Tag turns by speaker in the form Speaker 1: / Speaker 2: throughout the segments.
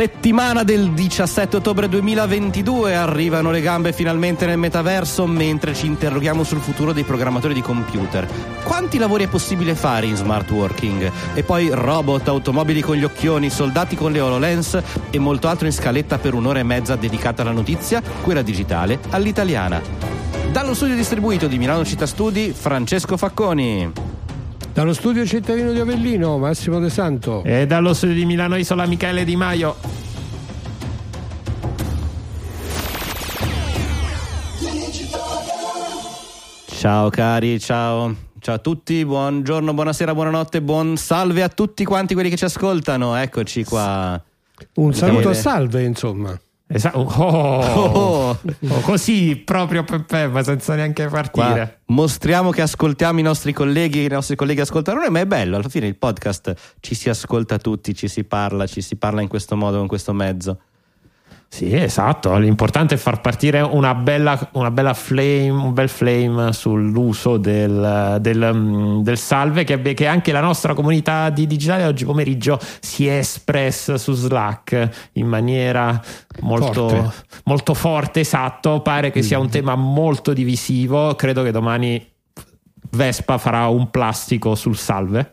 Speaker 1: Settimana del 17 ottobre 2022, arrivano le gambe finalmente nel metaverso mentre ci interroghiamo sul futuro dei programmatori di computer. Quanti lavori è possibile fare in smart working? E poi robot, automobili con gli occhioni, soldati con le HoloLens e molto altro in scaletta per un'ora e mezza dedicata alla notizia, quella digitale, all'italiana. Dallo studio distribuito di Milano Città Studi, Francesco Facconi.
Speaker 2: Dallo studio cittadino di Avellino, Massimo De Santo.
Speaker 3: E dallo studio di Milano Isola Michele Di Maio.
Speaker 1: Ciao cari, ciao. Ciao a tutti, buongiorno, buonasera, buonanotte, buon salve a tutti quanti quelli che ci ascoltano. Eccoci qua.
Speaker 2: Un saluto a salve, insomma.
Speaker 3: Esatto. Oh,
Speaker 1: Oh.
Speaker 3: Oh, così proprio Peppe, ma senza neanche
Speaker 1: Qua
Speaker 3: partire.
Speaker 1: mostriamo che ascoltiamo i nostri colleghi, i nostri colleghi ascoltano noi, ma è bello, alla fine il podcast ci si ascolta tutti, ci si parla, ci si parla in questo modo, in questo mezzo.
Speaker 3: Sì, esatto. L'importante è far partire una bella, una bella flame, un bel flame sull'uso del, del, mm, del salve che, che anche la nostra comunità di digitale oggi pomeriggio si è espressa su Slack in maniera molto
Speaker 2: Forte.
Speaker 3: forte, molto forte esatto. Pare che sia un tema molto divisivo. Credo che domani Vespa farà un plastico sul salve.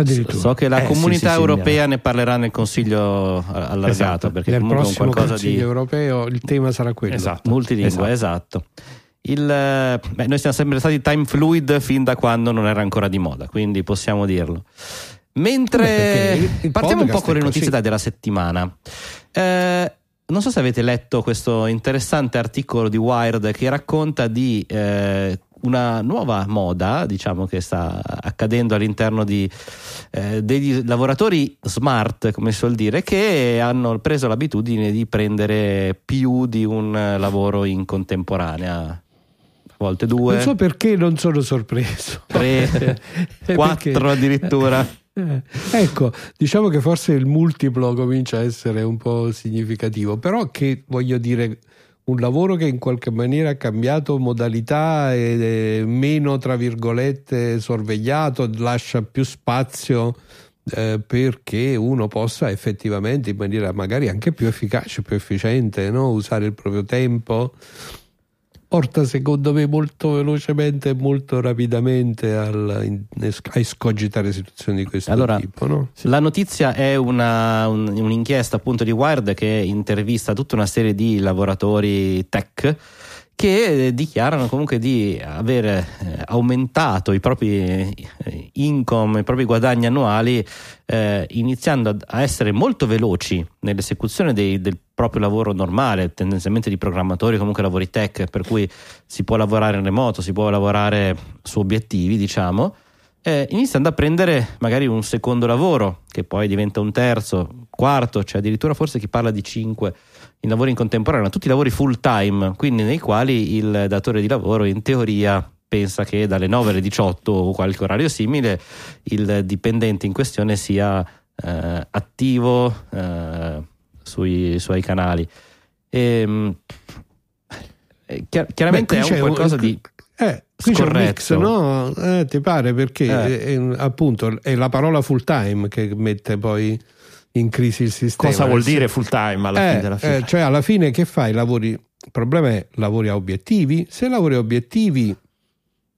Speaker 2: Addirittura.
Speaker 1: So che la
Speaker 3: Eh,
Speaker 1: comunità
Speaker 3: sì, sì, sì,
Speaker 1: europea ne parlerà nel consiglio allargato,
Speaker 3: Esatto.
Speaker 1: perché
Speaker 2: Nel
Speaker 1: comunque
Speaker 2: prossimo Consiglio
Speaker 1: di
Speaker 2: europeo il tema sarà quello.
Speaker 3: Esatto.
Speaker 1: multilingua, esatto. Il, eh, beh, noi siamo sempre stati time fluid fin da quando non era ancora di moda, quindi possiamo dirlo. Mentre partiamo un po' con le notizie
Speaker 2: così.
Speaker 1: della settimana. Eh, non so se avete letto questo interessante articolo di Wired che racconta di eh, una nuova moda, diciamo che sta accadendo all'interno di, eh, degli lavoratori smart, come si suol dire, che hanno preso l'abitudine di prendere più di un lavoro in contemporanea, a volte due,
Speaker 2: Non so perché non sono sorpreso.
Speaker 1: tre, quattro addirittura.
Speaker 2: Eh, ecco, diciamo che forse il multiplo comincia a essere un po' significativo, però che voglio dire un lavoro che in qualche maniera ha cambiato modalità ed è meno, tra virgolette, sorvegliato, lascia più spazio eh, perché uno possa effettivamente in maniera magari anche più efficace, più efficiente, no? usare il proprio tempo. Porta secondo me molto velocemente e molto rapidamente al, a escogitare situazioni di questo
Speaker 1: Allora,
Speaker 2: tipo. No?
Speaker 1: La notizia è una- un- un'inchiesta appunto di Wired che intervista tutta una serie di lavoratori tech che dichiarano comunque di aver eh, aumentato i propri eh, income, i propri guadagni annuali, eh, iniziando a essere molto veloci nell'esecuzione dei- del proprio lavoro normale, tendenzialmente di programmatori, comunque lavori tech, per cui si può lavorare in remoto, si può lavorare su obiettivi, diciamo eh, iniziando a prendere magari un secondo lavoro che poi diventa un terzo, quarto, cioè addirittura forse chi parla di cinque in lavori in contemporanea, tutti lavori full time, quindi nei quali il datore di lavoro in teoria pensa che dalle 9 alle 18 o qualche orario simile il dipendente in questione sia eh, attivo eh, sui suoi canali. Ehm, eh, chiar- chiaramente
Speaker 2: Beh,
Speaker 1: è un qualcosa di
Speaker 2: eh, qui c'è un mix,
Speaker 1: scorretto.
Speaker 2: no? Eh, ti pare perché
Speaker 1: Eh.
Speaker 2: è- è- appunto è la parola full time che mette poi in crisi il sistema.
Speaker 3: Cosa vuol
Speaker 2: Nel
Speaker 3: dire full time alla
Speaker 2: Eh,
Speaker 3: fine della fiera?
Speaker 2: eh, cioè alla fine che fai? Lavori, il problema è lavori a obiettivi. Se lavori a obiettivi,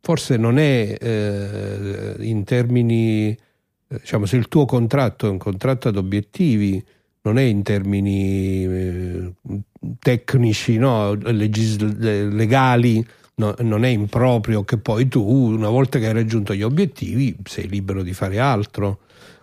Speaker 2: forse non è eh, in termini, eh, diciamo, se il tuo contratto è un contratto ad obiettivi, non è in termini eh, tecnici, no? Legis- legali. no, non è improprio che poi tu, una volta che hai raggiunto gli obiettivi, sei libero di fare altro,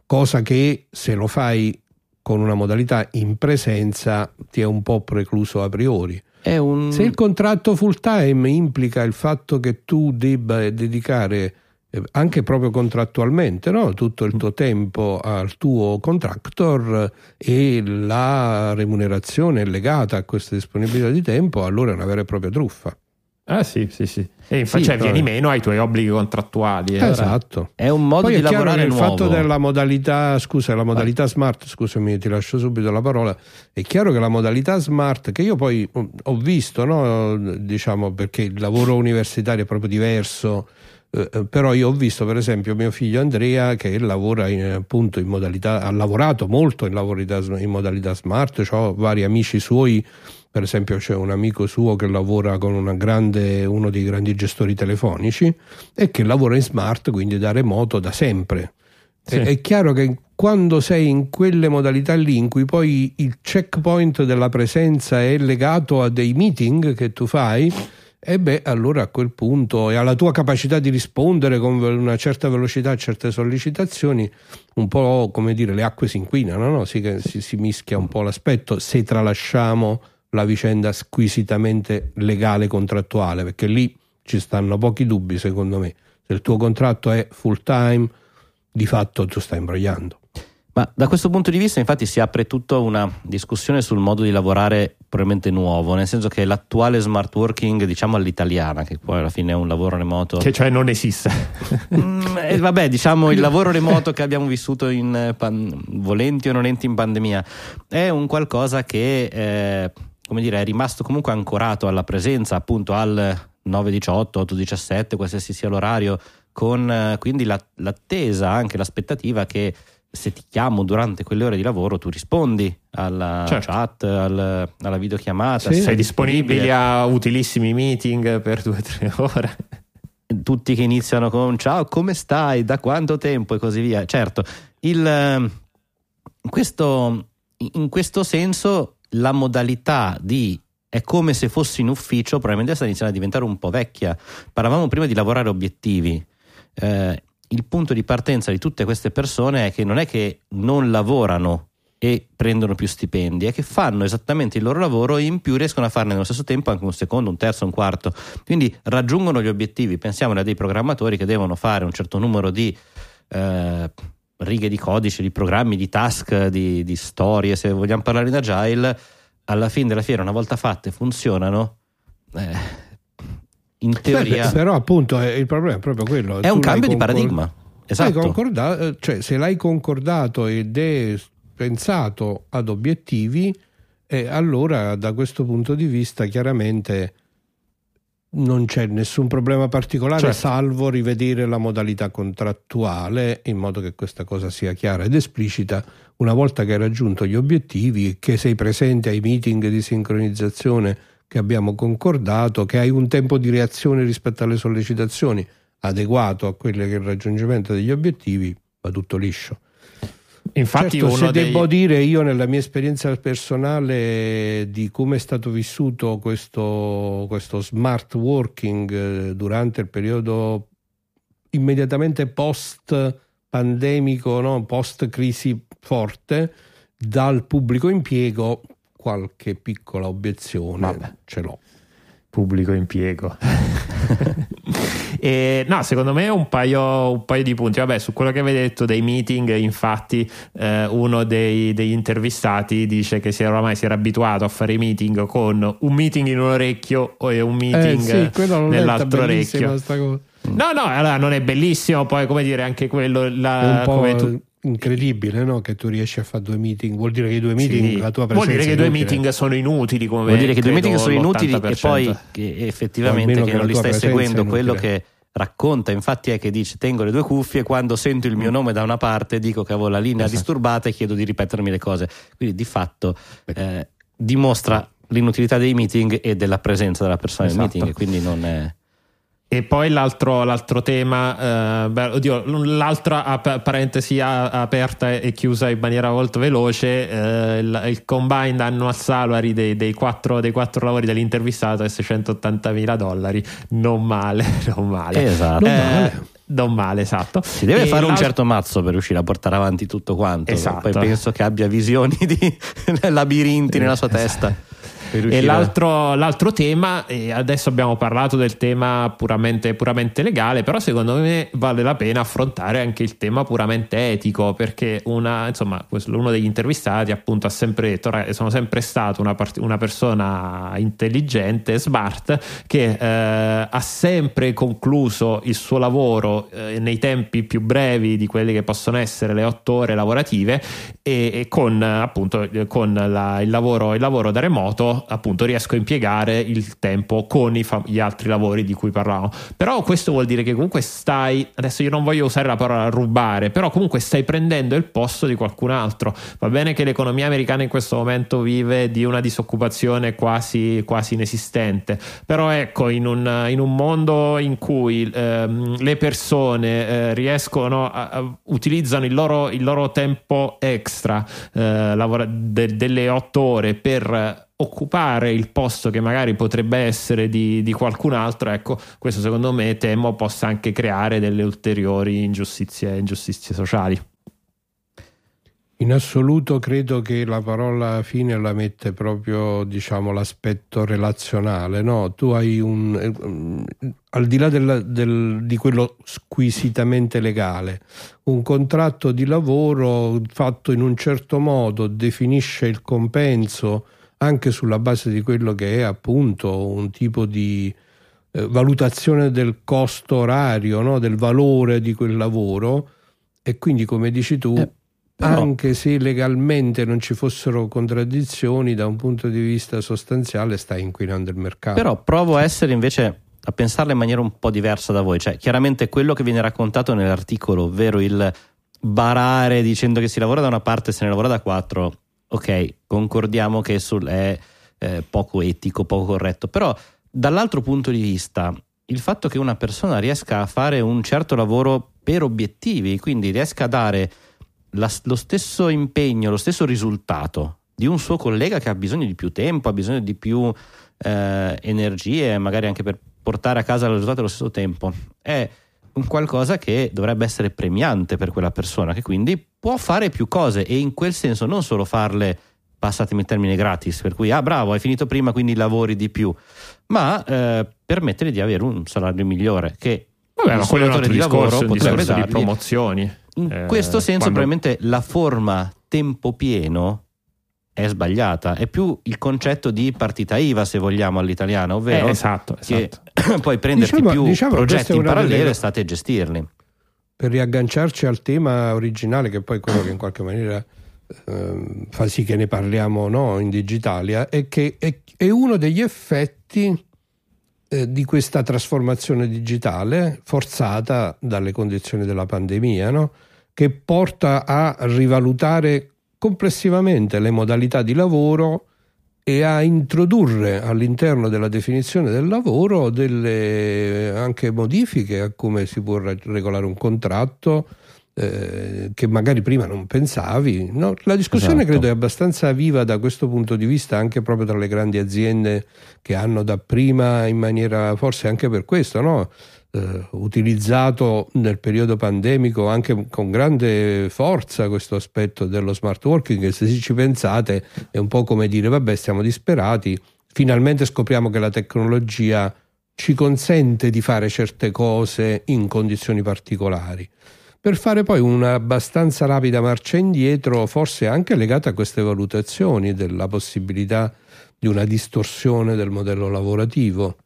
Speaker 2: cosa che se lo fai con una modalità in presenza ti è un po' precluso a priori.
Speaker 1: un
Speaker 2: Se il contratto full time implica il fatto che tu debba dedicare eh, anche proprio contrattualmente no? tutto il tuo tempo al tuo contractor e la remunerazione è legata a questa disponibilità di tempo, allora è una vera e propria truffa.
Speaker 3: Eh sì, sì, sì. E infatti
Speaker 2: Sì,
Speaker 3: cioè, vieni meno ai tuoi obblighi contrattuali. eh.
Speaker 2: esatto.
Speaker 1: È un modo
Speaker 2: Poi
Speaker 1: di
Speaker 2: è chiaro
Speaker 1: lavorare
Speaker 2: il
Speaker 1: nuovo.
Speaker 2: fatto della modalità, scusa, la modalità smart, scusami, ti lascio subito la parola. È chiaro che la modalità smart, che io poi mm, ho visto, no, diciamo perché il lavoro universitario è proprio diverso. eh, eh, però io ho visto per esempio mio figlio Andrea che lavora in, appunto in modalità ha lavorato molto in, lavorità- in modalità smart ho vari amici suoi per esempio c'è un amico suo che lavora con una grande, uno dei grandi gestori telefonici e che lavora in smart, quindi da remoto da sempre.
Speaker 3: Sì.
Speaker 2: È, è chiaro che quando sei in quelle modalità lì in cui poi il checkpoint della presenza è legato a dei meeting che tu fai, e beh, allora a quel punto e alla tua capacità di rispondere con una certa velocità a certe sollecitazioni, un po' come dire, le acque si inquinano, no? si, si, si mischia un po' l'aspetto se tralasciamo la vicenda squisitamente legale contrattuale, perché lì ci stanno pochi dubbi, secondo me. Se il tuo contratto è full time, di fatto tu stai imbrogliando.
Speaker 1: Ma da questo punto di vista, infatti, si apre tutta una discussione sul modo di lavorare probabilmente nuovo, nel senso che l'attuale smart working, diciamo all'italiana, che poi alla fine è un lavoro remoto.
Speaker 3: Che cioè non esiste.
Speaker 1: Mm, eh, vabbè, diciamo il lavoro remoto che abbiamo vissuto in eh, pan- volenti o nolenti in pandemia è un qualcosa che eh, come dire, è rimasto comunque ancorato alla presenza, appunto al 9-18, 8-17, qualsiasi sia l'orario, con eh, quindi la- l'attesa, anche l'aspettativa che se ti chiamo durante quelle ore di lavoro tu rispondi alla
Speaker 3: Certo.
Speaker 1: chat, al- alla videochiamata,
Speaker 2: Sì.
Speaker 3: Sei disponibile a utilissimi meeting per due o tre ore.
Speaker 1: tutti che iniziano con ciao come stai da quanto tempo e così via certo il, ehm, questo, in questo senso la modalità di è come se fossi in ufficio probabilmente sta iniziando a diventare un po' vecchia parlavamo prima di lavorare obiettivi Eh, il punto di partenza di tutte queste persone è che non è che non lavorano e prendono più stipendi, è che fanno esattamente il loro lavoro e in più riescono a farne nello stesso tempo anche un secondo, un terzo, un quarto. Quindi raggiungono gli obiettivi. Pensiamo a dei programmatori che devono fare un certo numero di eh, righe di codice, di programmi, di task, di, di storie, se vogliamo parlare in agile, alla fine della fiera, una volta fatte, funzionano. eh, in teoria
Speaker 2: Beh, però appunto il problema è proprio quello.
Speaker 1: è un cambio di
Speaker 2: concor-
Speaker 1: paradigma. Esatto.
Speaker 2: cioè, se l'hai concordato ed è pensato ad obiettivi, eh, allora da questo punto di vista chiaramente non c'è nessun problema particolare,
Speaker 3: Certo.
Speaker 2: salvo rivedere la modalità contrattuale in modo che questa cosa sia chiara ed esplicita una volta che hai raggiunto gli obiettivi, che sei presente ai meeting di sincronizzazione che abbiamo concordato, che hai un tempo di reazione rispetto alle sollecitazioni adeguato a quello che è il raggiungimento degli obiettivi, va tutto liscio.
Speaker 3: Infatti,
Speaker 2: Certo,
Speaker 3: uno
Speaker 2: se
Speaker 3: dei...
Speaker 2: devo dire io nella mia esperienza personale di come è stato vissuto questo, questo smart working eh, durante il periodo immediatamente post pandemico, no? post crisi forte, dal pubblico impiego, qualche piccola obiezione
Speaker 3: Vabbè.
Speaker 2: ce l'ho.
Speaker 3: pubblico impiego. e, no, secondo me un paio, un paio di punti. Vabbè, su quello che avete detto dei meeting, infatti, eh, uno dei- degli intervistati dice che si era, ormai si era abituato a fare i meeting con un meeting in un orecchio e un meeting
Speaker 2: Eh sì,
Speaker 3: nell'altro orecchio. No, no, allora non è bellissimo. Poi, come dire, anche quello. La, come tu-
Speaker 2: incredibile no? che tu riesci a fare due meeting, vuol dire che i due meeting
Speaker 3: Sì.
Speaker 2: la tua
Speaker 3: Vuol
Speaker 2: presenza
Speaker 3: dire che i due meeting sono inutili. Come
Speaker 1: Vuol dire che i due meeting sono inutili e
Speaker 3: l'80%.
Speaker 1: poi che effettivamente che
Speaker 2: che
Speaker 1: non li stai seguendo quello che racconta infatti è che dice tengo le due cuffie quando sento il mio nome da una parte dico che avevo la linea
Speaker 3: Esatto.
Speaker 1: disturbata e chiedo di ripetermi le cose quindi di fatto eh, dimostra l'inutilità dei meeting e della presenza della persona
Speaker 3: Esatto.
Speaker 1: nel meeting quindi non è
Speaker 3: E poi l'altro, l'altro tema, eh, beh, oddio, l'altra ap- parentesi a- aperta e chiusa in maniera molto veloce, eh, il, il combined annual salary dei, dei, quattro, dei quattro lavori dell'intervistato è 680 mila dollari, non male, non male.
Speaker 1: Esatto.
Speaker 3: Eh,
Speaker 2: Non male.
Speaker 3: non male, esatto.
Speaker 1: si deve
Speaker 3: E
Speaker 1: fare un certo mazzo per riuscire a portare avanti tutto quanto
Speaker 3: Esatto.
Speaker 1: poi penso che abbia visioni di labirinti nella sua testa
Speaker 3: E l'altro, l'altro tema, adesso abbiamo parlato del tema puramente, puramente legale, però secondo me vale la pena affrontare anche il tema puramente etico, perché una, insomma, uno degli intervistati appunto ha sempre detto, "Ra- sono sempre stato una, part- una persona intelligente, smart, che eh, ha sempre concluso il suo lavoro eh, nei tempi più brevi di quelli che possono essere le otto ore lavorative e, e con appunto con la- il, lavoro, il lavoro da remoto appunto riesco a impiegare il tempo con fa- gli altri lavori di cui parlavamo però questo vuol dire che comunque stai adesso io non voglio usare la parola rubare però comunque stai prendendo il posto di qualcun altro. Va bene che l'economia americana in questo momento vive di una disoccupazione quasi, quasi inesistente però ecco in un, in un mondo in cui ehm, le persone eh, riescono a, a- utilizzano il loro, il loro tempo extra eh, lavora- de- delle otto ore per occupare il posto che magari potrebbe essere di, di qualcun altro ecco questo secondo me temo possa anche creare delle ulteriori ingiustizie, ingiustizie sociali
Speaker 2: In assoluto credo che la parola fine la mette proprio diciamo, l'aspetto relazionale, no? Tu hai un eh, al di là del- del- di quello squisitamente legale, un contratto di lavoro fatto in un certo modo definisce il compenso anche sulla base di quello che è appunto un tipo di eh, valutazione del costo orario, no? del valore di quel lavoro e quindi come dici tu
Speaker 1: Eh, però-
Speaker 2: anche se legalmente non ci fossero contraddizioni da un punto di vista sostanziale stai inquinando il mercato
Speaker 1: Però provo a essere invece a pensarla in maniera un po' diversa da voi. Cioè, chiaramente quello che viene raccontato nell'articolo, ovvero il barare dicendo che si lavora da una parte e se ne lavora da quattro, ok, concordiamo che sul- è eh, poco etico, poco corretto. Però dall'altro punto di vista, il fatto che una persona riesca a fare un certo lavoro per obiettivi, quindi riesca a dare la- lo stesso impegno, lo stesso risultato di un suo collega che ha bisogno di più tempo, ha bisogno di più eh, energie, magari anche per portare a casa il risultato allo stesso tempo, è un qualcosa che dovrebbe essere premiante per quella persona, che quindi può fare più cose e in quel senso non solo farle, passatemi il termine gratis, per cui ah bravo, hai finito prima, quindi lavori di più, ma eh, permettere di avere un salario migliore che
Speaker 3: Vabbè,
Speaker 1: un
Speaker 3: altro
Speaker 1: di lavoro potrebbe
Speaker 3: discorso di
Speaker 1: dargli.
Speaker 3: promozioni.
Speaker 1: In
Speaker 3: Eh,
Speaker 1: questo senso,
Speaker 3: quando-
Speaker 1: probabilmente la forma tempo pieno è sbagliata. È più il concetto di partita IVA, se vogliamo, all'italiana, ovvero
Speaker 3: Eh, esatto,
Speaker 1: che
Speaker 3: esatto.
Speaker 1: puoi prenderti
Speaker 2: Diciamo-
Speaker 1: più
Speaker 2: diciamo che
Speaker 1: progetti in parallelo
Speaker 2: delle-
Speaker 1: e state a gestirli.
Speaker 2: per riagganciarci al tema originale che poi è quello che in qualche maniera ehm, fa sì che ne parliamo no, in Digitalia è che è, è uno degli effetti eh, di questa trasformazione digitale forzata dalle condizioni della pandemia no? che porta a rivalutare complessivamente le modalità di lavoro e a introdurre all'interno della definizione del lavoro delle anche modifiche a come si può re- regolare un contratto eh, che magari prima non pensavi. no? La discussione
Speaker 1: Esatto.
Speaker 2: credo è abbastanza viva da questo punto di vista anche proprio tra le grandi aziende che hanno dapprima in maniera forse anche per questo, no? Eh, utilizzato nel periodo pandemico anche con grande forza questo aspetto dello smart working che se ci pensate è un po' come dire vabbè stiamo disperati finalmente scopriamo che la tecnologia ci consente di fare certe cose in condizioni particolari. Per fare poi una abbastanza rapida marcia indietro forse anche legata a queste valutazioni della possibilità di una distorsione del modello lavorativo.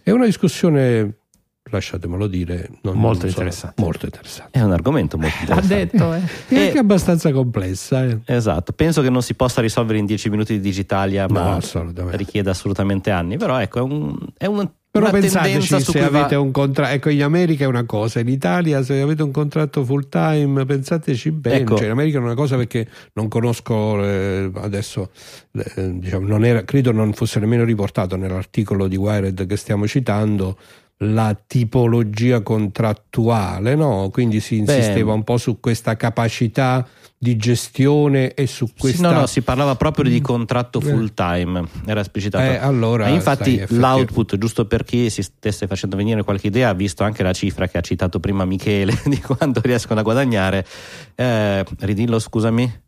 Speaker 2: È una discussione lasciatemelo dire non-
Speaker 3: Molto
Speaker 2: non
Speaker 3: interessante.
Speaker 2: molto interessante
Speaker 1: È un argomento molto
Speaker 3: Ha
Speaker 1: interessante.
Speaker 3: detto, eh.
Speaker 2: e
Speaker 1: E-
Speaker 2: anche abbastanza complessa eh.
Speaker 1: Esatto, penso che non si possa risolvere in 10 minuti di Digitalia,
Speaker 2: No,
Speaker 1: ma
Speaker 2: assolutamente.
Speaker 1: richiede assolutamente anni. Però ecco, è, un, è un,
Speaker 2: Però pensateci se
Speaker 1: cui va-
Speaker 2: avete un contratto, ecco in America è una cosa, in Italia se avete un contratto full time pensateci bene,
Speaker 1: Ecco.
Speaker 2: cioè in America è una cosa perché non conosco eh, adesso, eh, diciamo, non era, credo non fosse nemmeno riportato nell'articolo di Wired che stiamo citando la tipologia contrattuale, no? quindi si insisteva un po' su questa capacità di gestione e su questa...
Speaker 1: no, no, si parlava proprio di contratto full time, era esplicitato.
Speaker 2: Eh, allora,
Speaker 1: E infatti
Speaker 2: effettivamente-
Speaker 1: l'output, giusto per chi si stesse facendo venire qualche idea, visto anche la cifra che ha citato prima Michele di quanto riescono a guadagnare. Eh, ridillo, scusami.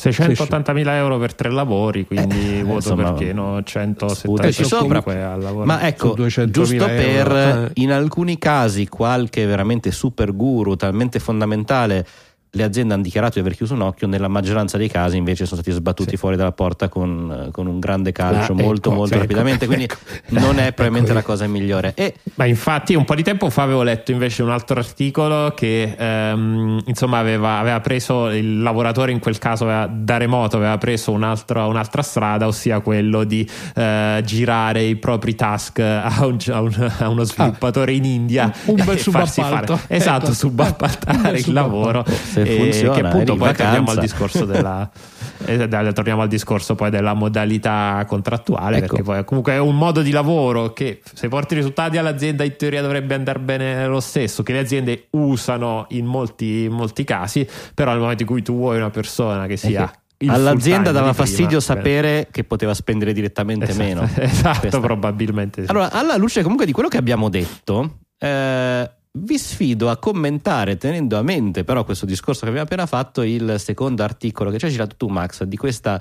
Speaker 3: 680.000 euro per tre lavori, quindi
Speaker 1: Eh,
Speaker 3: vuoto
Speaker 1: insomma,
Speaker 3: perché no?
Speaker 1: sputaci sopra.
Speaker 3: 175 al lavoro.
Speaker 1: Ma ecco,
Speaker 2: Su 200.000
Speaker 1: giusto per
Speaker 2: euro, eh.
Speaker 1: in alcuni casi qualche veramente super guru, talmente fondamentale, le aziende hanno dichiarato di aver chiuso un occhio, nella maggioranza dei casi invece sono stati sbattuti
Speaker 2: Sì.
Speaker 1: fuori dalla porta con, con un grande calcio
Speaker 2: Ah,
Speaker 1: molto
Speaker 2: ecco,
Speaker 1: molto
Speaker 2: ecco,
Speaker 1: rapidamente, quindi
Speaker 2: ecco,
Speaker 1: non è probabilmente
Speaker 2: ecco.
Speaker 1: la cosa migliore. E
Speaker 3: Ma infatti un po' di tempo fa avevo letto invece un altro articolo che ehm, insomma aveva, aveva preso il lavoratore in quel caso aveva- da remoto aveva preso un altro- un'altra strada, ossia quello di eh, girare i propri task a, un- a un- a uno sviluppatore in India
Speaker 2: Un bel subappalto.
Speaker 3: fare- esatto,
Speaker 2: Ecco.
Speaker 3: subappaltare il lavoro
Speaker 1: Se
Speaker 3: e
Speaker 1: funziona,
Speaker 3: che appunto
Speaker 1: eri in
Speaker 3: poi torniamo al discorso della eh, torniamo al discorso poi della modalità contrattuale
Speaker 1: Ecco.
Speaker 3: perché poi comunque è un modo di lavoro che se porti risultati all'azienda in teoria dovrebbe andare bene lo stesso che le aziende usano in molti, in molti casi però nel momento in cui tu vuoi una persona che sia il
Speaker 1: all'azienda
Speaker 3: full-time
Speaker 1: dava
Speaker 3: di prima,
Speaker 1: fastidio
Speaker 3: bene.
Speaker 1: sapere che poteva spendere direttamente
Speaker 3: esatto,
Speaker 1: meno.
Speaker 3: esatto
Speaker 1: Questa-
Speaker 3: probabilmente sì.
Speaker 1: Allora, alla luce comunque di quello che abbiamo detto, eh, vi sfido a commentare, tenendo a mente però questo discorso che abbiamo appena fatto, il secondo articolo che ci hai girato tu, Max, di questa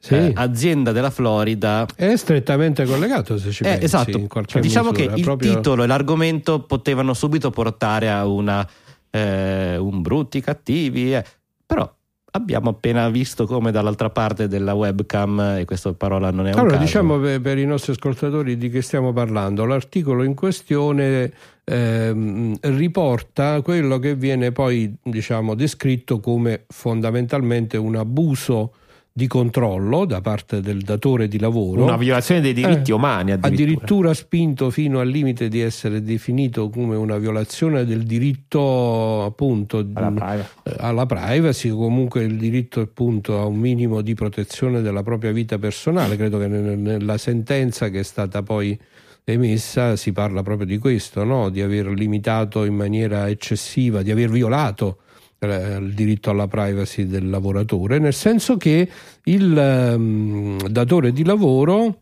Speaker 2: Sì.
Speaker 1: eh, azienda della Florida.
Speaker 2: È strettamente collegato se ci
Speaker 1: Eh,
Speaker 2: pensi,
Speaker 1: esatto,
Speaker 2: in qualche
Speaker 1: Cioè, diciamo
Speaker 2: misura,
Speaker 1: che il
Speaker 2: proprio-
Speaker 1: titolo e l'argomento potevano subito portare a una eh, un brutti cattivi, eh. però abbiamo appena visto come dall'altra parte della webcam, e questa parola non è un
Speaker 2: Allora,
Speaker 1: caso.
Speaker 2: diciamo per, per i nostri ascoltatori di che stiamo parlando. L'articolo in questione ehm, riporta quello che viene poi diciamo, descritto come fondamentalmente un abuso di controllo da parte del datore di lavoro.
Speaker 3: una violazione dei diritti
Speaker 2: Eh,
Speaker 3: umani addirittura,
Speaker 2: addirittura spinto fino al limite di essere definito come una violazione del diritto appunto
Speaker 3: alla privacy.
Speaker 2: eh, alla privacy comunque il diritto appunto a un minimo di protezione della propria vita personale credo che nel- nella sentenza che è stata poi emessa si parla proprio di questo no? di aver limitato in maniera eccessiva di aver violato il diritto alla privacy del lavoratore nel senso che il ehm, datore di lavoro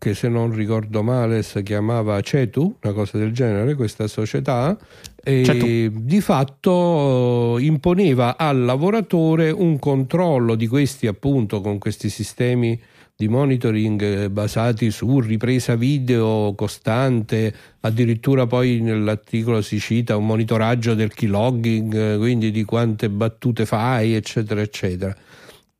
Speaker 2: che se non ricordo male si chiamava Cetu, una cosa del genere, questa società, di fatto eh, imponeva al lavoratore un controllo di questi appunto con questi sistemi di monitoring eh, basati su ripresa video costante, addirittura poi nell'articolo si cita un monitoraggio del keylogging, eh, quindi di quante battute fai, eccetera, eccetera.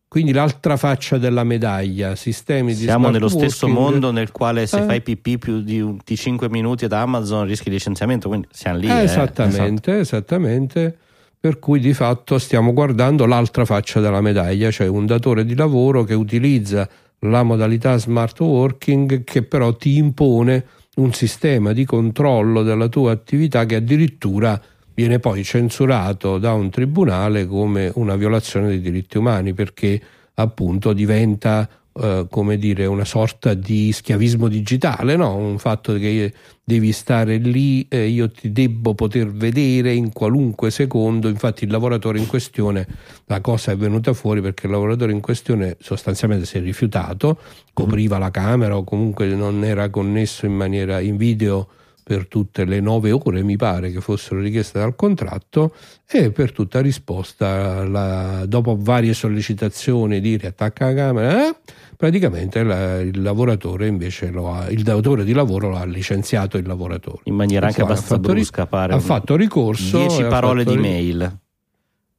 Speaker 2: Quindi l'altra faccia della medaglia, sistemi di
Speaker 1: Siamo nello stesso mondo nel quale se
Speaker 2: Eh.
Speaker 1: fai pipì più di, di 5 minuti da Amazon rischi licenziamento, quindi siamo lì.
Speaker 2: Eh,
Speaker 1: eh.
Speaker 2: esattamente, esattamente. Per cui di fatto stiamo guardando l'altra faccia della medaglia, cioè un datore di lavoro che utilizza la modalità smart working che però ti impone un sistema di controllo della tua attività che addirittura viene poi censurato da un tribunale come una violazione dei diritti umani perché appunto diventa eh, come dire una sorta di schiavismo digitale, no? un fatto che devi stare lì, eh, io ti debbo poter vedere in qualunque secondo, infatti il lavoratore in questione, la cosa è venuta fuori perché il lavoratore in questione sostanzialmente si è rifiutato, copriva la camera o comunque non era connesso in maniera in video per tutte le nove ore, mi pare che fossero richieste dal contratto, e per tutta risposta, la- dopo varie sollecitazioni di riattacca la camera, eh, praticamente la- il lavoratore invece lo ha, il datore di lavoro lo ha licenziato il lavoratore.
Speaker 1: In maniera anche
Speaker 2: Ha
Speaker 1: abbastanza
Speaker 2: fatto
Speaker 1: brusca, pare.
Speaker 2: Ha fatto ricorso.
Speaker 1: 10
Speaker 2: e ha
Speaker 1: parole di mail.
Speaker 2: 10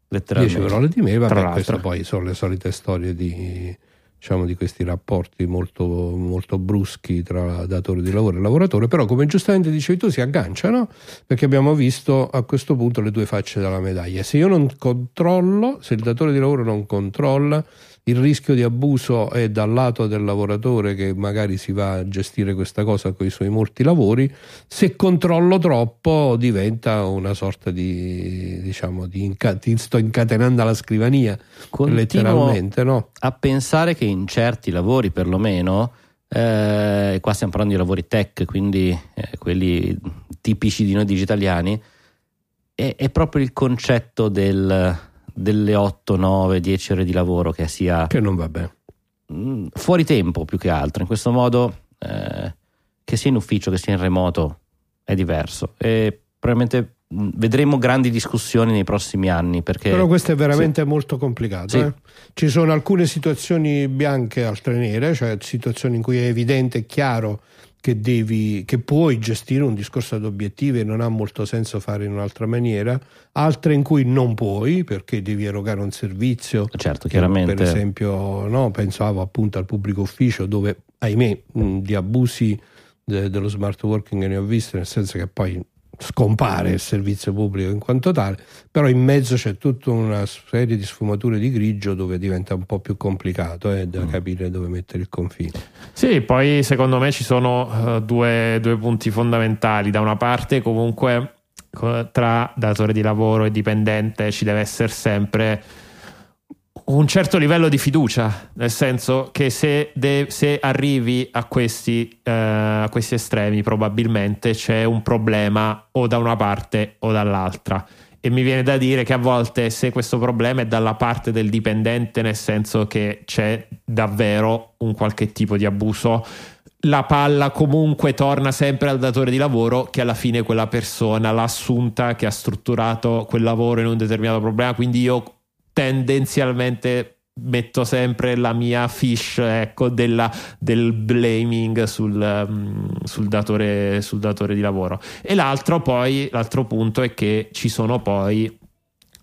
Speaker 1: Letteralmente.
Speaker 2: parole di
Speaker 3: Tra
Speaker 2: vabbè,
Speaker 3: l'altro.
Speaker 2: queste poi sono le solite storie di, diciamo, di questi rapporti molto, molto bruschi tra datore di lavoro e lavoratore, però come giustamente dicevi tu si agganciano perché abbiamo visto a questo punto le due facce della medaglia. Se io non controllo, se il datore di lavoro non controlla, il rischio di abuso è dal lato del lavoratore che magari si va a gestire questa cosa con i suoi molti lavori, se controllo troppo diventa una sorta di diciamo di inca- ti sto incatenando alla scrivania
Speaker 1: Continuo
Speaker 2: letteralmente no?
Speaker 1: a pensare che in certi lavori perlomeno eh, qua stiamo parlando di lavori tech quindi eh, quelli tipici di noi digitaliani è, è proprio il concetto del- delle 8, 9, 10 ore di lavoro che sia
Speaker 2: che non va bene
Speaker 1: mh, fuori tempo più che altro in questo modo eh, che sia in ufficio che sia in remoto è diverso e probabilmente mh, vedremo grandi discussioni nei prossimi anni. Perché
Speaker 2: Però questo è veramente molto complicato.
Speaker 1: Sì.
Speaker 2: eh. Ci sono alcune situazioni bianche, altre nere, cioè situazioni in cui è evidente e chiaro che, devi, che puoi gestire un discorso ad obiettivi e non ha molto senso fare in un'altra maniera, altre in cui non puoi perché devi erogare un servizio.
Speaker 1: certo, chiaramente.
Speaker 2: Per esempio, no, pensavo appunto al pubblico ufficio dove, ahimè, di abusi de- dello smart working ne ho visti, nel senso che poi scompare il servizio pubblico in quanto tale, però in mezzo c'è tutta una serie di sfumature di grigio dove diventa un po' più complicato eh, da capire dove mettere il confine.
Speaker 3: Sì, poi secondo me ci sono eh, due, due punti fondamentali. Da una parte, comunque, co- tra datore di lavoro e dipendente ci deve essere sempre un certo livello di fiducia, nel senso che se, de- se arrivi a questi, eh, a questi estremi, probabilmente c'è un problema o da una parte o dall'altra. E mi viene da dire che a volte se questo problema è dalla parte del dipendente, nel senso che c'è davvero un qualche tipo di abuso, la palla comunque torna sempre al datore di lavoro che alla fine quella persona l'ha assunta, che ha strutturato quel lavoro in un determinato problema. Quindi io tendenzialmente metto sempre la mia fish ecco, della, del blaming sul, mm, sul datore, sul datore di lavoro. E l'altro poi, l'altro punto è che ci sono poi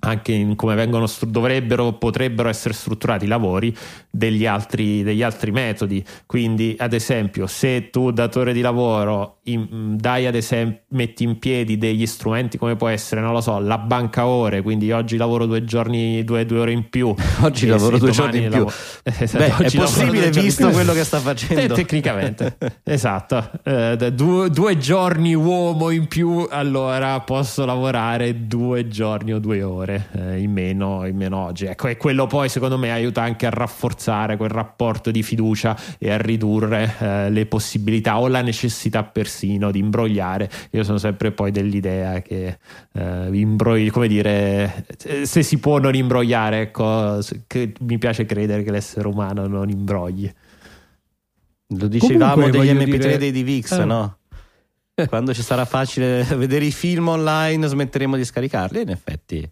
Speaker 3: anche in come vengono dovrebbero potrebbero essere strutturati i lavori degli altri, degli altri metodi quindi ad esempio se tu datore di lavoro in- dai ad esempio metti in piedi degli strumenti come può essere non lo so la banca ore quindi oggi lavoro due giorni due, due ore in più
Speaker 1: Oggi lavoro due giorni in più.
Speaker 3: Esatto,
Speaker 1: Beh, è possibile visto quello che sta facendo.
Speaker 3: Eh, tecnicamente, esatto. Eh, due, due giorni uomo in più, allora posso lavorare due giorni o due ore eh, in, meno, in meno oggi. Ecco, e quello poi secondo me aiuta anche a rafforzare quel rapporto di fiducia e a ridurre eh, le possibilità o la necessità persino di imbrogliare. Io sono sempre poi dell'idea che eh, imbrogli, come dire, eh, se si può non imbrogliare, ecco, mi piace credere che l'essere umano non imbrogli.
Speaker 1: Lo dicevamo
Speaker 2: Comunque,
Speaker 1: degli
Speaker 2: voglio
Speaker 1: MP3
Speaker 2: dire-
Speaker 1: dei DivX,
Speaker 2: Ah.
Speaker 1: no? Quando ci sarà facile vedere i film online, smetteremo di scaricarli. In effetti,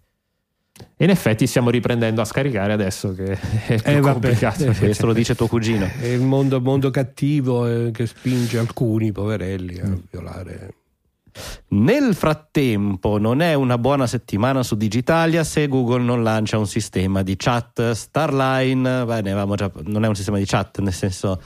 Speaker 3: E in effetti stiamo riprendendo a scaricare adesso che è più
Speaker 2: Eh, vabbè.
Speaker 3: complicato.
Speaker 1: questo lo dice tuo cugino.
Speaker 2: È il mondo, mondo cattivo eh, che spinge alcuni poverelli a violare.
Speaker 1: Nel frattempo, non è una buona settimana su Digitalia se Google non lancia un sistema di chat Starline. Beh, già- non è un sistema di chat nel senso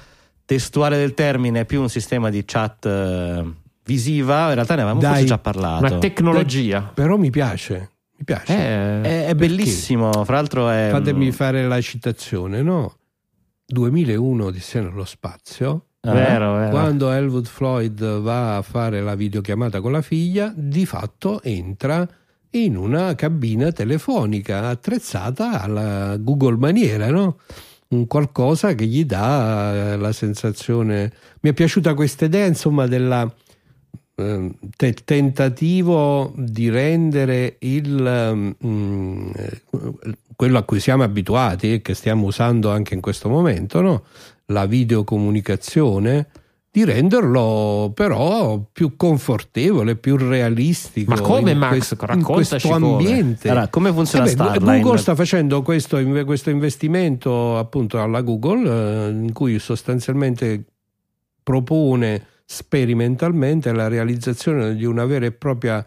Speaker 1: testuale del termine, è più un sistema di chat eh, visiva. In realtà ne avevamo
Speaker 2: Dai,
Speaker 1: forse già parlato.
Speaker 3: Una tecnologia.
Speaker 2: Però mi piace, mi piace.
Speaker 3: Eh,
Speaker 1: è, è bellissimo, fra l'altro è.
Speaker 2: Fatemi fare la citazione, no? 2001 Odissea nello spazio.
Speaker 1: Ah.
Speaker 3: vero, vero.
Speaker 2: Quando Elwood Floyd va a fare la videochiamata con la figlia, di fatto entra in una cabina telefonica attrezzata alla Google maniera, no? Un qualcosa che gli dà la sensazione. Mi è piaciuta questa idea, insomma, della te- tentativo di rendere il mm, eh, quello a cui siamo abituati e che stiamo usando anche in questo momento, no? la videocomunicazione, di renderlo però più confortevole, più realistico.
Speaker 3: Ma come, Max?
Speaker 2: quest- in
Speaker 3: Raccontaci
Speaker 2: questo
Speaker 3: come.
Speaker 2: ambiente.
Speaker 1: Allora, come funziona
Speaker 2: Eh beh,
Speaker 1: Starline?
Speaker 2: Google sta facendo questo, questo investimento appunto alla Google eh, in cui sostanzialmente propone sperimentalmente la realizzazione di una vera e propria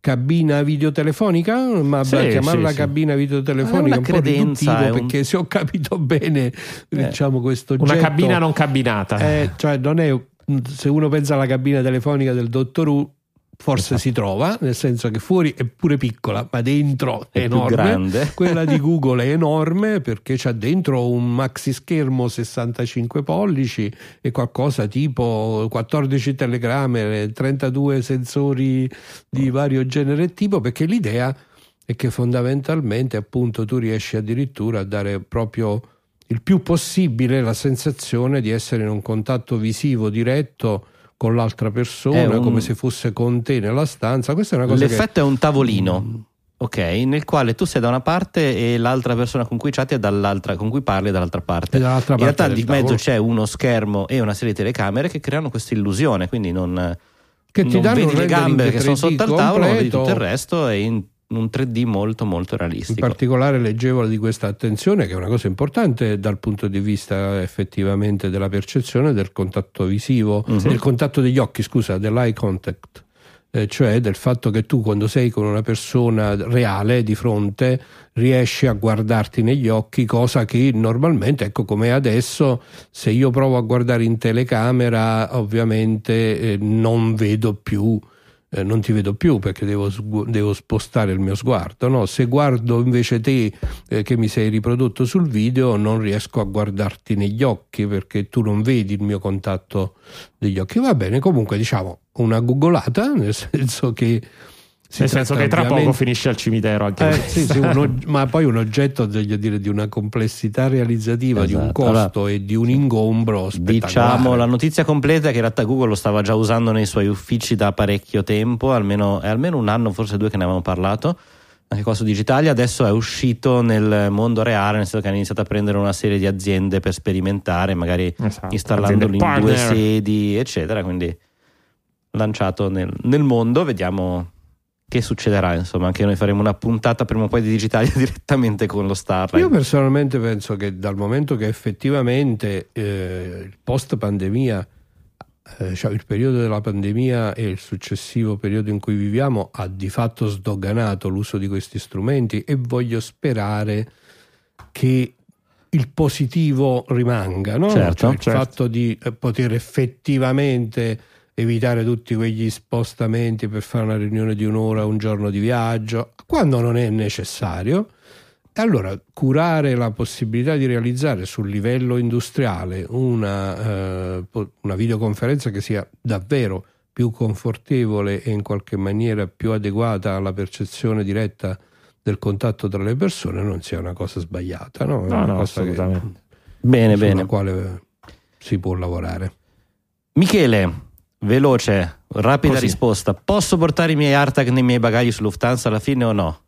Speaker 2: cabina videotelefonica, ma
Speaker 3: Sì,
Speaker 2: chiamarla
Speaker 3: sì,
Speaker 2: cabina videotelefonica
Speaker 1: una
Speaker 2: è un po'
Speaker 1: credenza,
Speaker 2: riduttivo
Speaker 1: è un-
Speaker 2: perché se ho capito bene, diciamo questo
Speaker 3: Una
Speaker 2: oggetto-
Speaker 3: cabina non cabinata.
Speaker 2: eh, cioè non è se uno pensa alla cabina telefonica del dottor Who forse si trova nel senso che fuori è pure piccola ma dentro è,
Speaker 1: È
Speaker 2: enorme. quella di Google è enorme perché c'ha dentro un maxi schermo 65 pollici e qualcosa tipo 14 telecamere 32 sensori di vario genere e tipo perché l'idea è che fondamentalmente appunto tu riesci addirittura a dare proprio il più possibile la sensazione di essere in un contatto visivo diretto con l'altra persona,
Speaker 1: un-
Speaker 2: come se fosse con te nella stanza. Questa è una cosa
Speaker 1: L'effetto è un tavolino. Ok, nel quale tu sei da una parte e l'altra persona con cui chatti è dall'altra, con cui parli è dall'altra parte.
Speaker 2: È dall'altra
Speaker 1: In
Speaker 2: parte
Speaker 1: realtà
Speaker 2: del
Speaker 1: di mezzo c'è uno schermo e una serie di telecamere che creano questa illusione, quindi non,
Speaker 2: che ti
Speaker 1: non
Speaker 2: danno
Speaker 1: vedi le gambe che sono
Speaker 2: 3D
Speaker 1: sotto al tavolo, vedi
Speaker 2: completo.
Speaker 1: tutto il resto è in un 3D molto molto
Speaker 2: In
Speaker 1: realistico.
Speaker 2: particolare leggevo di questa attenzione, che è una cosa importante dal punto di vista effettivamente della percezione del contatto visivo,
Speaker 1: Mhm.
Speaker 2: del contatto degli occhi, scusa, dell'eye contact, eh, cioè del fatto che tu quando sei con una persona reale di fronte riesci a guardarti negli occhi, cosa che normalmente, ecco come adesso, se io provo a guardare in telecamera, ovviamente eh, non vedo più eh, non ti vedo più perché devo, devo spostare il mio sguardo. No? Se guardo invece te eh, che mi sei riprodotto sul video, non riesco a guardarti negli occhi perché tu non vedi il mio contatto degli occhi. Va bene, comunque diciamo una googolata, nel senso che.
Speaker 3: Nel senso che tra poco finisce al cimitero anche
Speaker 2: eh, sì, sì, un ma poi un oggetto voglio dire, di una complessità realizzativa, di un
Speaker 1: Esatto.
Speaker 2: costo
Speaker 1: Allora,
Speaker 2: e di un ingombro.
Speaker 1: Diciamo la notizia completa è che in realtà Google lo stava già usando nei suoi uffici da parecchio tempo, almeno, è almeno un anno, forse due che ne avevamo parlato, anche qua su Digitalia, adesso è uscito nel mondo reale, nel senso che hanno iniziato a prendere una serie di aziende per sperimentare, magari
Speaker 3: Esatto,
Speaker 1: installandolo in due sedi, eccetera, quindi lanciato nel, nel mondo, vediamo che succederà, insomma, anche noi faremo una puntata prima o poi di Digitalia direttamente con lo Starlight.
Speaker 2: Io personalmente penso che dal momento che effettivamente eh, il post pandemia, eh, cioè il periodo della pandemia e il successivo periodo in cui viviamo ha di fatto sdoganato l'uso di questi strumenti e voglio sperare che il positivo rimanga, no?
Speaker 1: Certo,
Speaker 2: Cioè il
Speaker 3: certo.
Speaker 2: fatto di eh, poter effettivamente evitare tutti quegli spostamenti per fare una riunione di un'ora, un giorno di viaggio, quando non è necessario. E allora curare la possibilità di realizzare sul livello industriale una, eh, una videoconferenza che sia davvero più confortevole e in qualche maniera più adeguata alla percezione diretta del contatto tra le persone non sia una cosa sbagliata, no? È
Speaker 3: No,
Speaker 2: una
Speaker 3: no,
Speaker 2: cosa che-
Speaker 3: assolutamente.
Speaker 1: Bene,
Speaker 2: sulla
Speaker 1: bene.
Speaker 2: quale si può lavorare.
Speaker 1: Michele, veloce, rapida
Speaker 3: Così.
Speaker 1: risposta. Posso portare i miei AirTag nei miei bagagli su Lufthansa alla fine o no?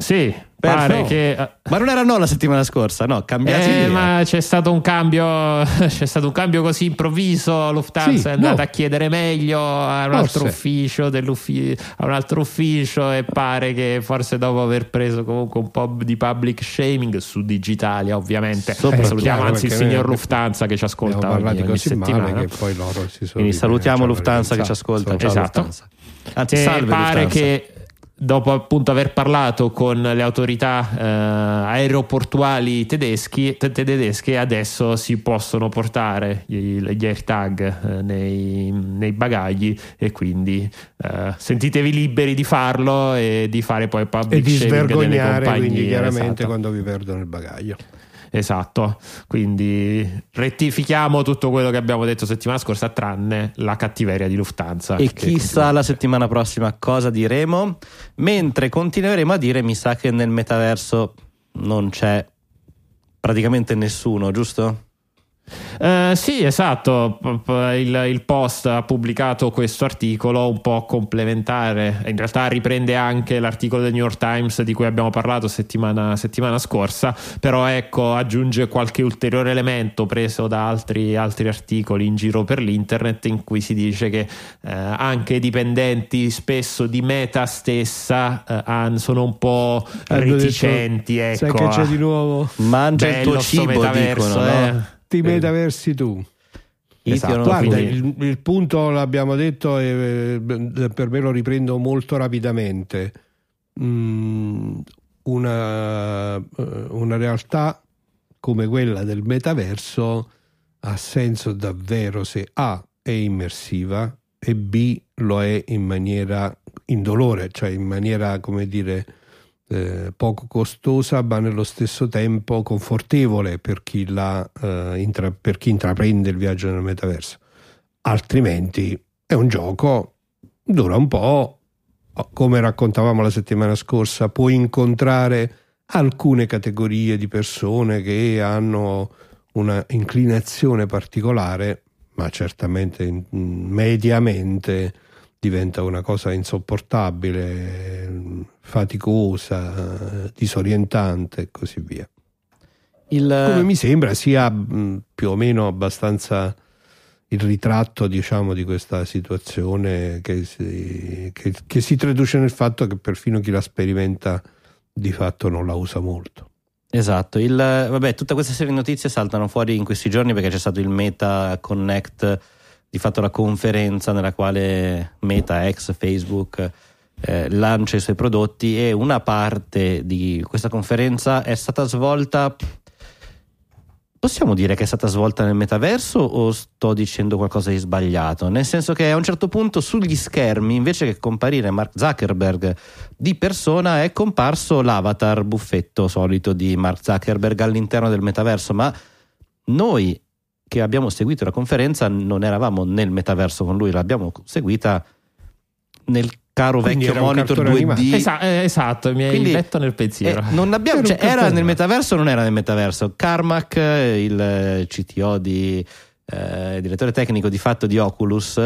Speaker 3: Sì,
Speaker 1: Per
Speaker 3: pare che... eh,
Speaker 1: Ma non era no la settimana scorsa, no, cambiati
Speaker 3: Eh,
Speaker 1: idea.
Speaker 3: ma c'è stato un cambio c'è stato un cambio così improvviso Lufthansa
Speaker 2: Sì,
Speaker 3: è andata
Speaker 2: no.
Speaker 3: a chiedere meglio a un altro
Speaker 2: Forse.
Speaker 3: ufficio dell'uffi- a un altro ufficio e pare che forse dopo aver preso comunque un po' di public shaming su Digitalia ovviamente
Speaker 1: Sopra-
Speaker 3: salutiamo
Speaker 2: chiaro,
Speaker 3: anzi il signor
Speaker 2: noi
Speaker 3: Lufthansa che ci ascolta
Speaker 2: Abbiamo
Speaker 3: ogni,
Speaker 2: parlato
Speaker 3: ogni
Speaker 2: così
Speaker 3: settimana
Speaker 2: male che poi loro si sono
Speaker 1: Quindi salutiamo
Speaker 2: ci hanno
Speaker 1: Lufthansa che ci ascolta. Ciao
Speaker 3: Esatto.
Speaker 1: Lufthansa. Anzi,
Speaker 3: E
Speaker 1: salve
Speaker 3: pare
Speaker 1: Lufthansa.
Speaker 3: che dopo appunto aver parlato con le autorità eh, aeroportuali tedeschi, te- tedesche adesso si possono portare gli, gli AirTag eh, nei, nei bagagli e quindi eh, sentitevi liberi di farlo e di fare poi public
Speaker 2: e di svergognare quindi chiaramente
Speaker 3: esatto.
Speaker 2: quando vi perdono il bagaglio.
Speaker 3: Esatto, quindi rettifichiamo tutto quello che abbiamo detto settimana scorsa, tranne la cattiveria di Lufthansa.
Speaker 1: E chissà la settimana prossima cosa diremo. Mentre continueremo a dire, mi sa che nel metaverso non c'è praticamente nessuno, giusto?
Speaker 3: Eh, sì, esatto. Il, il Post ha pubblicato questo articolo un po' complementare. In realtà riprende anche l'articolo del New York Times di cui abbiamo parlato settimana, settimana scorsa. Però ecco, aggiunge qualche ulteriore elemento preso da altri, altri articoli in giro per l'internet in cui si dice che eh, anche i dipendenti spesso di Meta stessa eh, sono un po'
Speaker 2: detto,
Speaker 3: reticenti. ecco,
Speaker 2: Sai che c'è
Speaker 3: a-
Speaker 2: di nuovo?
Speaker 1: Mangia il tuo cibo,
Speaker 3: metaverso,
Speaker 1: dicono,
Speaker 3: eh.
Speaker 2: Ti metaversi tu.
Speaker 3: Esatto.
Speaker 2: Guarda, il, il punto l'abbiamo detto e eh, per me lo riprendo molto rapidamente. Mm, una, eh, una realtà come quella del metaverso ha senso davvero se A è immersiva e B lo è in maniera indolore, cioè in maniera come dire eh, poco costosa ma nello stesso tempo confortevole per chi, la, eh, intra- per chi intraprende il viaggio nel metaverso. Altrimenti è un gioco, dura un po', come raccontavamo la settimana scorsa, puoi incontrare alcune categorie di persone che hanno una inclinazione particolare, ma certamente mediamente diventa una cosa insopportabile, faticosa, disorientante e così via.
Speaker 1: Il-
Speaker 2: Come mi sembra sia più o meno abbastanza il ritratto diciamo, di questa situazione che si, che, che si traduce nel fatto che perfino chi la sperimenta di fatto non la usa molto.
Speaker 1: Esatto, il, vabbè, tutta questa serie di notizie saltano fuori in questi giorni perché c'è stato il Meta Connect, di fatto la conferenza nella quale Meta, ex Facebook, eh, lancia i suoi prodotti e una parte di questa conferenza è stata svolta Possiamo dire che è stata svolta nel metaverso o sto dicendo qualcosa di sbagliato? Nel senso che a un certo punto sugli schermi, invece che comparire Mark Zuckerberg di persona, è comparso l'avatar buffetto solito di Mark Zuckerberg all'interno del metaverso, ma noi che abbiamo seguito la conferenza non eravamo nel metaverso con lui, l'abbiamo seguita nel caro
Speaker 2: Quindi
Speaker 1: vecchio monitor
Speaker 2: cartone
Speaker 1: 2D.
Speaker 2: animato.
Speaker 3: Esa- eh, esatto, mi hai letto nel pensiero.
Speaker 1: Eh, non abbiamo- cioè, era nel metaverso o non era nel metaverso? Carmack, il eh, CTO di eh, direttore tecnico di fatto di Oculus,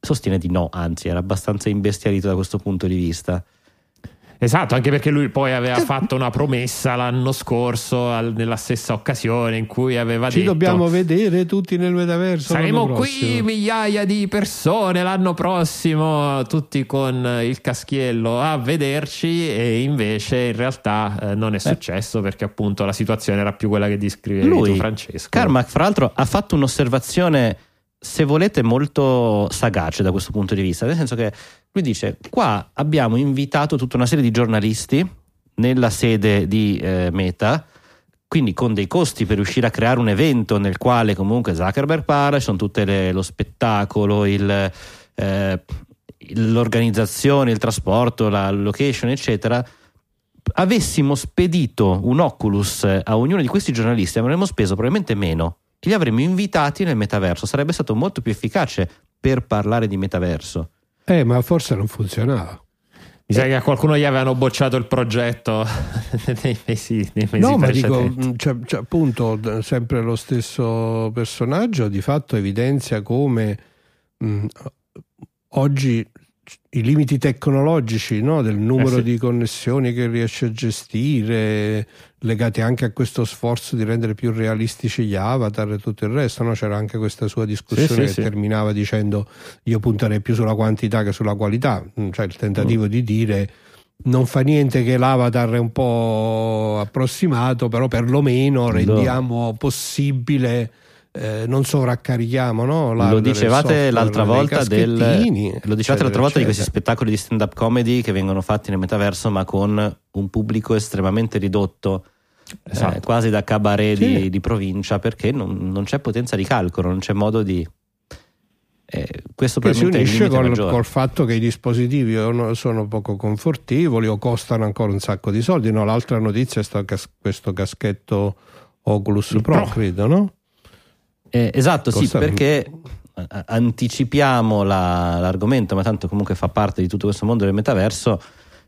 Speaker 1: sostiene di no, anzi era abbastanza imbestialito da questo punto di vista.
Speaker 3: Esatto, anche perché lui poi aveva
Speaker 2: Eh.
Speaker 3: fatto una promessa l'anno scorso al- nella stessa occasione in cui aveva
Speaker 2: Ci
Speaker 3: detto
Speaker 2: dobbiamo vedere tutti nel metaverso.
Speaker 3: Saremo qui migliaia di persone l'anno prossimo, tutti con il caschiello a vederci e invece in realtà eh, non è successo perché appunto la situazione era più quella che descrivevi tu
Speaker 1: Lui,
Speaker 3: Francesco.
Speaker 1: Carmack, fra l'altro, ha fatto un'osservazione, se volete, molto sagace da questo punto di vista, nel senso che lui dice, qua abbiamo invitato tutta una serie di giornalisti nella sede di eh, Meta, quindi con dei costi per riuscire a creare un evento nel quale comunque Zuckerberg parla, ci sono tutte le- lo spettacolo, il, eh, l'organizzazione, il trasporto, la location, eccetera. Avessimo spedito un Oculus a ognuno di questi giornalisti, avremmo speso probabilmente meno. Li avremmo invitati nel metaverso, sarebbe stato molto più efficace per parlare di metaverso.
Speaker 2: Eh, ma forse non funzionava.
Speaker 3: Mi sa che a qualcuno gli avevano bocciato il progetto nei mesi, nei mesi
Speaker 2: No, ma dico,
Speaker 3: precedenti.
Speaker 2: cioè, cioè, appunto, sempre lo stesso personaggio di fatto evidenzia come mh, oggi i limiti tecnologici no, del numero
Speaker 3: Eh sì.
Speaker 2: di connessioni che riesce a gestire, legati anche a questo sforzo di rendere più realistici gli avatar e tutto il resto, no? c'era anche questa sua discussione
Speaker 3: Sì, sì,
Speaker 2: che terminava dicendo io punterei più sulla quantità che sulla qualità, Mm, cioè il tentativo di dire non fa niente che l'avatar è un po' approssimato, però perlomeno rendiamo possibile, eh, non sovraccarichiamo no?
Speaker 1: Lo
Speaker 2: l'hardware,
Speaker 1: dicevate l'altra volta, del, lo dicevate
Speaker 2: eccetera,
Speaker 1: l'altra volta di questi spettacoli di stand-up comedy che vengono fatti nel metaverso, ma con un pubblico estremamente ridotto, eh,
Speaker 3: Esatto.
Speaker 1: quasi da cabaret di,
Speaker 2: Sì.
Speaker 1: di provincia, perché non, non c'è potenza di calcolo, non c'è modo di. eh, questo
Speaker 2: che si unisce col, col fatto che i dispositivi sono poco confortevoli o costano ancora un sacco di soldi. No, l'altra notizia è cas- questo caschetto Oculus Pro,
Speaker 3: Pro.
Speaker 2: credo, no?
Speaker 1: Eh, esatto, sì,
Speaker 2: Costa-
Speaker 1: perché eh, anticipiamo la- l'argomento, ma tanto comunque fa parte di tutto questo mondo del metaverso.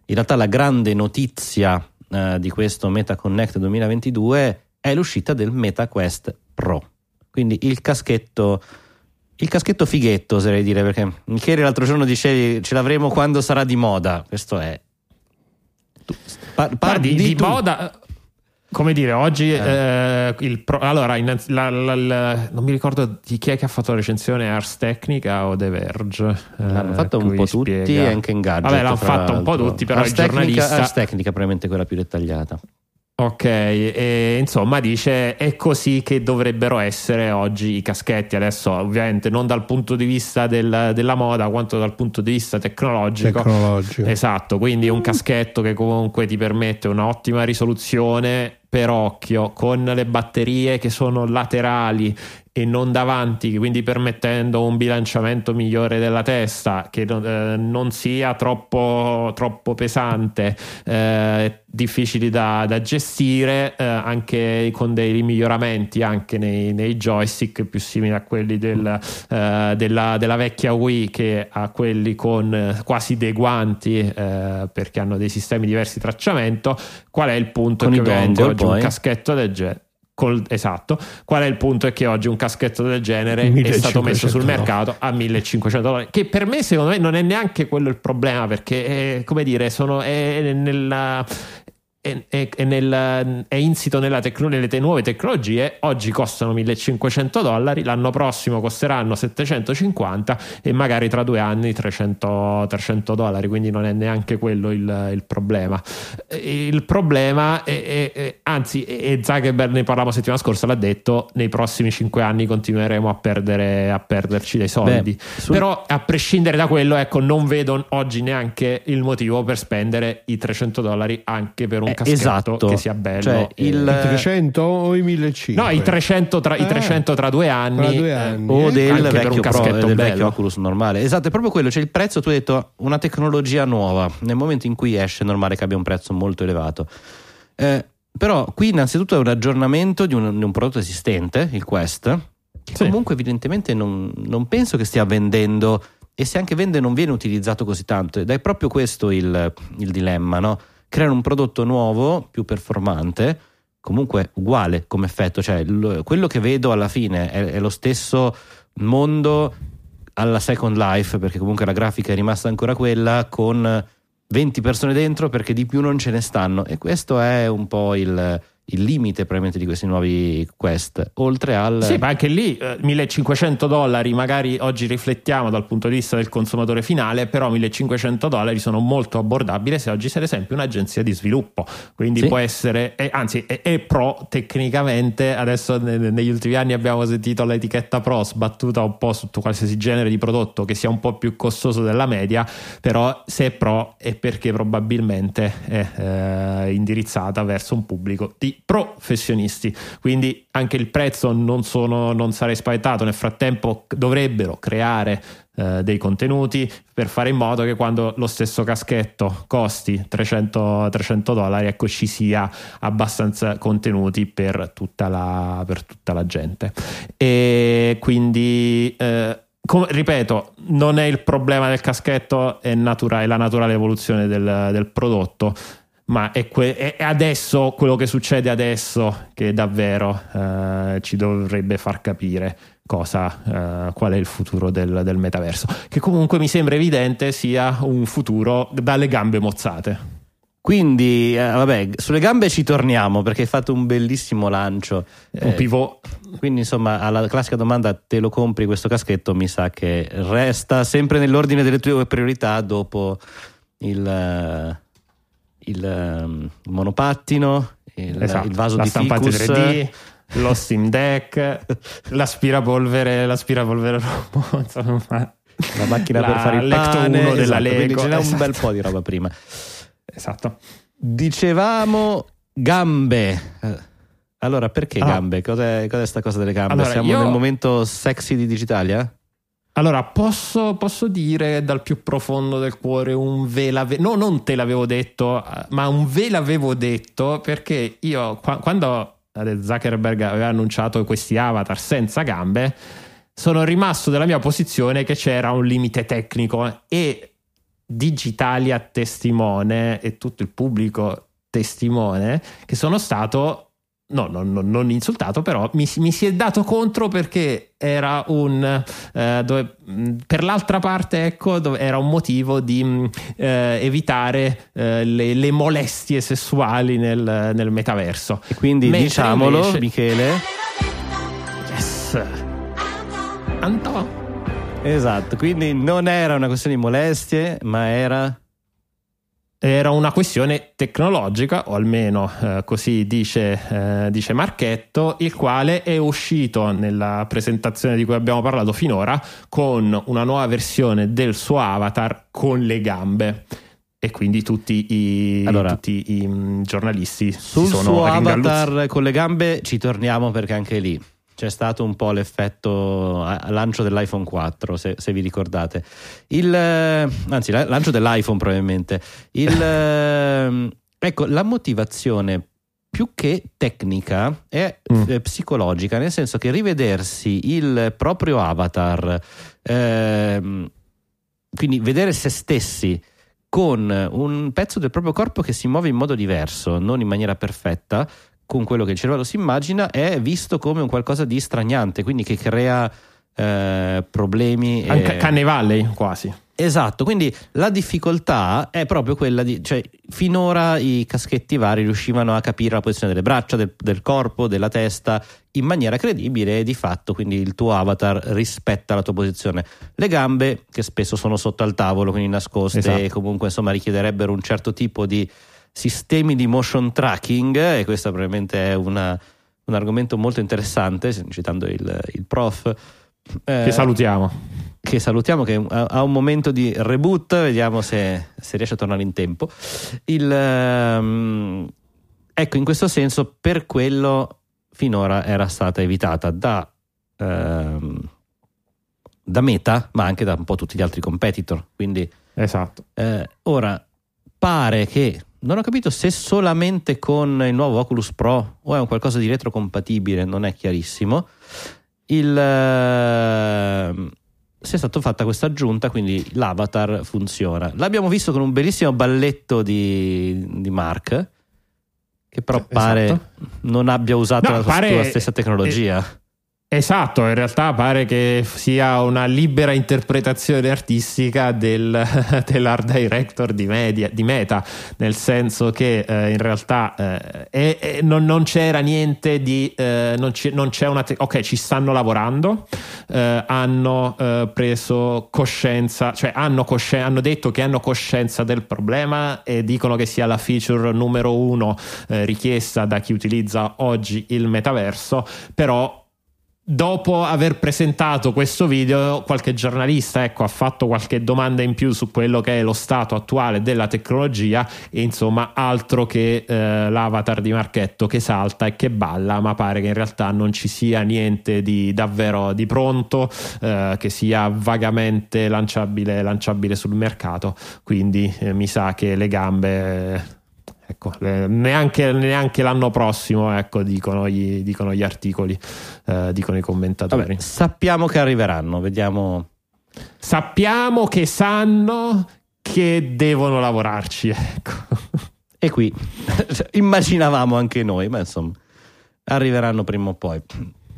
Speaker 1: In realtà la grande notizia eh, di questo Meta Connect 2022 è l'uscita del Meta Quest Pro. Quindi il caschetto, il caschetto fighetto, oserei dire, perché Michele l'altro giorno dicevi ce l'avremo quando sarà di moda. Questo è. Tu- par- par-
Speaker 3: di,
Speaker 1: di
Speaker 3: di
Speaker 1: tu.
Speaker 3: moda, come dire, oggi eh, il pro- allora, innanzi- la- la- la- non mi ricordo di chi è che ha fatto la recensione, Ars Technica o The Verge. eh,
Speaker 1: L'hanno fatto un po' tutti,
Speaker 3: spiega.
Speaker 1: anche in gadget.
Speaker 3: Vabbè, l'hanno fatto un po' tutti, però
Speaker 1: Ars
Speaker 3: il
Speaker 1: Technica,
Speaker 3: giornalista.
Speaker 1: Ars Technica probabilmente quella più dettagliata.
Speaker 3: Ok, e insomma dice è così che dovrebbero essere oggi i caschetti. Adesso, ovviamente, non dal punto di vista del- della moda, quanto dal punto di vista tecnologico.
Speaker 2: Tecnologico.
Speaker 3: Esatto, quindi un caschetto che comunque ti permette un'ottima risoluzione per occhio con le batterie che sono laterali e non davanti, quindi permettendo un bilanciamento migliore della testa che non, eh, non sia troppo, troppo pesante, eh, difficili da, da gestire, eh, anche con dei miglioramenti anche nei, nei joystick più simili a quelli del, eh, della, della vecchia Wii che a quelli con eh, quasi dei guanti eh, perché hanno dei sistemi diversi di tracciamento. Qual è il punto?
Speaker 1: Con
Speaker 3: che ovviamente oggi un
Speaker 1: poi.
Speaker 3: caschetto del genere. Col- esatto, qual è il punto? È che oggi un caschetto del genere è
Speaker 2: 1500
Speaker 3: stato messo sul mercato a 1500 dollari. Che per me, secondo me, non è neanche quello il problema, perché è, come dire, sono, è nella, è, è, è nel, è insito tecno- nelle te- nuove tecnologie, oggi costano 1500 dollari, l'anno prossimo costeranno 750 e magari tra due anni 300, 300 dollari, quindi non è neanche quello il, il problema. Il problema è, anzi, e Zuckerberg ne parlavamo settimana scorsa, l'ha detto, nei prossimi 5 anni continueremo a, perdere, a perderci dei soldi. Beh, sul... Però a prescindere da quello, ecco, non vedo oggi neanche il motivo per spendere i 300 dollari anche per un eh, caschetto esatto. che sia bello. Cioè,
Speaker 2: il... I 300 o i 1500?
Speaker 3: No, i 300 tra, eh, i 300 tra due anni, tra due anni.
Speaker 1: Eh, o del vecchio, pro, del vecchio Oculus normale. Esatto, è proprio quello. C'è il prezzo, tu hai detto una tecnologia nuova. Nel momento in cui esce è normale che abbia un prezzo molto elevato. Eh, però qui innanzitutto è un aggiornamento di un, di un prodotto esistente, il Quest, che sì. comunque evidentemente non, non penso che stia vendendo e se anche vende non viene utilizzato così tanto ed è proprio questo il, il dilemma, no? Creare un prodotto nuovo, più performante, comunque uguale come effetto, cioè l- quello che vedo alla fine è, è, lo stesso mondo alla Second Life, perché comunque la grafica è rimasta ancora quella, con 20 persone dentro perché di più non ce ne stanno. E questo è un po' il il limite probabilmente di questi nuovi quest oltre al
Speaker 3: sì ma anche lì eh, 1500 dollari magari oggi riflettiamo dal punto di vista del consumatore finale però 1500 dollari sono molto abbordabili se oggi sei ad esempio un'agenzia di sviluppo quindi sì. può essere eh, anzi è, è, pro tecnicamente adesso ne, negli ultimi anni abbiamo sentito l'etichetta pro sbattuta un po' su qualsiasi genere di prodotto che sia un po' più costoso della media però se è pro è perché probabilmente è eh, indirizzata verso un pubblico di professionisti. Quindi anche il prezzo non, sono, non sarei spaventato. Nel frattempo dovrebbero creare eh, dei contenuti per fare in modo che quando lo stesso caschetto costi 300, 300 dollari, ecco ci sia abbastanza contenuti per tutta la, per tutta la gente. E quindi. Eh, come, ripeto, non è il problema del caschetto, è, natura- è la naturale evoluzione del, del prodotto ma è, que- è, adesso quello che succede adesso che davvero eh, ci dovrebbe far capire cosa, eh, qual è il futuro del, del, metaverso, che comunque mi sembra evidente sia un futuro dalle gambe mozzate.
Speaker 1: Quindi, eh, vabbè, sulle gambe ci torniamo perché hai fatto un bellissimo lancio.
Speaker 3: Un eh, pivot.
Speaker 1: Quindi, insomma, alla classica domanda: te lo compri questo caschetto? Mi sa che resta sempre nell'ordine delle tue priorità dopo il il, um, monopattino, il, esatto, il vaso
Speaker 3: la
Speaker 1: di
Speaker 3: stampante ficus. 3D, lo Steam Deck, l'aspirapolvere, l'aspirapolvere
Speaker 1: la macchina la per fare il pane, 1 della esatto, Lego. Ce n'è esatto. un bel po' di roba prima.
Speaker 3: Esatto.
Speaker 1: Dicevamo gambe. Allora, perché ah. gambe? Cos'è, cos'è sta cosa delle gambe? Allora, Siamo io... nel momento sexy di Digitalia?
Speaker 3: Allora, posso, posso, dire dal più profondo del cuore un ve l'avevo... No, non te l'avevo detto, ma un ve l'avevo detto perché io quando Zuckerberg aveva annunciato questi avatar senza gambe, sono rimasto della mia posizione che c'era un limite tecnico e Digitalia testimone e tutto il pubblico testimone che sono stato no, no, no, non insultato, però mi, mi, si è dato contro perché era un eh, dove, per l'altra parte, ecco, era un motivo di eh, evitare eh, le, le, molestie sessuali nel, nel, metaverso.
Speaker 1: E quindi Mentre diciamolo, invece... Michele.
Speaker 3: Yes. Anto.
Speaker 1: Esatto, quindi non era una questione di molestie, ma era
Speaker 3: era una questione tecnologica, o almeno eh, così dice, eh, dice, Marchetto, il quale è uscito nella presentazione di cui abbiamo parlato finora con una nuova versione del suo avatar con le gambe. E quindi tutti i, allora, tutti i mm, giornalisti
Speaker 1: sul
Speaker 3: sono
Speaker 1: suo avatar con le gambe ci torniamo perché anche lì c'è stato un po' l'effetto lancio dell'iPhone 4, se, se vi ricordate. Il, eh, anzi, lancio dell'iPhone probabilmente. Il, eh, ecco, la motivazione più che tecnica è mm. psicologica, nel senso che rivedersi il proprio avatar, ehm, quindi vedere se stessi con un pezzo del proprio corpo che si muove in modo diverso, non in maniera perfetta, con quello che il cervello si immagina è visto come un qualcosa di straniante, quindi che crea eh, problemi.
Speaker 3: Anche e... Cane Valley quasi.
Speaker 1: Esatto, quindi la difficoltà è proprio quella di, cioè finora i caschetti vari riuscivano a capire la posizione delle braccia, del, del corpo, della testa in maniera credibile e di fatto quindi il tuo avatar rispetta la tua posizione. Le gambe, che spesso sono sotto al tavolo, quindi nascoste
Speaker 3: Esatto.
Speaker 1: e comunque insomma richiederebbero un certo tipo di sistemi di motion tracking e questo probabilmente è una- un argomento molto interessante, citando il, il prof. eh,
Speaker 3: Che salutiamo.
Speaker 1: che salutiamo che ha un momento di reboot, vediamo se, se riesce a tornare in tempo. Il, ehm, ecco, in questo senso, per quello finora era stata evitata da, ehm, da Meta, ma anche da un po' tutti gli altri competitor. Quindi
Speaker 3: Esatto.
Speaker 1: eh, ora pare che non ho capito se solamente con il nuovo Oculus Pro o è un qualcosa di retrocompatibile, non è chiarissimo. Il, ehm, si è stata fatta questa aggiunta, quindi l'avatar funziona. L'abbiamo visto con un bellissimo balletto di, di Mark, che però
Speaker 3: Esatto.
Speaker 1: pare non abbia usato
Speaker 3: No,
Speaker 1: la
Speaker 3: pare-
Speaker 1: sua stessa tecnologia.
Speaker 3: Esatto, in realtà pare che sia una libera interpretazione artistica del, dell'art director di, media, di Meta, nel senso che eh, in realtà eh, è- non, non c'era niente di... eh, non, c'è, non c'è una... te- ok, ci stanno lavorando, eh, hanno eh, preso coscienza, cioè hanno, cosci- hanno detto che hanno coscienza del problema e dicono che sia la feature numero uno eh, richiesta da chi utilizza oggi il metaverso, però dopo aver presentato questo video qualche giornalista ecco, ha fatto qualche domanda in più su quello che è lo stato attuale della tecnologia e insomma altro che eh, l'avatar di Marchetto che salta e che balla ma pare che in realtà non ci sia niente di davvero di pronto eh, che sia vagamente lanciabile, lanciabile sul mercato. Quindi eh, mi sa che le gambe Ecco, eh, neanche, neanche l'anno prossimo, ecco, dicono gli, dicono gli articoli, eh, dicono i commentatori.
Speaker 1: Vabbè, sappiamo che arriveranno, vediamo.
Speaker 3: Sappiamo che sanno che devono lavorarci, ecco.
Speaker 1: E qui immaginavamo anche noi, ma insomma, arriveranno prima o poi.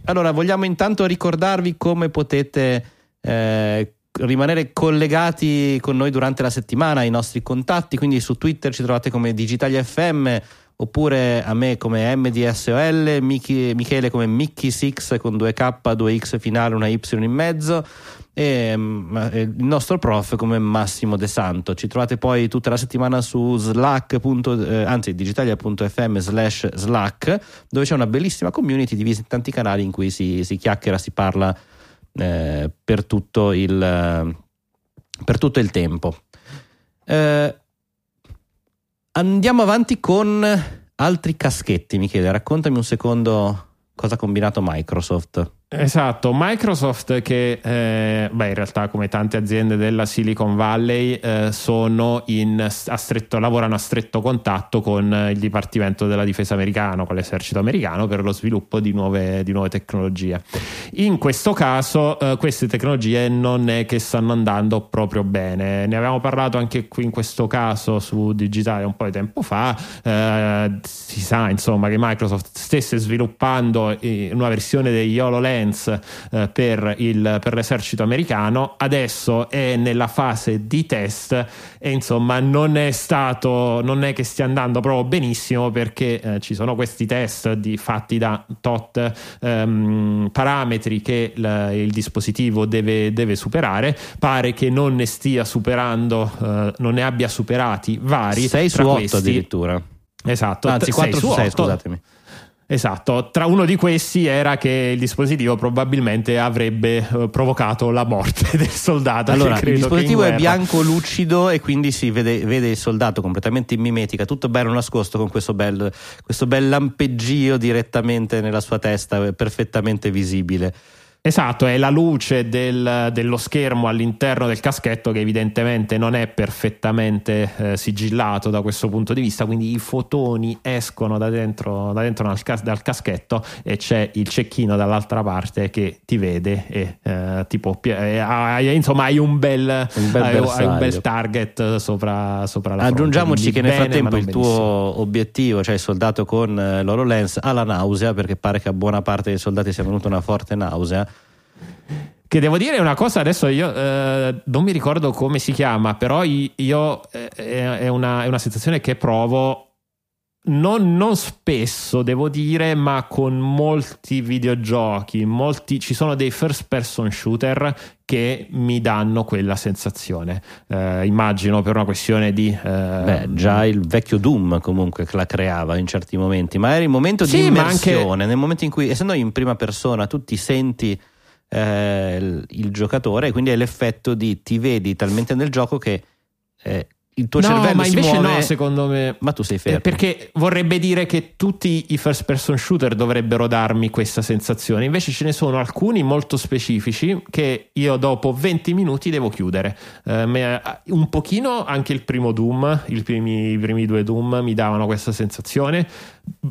Speaker 1: Allora, vogliamo intanto ricordarvi come potete eh, rimanere collegati con noi durante la settimana, i nostri contatti, quindi su Twitter ci trovate come Digitali FM oppure a me come MDSOL, Michi- Michele come Mickey6 con 2K, 2X finale, una Y in mezzo e mm, eh, il nostro prof come Massimo De Santo. Ci trovate poi tutta la settimana su slack. eh, anzi digitalia.fm slash slack dove c'è una bellissima community divisa in tanti canali in cui si, si chiacchiera, si parla eh, per, tutto il, per tutto il tempo. Eh, andiamo avanti con altri caschetti, Michele. Raccontami un secondo cosa ha combinato Microsoft.
Speaker 3: Esatto, Microsoft che eh, beh, in realtà come tante aziende della Silicon Valley eh, in, a stretto, lavorano a stretto contatto con il Dipartimento della Difesa americano, con l'esercito americano per lo sviluppo di nuove, di nuove tecnologie. In questo caso eh, queste tecnologie non è che stanno andando proprio bene, ne avevamo parlato anche qui in questo caso su Digitale un po' di tempo fa, eh, si sa insomma che Microsoft stesse sviluppando eh, una versione degli HoloLens eh, per, il- per l'esercito americano, adesso è nella fase di test e insomma non è stato, non è che stia andando proprio benissimo perché eh, ci sono questi test di- fatti da tot ehm, parametri che il, il dispositivo deve, deve superare, pare che non ne stia superando, eh, non ne abbia superati vari.
Speaker 1: 6 su
Speaker 3: tra
Speaker 1: 8
Speaker 3: questi-
Speaker 1: addirittura.
Speaker 3: Esatto,
Speaker 1: Anzi,
Speaker 3: sei
Speaker 1: 4 su 6,
Speaker 3: otto.
Speaker 1: scusatemi.
Speaker 3: Esatto, tra uno di questi era che il dispositivo probabilmente avrebbe eh, provocato la morte del soldato.
Speaker 1: Allora, il dispositivo è
Speaker 3: guerra-
Speaker 1: bianco lucido e quindi si vede, vede il soldato completamente in mimetica, tutto bello nascosto con questo bel, questo bel lampeggio direttamente nella sua testa, eh, perfettamente visibile.
Speaker 3: Esatto, è la luce del- dello schermo all'interno del caschetto che evidentemente non è perfettamente eh, sigillato da questo punto di vista, quindi i fotoni escono da dentro, da dentro dal, dal caschetto e c'è il cecchino dall'altra parte che ti vede e eh, tipo, pi- eh, insomma hai un bel,
Speaker 1: Un bel
Speaker 3: hai- un bel target sopra, sopra la fronte,
Speaker 1: Aggiungiamoci
Speaker 3: quindi
Speaker 1: che nel
Speaker 3: bene,
Speaker 1: frattempo
Speaker 3: ma
Speaker 1: il
Speaker 3: non
Speaker 1: tuo
Speaker 3: benissimo.
Speaker 1: obiettivo, cioè il soldato con eh, l'HoloLens, ha la nausea perché pare che a buona parte dei soldati sia venuta una forte nausea.
Speaker 3: Che devo dire una cosa, adesso io eh, non mi ricordo come si chiama, però io eh, è, una, è una sensazione che provo non, non, spesso, devo dire, ma con molti videogiochi, molti, ci sono dei first person shooter che mi danno quella sensazione. Eh, immagino per una questione di... Eh...
Speaker 1: Beh, già il vecchio Doom comunque la creava in certi momenti, ma era il momento sì, di immersione, anche... nel momento in cui, essendo in prima persona, tu ti senti eh, il, il, giocatore, quindi è l'effetto di ti vedi talmente nel gioco che eh, il tuo
Speaker 3: no,
Speaker 1: cervello
Speaker 3: ma
Speaker 1: si
Speaker 3: invece
Speaker 1: muove,
Speaker 3: no, secondo me.
Speaker 1: Ma tu sei fermo.
Speaker 3: Eh, perché vorrebbe dire che tutti i first person shooter dovrebbero darmi questa sensazione. Invece ce ne sono alcuni molto specifici che io dopo 20 minuti devo chiudere. Eh, un pochino anche il primo Doom, primi, i primi due Doom mi davano questa sensazione.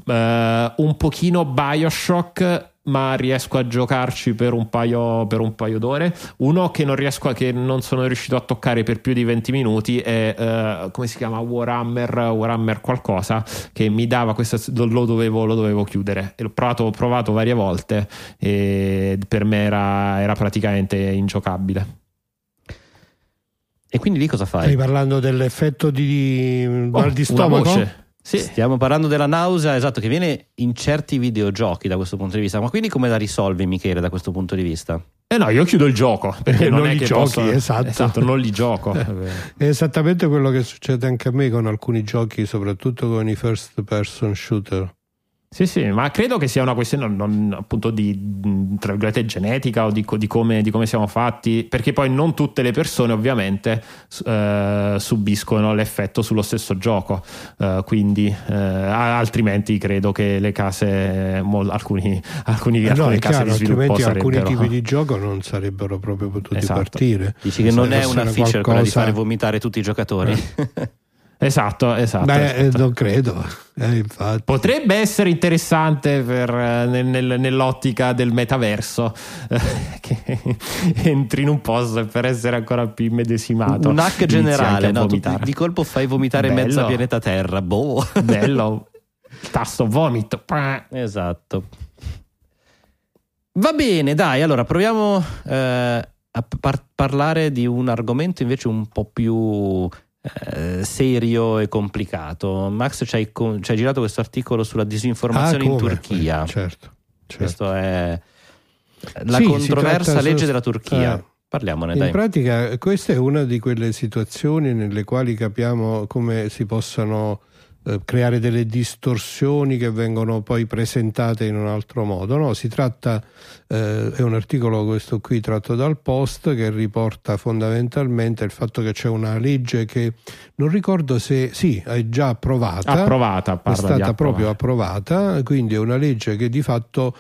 Speaker 3: Eh, un pochino Bioshock ma riesco a giocarci per un paio, per un paio d'ore. Uno che non, riesco a, che non sono riuscito a toccare per più di 20 minuti è uh, come si chiama Warhammer, Warhammer qualcosa che mi dava questa lo dovevo, lo dovevo chiudere. E l'ho provato, ho provato varie volte e per me era, era praticamente ingiocabile.
Speaker 1: E quindi lì cosa fai?
Speaker 2: Stai parlando dell'effetto di mal oh, di stomaco?
Speaker 1: Sì. Stiamo parlando della nausea, esatto, che viene in certi videogiochi da questo punto di vista. Ma quindi come la risolvi, Michele, da questo punto di vista?
Speaker 3: Eh no, io chiudo il gioco perché non,
Speaker 2: non
Speaker 3: li
Speaker 2: giochi,
Speaker 3: posso...
Speaker 2: esatto.
Speaker 3: esatto. non li gioco.
Speaker 2: È esattamente quello che succede anche a me con alcuni giochi, soprattutto con i first person shooter.
Speaker 3: Sì, sì, ma credo che sia una questione non, non, appunto di tra virgolette genetica o di, di, come, di, come, siamo fatti, perché poi non tutte le persone ovviamente eh, subiscono l'effetto sullo stesso gioco, eh, quindi eh, altrimenti credo che le case, mol, alcuni, alcuni,
Speaker 2: eh
Speaker 3: alcune
Speaker 2: no,
Speaker 3: case
Speaker 2: chiaro,
Speaker 3: di sviluppo
Speaker 2: alcuni tipi di gioco non sarebbero proprio potuti
Speaker 3: esatto.
Speaker 2: partire.
Speaker 1: Dici che non è una feature qualcosa... quella di fare vomitare tutti i giocatori?
Speaker 3: Esatto, esatto.
Speaker 2: Beh,
Speaker 3: esatto.
Speaker 2: non credo. Eh,
Speaker 3: Potrebbe essere interessante per, eh, nel, nel, nell'ottica del metaverso eh, che entri in un posto e per essere ancora più immedesimato.
Speaker 1: Un hack generale, no? di, di colpo fai vomitare Bello. mezza pianeta Terra. Boh.
Speaker 3: Bello. Tasto vomito.
Speaker 1: Esatto. Va bene, dai, allora proviamo eh, a par- parlare di un argomento invece un po' più eh, serio e complicato. Max ci hai, ci hai, girato questo articolo sulla disinformazione
Speaker 2: ah,
Speaker 1: in Turchia.
Speaker 2: Eh, certo, certo.
Speaker 1: Questo è la sì, controversa legge su... della Turchia. Eh, Parliamone,
Speaker 2: in
Speaker 1: dai.
Speaker 2: pratica, questa è una di quelle situazioni nelle quali capiamo come si possano creare delle distorsioni che vengono poi presentate in un altro modo. No, si tratta, eh, è un articolo questo qui tratto dal Post che riporta fondamentalmente il fatto che c'è una legge che non ricordo se sì, è già approvata,
Speaker 3: approvata
Speaker 2: è stata proprio approvata, quindi è una legge che di fatto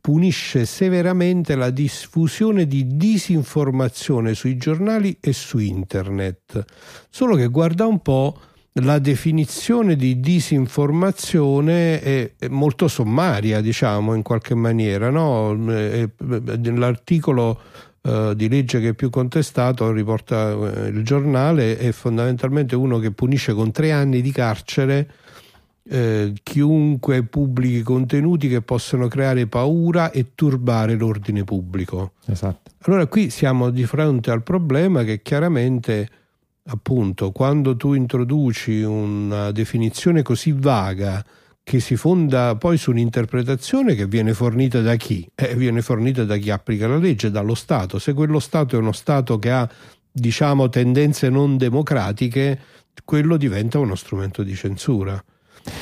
Speaker 2: punisce severamente la diffusione di disinformazione sui giornali e su internet. Solo che guarda un po' la definizione di disinformazione è, molto sommaria, diciamo, in qualche maniera. No? L'articolo eh, di legge che è più contestato, riporta eh, il giornale, è fondamentalmente uno che punisce con tre anni di carcere eh, chiunque pubblichi contenuti che possono creare paura e turbare l'ordine pubblico.
Speaker 3: Esatto.
Speaker 2: Allora qui siamo di fronte al problema che chiaramente appunto quando tu introduci una definizione così vaga che si fonda poi su un'interpretazione che viene fornita da chi? Eh, viene fornita da chi applica la legge, dallo Stato. Se quello Stato è uno Stato che ha, diciamo, tendenze non democratiche, quello diventa uno strumento di censura.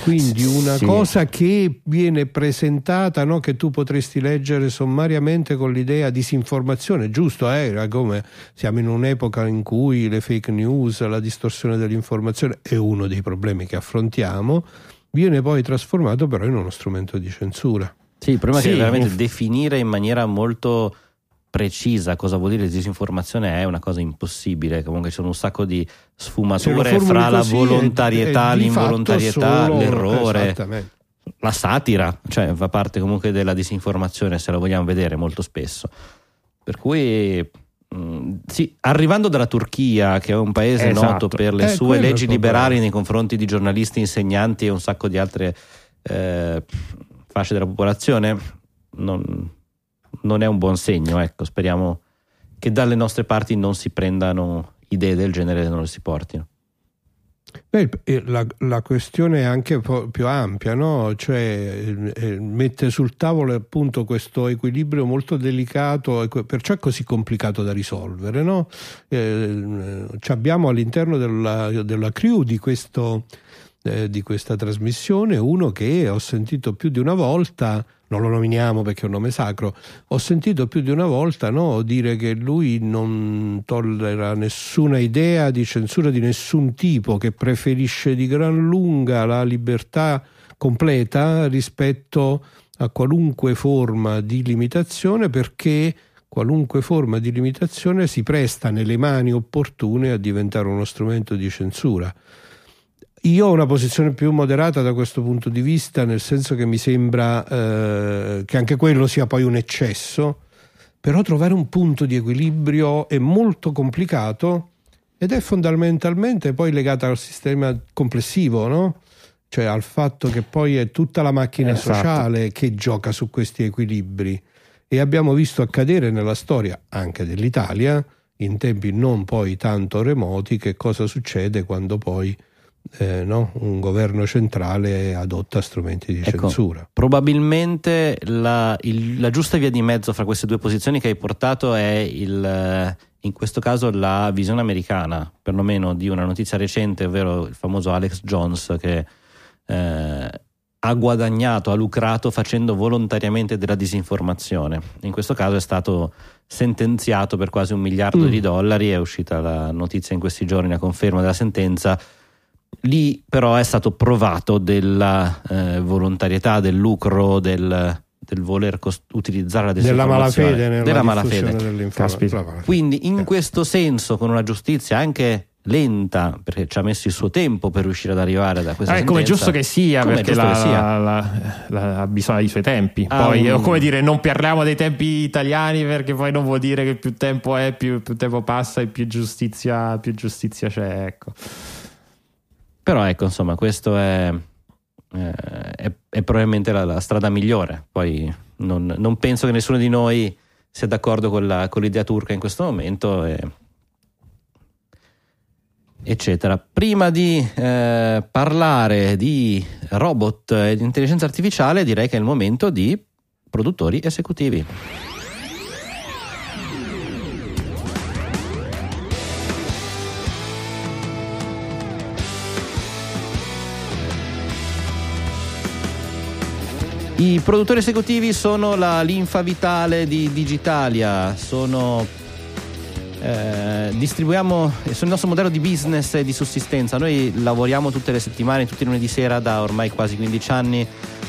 Speaker 2: Quindi una sì. cosa che viene presentata, no? che tu potresti leggere sommariamente con l'idea disinformazione, giusto? Eh? Come siamo in un'epoca in cui le fake news, la distorsione dell'informazione è uno dei problemi che affrontiamo, viene poi trasformato però in uno strumento di censura.
Speaker 1: Sì, il problema sì. è che veramente definire in maniera molto precisa cosa vuol dire disinformazione è una cosa impossibile. Comunque ci sono un sacco di sfumature fra la volontarietà, è, è l'involontarietà, solo, l'errore, la satira, cioè fa parte comunque della disinformazione se la vogliamo vedere molto spesso. Per cui mm, sì, arrivando dalla Turchia, che è un paese esatto. noto per le
Speaker 2: eh,
Speaker 1: sue leggi liberali nei confronti di giornalisti, insegnanti e un sacco di altre eh, fasce della popolazione, non, non è un buon segno, ecco, speriamo che dalle nostre parti non si prendano idee del genere e non le si portino.
Speaker 2: Beh, la, la, questione è anche più ampia, no? cioè, mette sul tavolo appunto questo equilibrio molto delicato, perciò è così complicato da risolvere. No? Eh, abbiamo all'interno della, della crew di, questo, eh, di questa trasmissione uno che ho sentito più di una volta non lo nominiamo perché è un nome sacro, ho sentito più di una volta no, dire che lui non tollera nessuna idea di censura di nessun tipo, che preferisce di gran lunga la libertà completa rispetto a qualunque forma di limitazione perché qualunque forma di limitazione si presta nelle mani opportune a diventare uno strumento di censura. Io ho una posizione più moderata da questo punto di vista, nel senso che mi sembra eh, che anche quello sia poi un eccesso, però trovare un punto di equilibrio è molto complicato ed è fondamentalmente poi legato al sistema complessivo, no? cioè al fatto che poi è tutta la macchina esatto. sociale che gioca su questi equilibri e abbiamo visto accadere nella storia anche dell'Italia, in tempi non poi tanto remoti, che cosa succede quando poi eh, no? un governo centrale adotta strumenti di ecco, censura.
Speaker 1: Probabilmente la, il, la, giusta via di mezzo fra queste due posizioni che hai portato è il, eh, in questo caso la visione americana, perlomeno di una notizia recente, ovvero il famoso Alex Jones che eh, ha guadagnato, ha lucrato facendo volontariamente della disinformazione. In questo caso è stato sentenziato per quasi un miliardo mm. di dollari, è uscita la notizia in questi giorni, la conferma della sentenza Lì però è stato provato della eh, volontarietà, del lucro, del, del voler cost- utilizzare la
Speaker 2: della malafede,
Speaker 1: della malafede. Quindi in questo senso con una giustizia anche lenta perché ci ha messo il suo tempo per riuscire ad arrivare da questa eh,
Speaker 3: come giusto che sia perché la, che sia. La, la, ha bisogno dei suoi tempi. Ah, poi un... come dire non parliamo dei tempi italiani perché poi non vuol dire che più tempo è più, più tempo passa e più giustizia, più giustizia c'è ecco
Speaker 1: però ecco, insomma, questo è, eh, è, è probabilmente la, la, strada migliore. Poi non, non, penso che nessuno di noi sia d'accordo con, la, con l'idea turca in questo momento. E, eccetera. Prima di eh, parlare di robot e di intelligenza artificiale, direi che è il momento di produttori esecutivi. I produttori esecutivi sono la linfa vitale di Digitalia, sono, eh, distribuiamo, sono il nostro modello di business e di sussistenza. Noi lavoriamo tutte le settimane, tutti i lunedì sera da ormai quasi 15 anni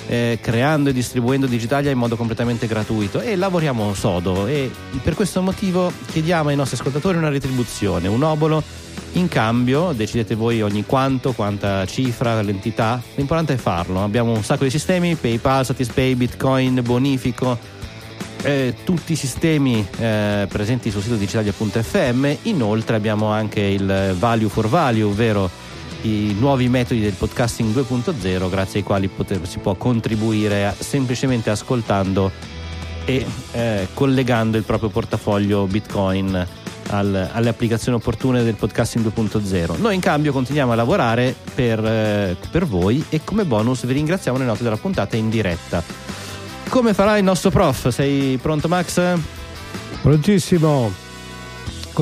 Speaker 1: eh, creando e distribuendo Digitalia in modo completamente gratuito. E lavoriamo sodo. E per questo motivo chiediamo ai nostri ascoltatori una retribuzione, un obolo in cambio decidete voi ogni quanto, quanta cifra, l'entità, l'importante è farlo. Abbiamo un sacco di sistemi, PayPal, Satispay, Bitcoin, Bonifico, eh, tutti i sistemi eh, presenti sul sito digitalia.fm. Inoltre abbiamo anche il Value for Value, ovvero i nuovi metodi del podcasting 2.0 grazie ai quali poter, si può contribuire semplicemente ascoltando e eh, collegando il proprio portafoglio Bitcoin al, alle applicazioni opportune del podcasting 2.0. Noi in cambio continuiamo a lavorare per, eh, per voi e come bonus vi ringraziamo nelle note della puntata in diretta. Come farà il nostro prof? Sei pronto Max?
Speaker 2: Prontissimo.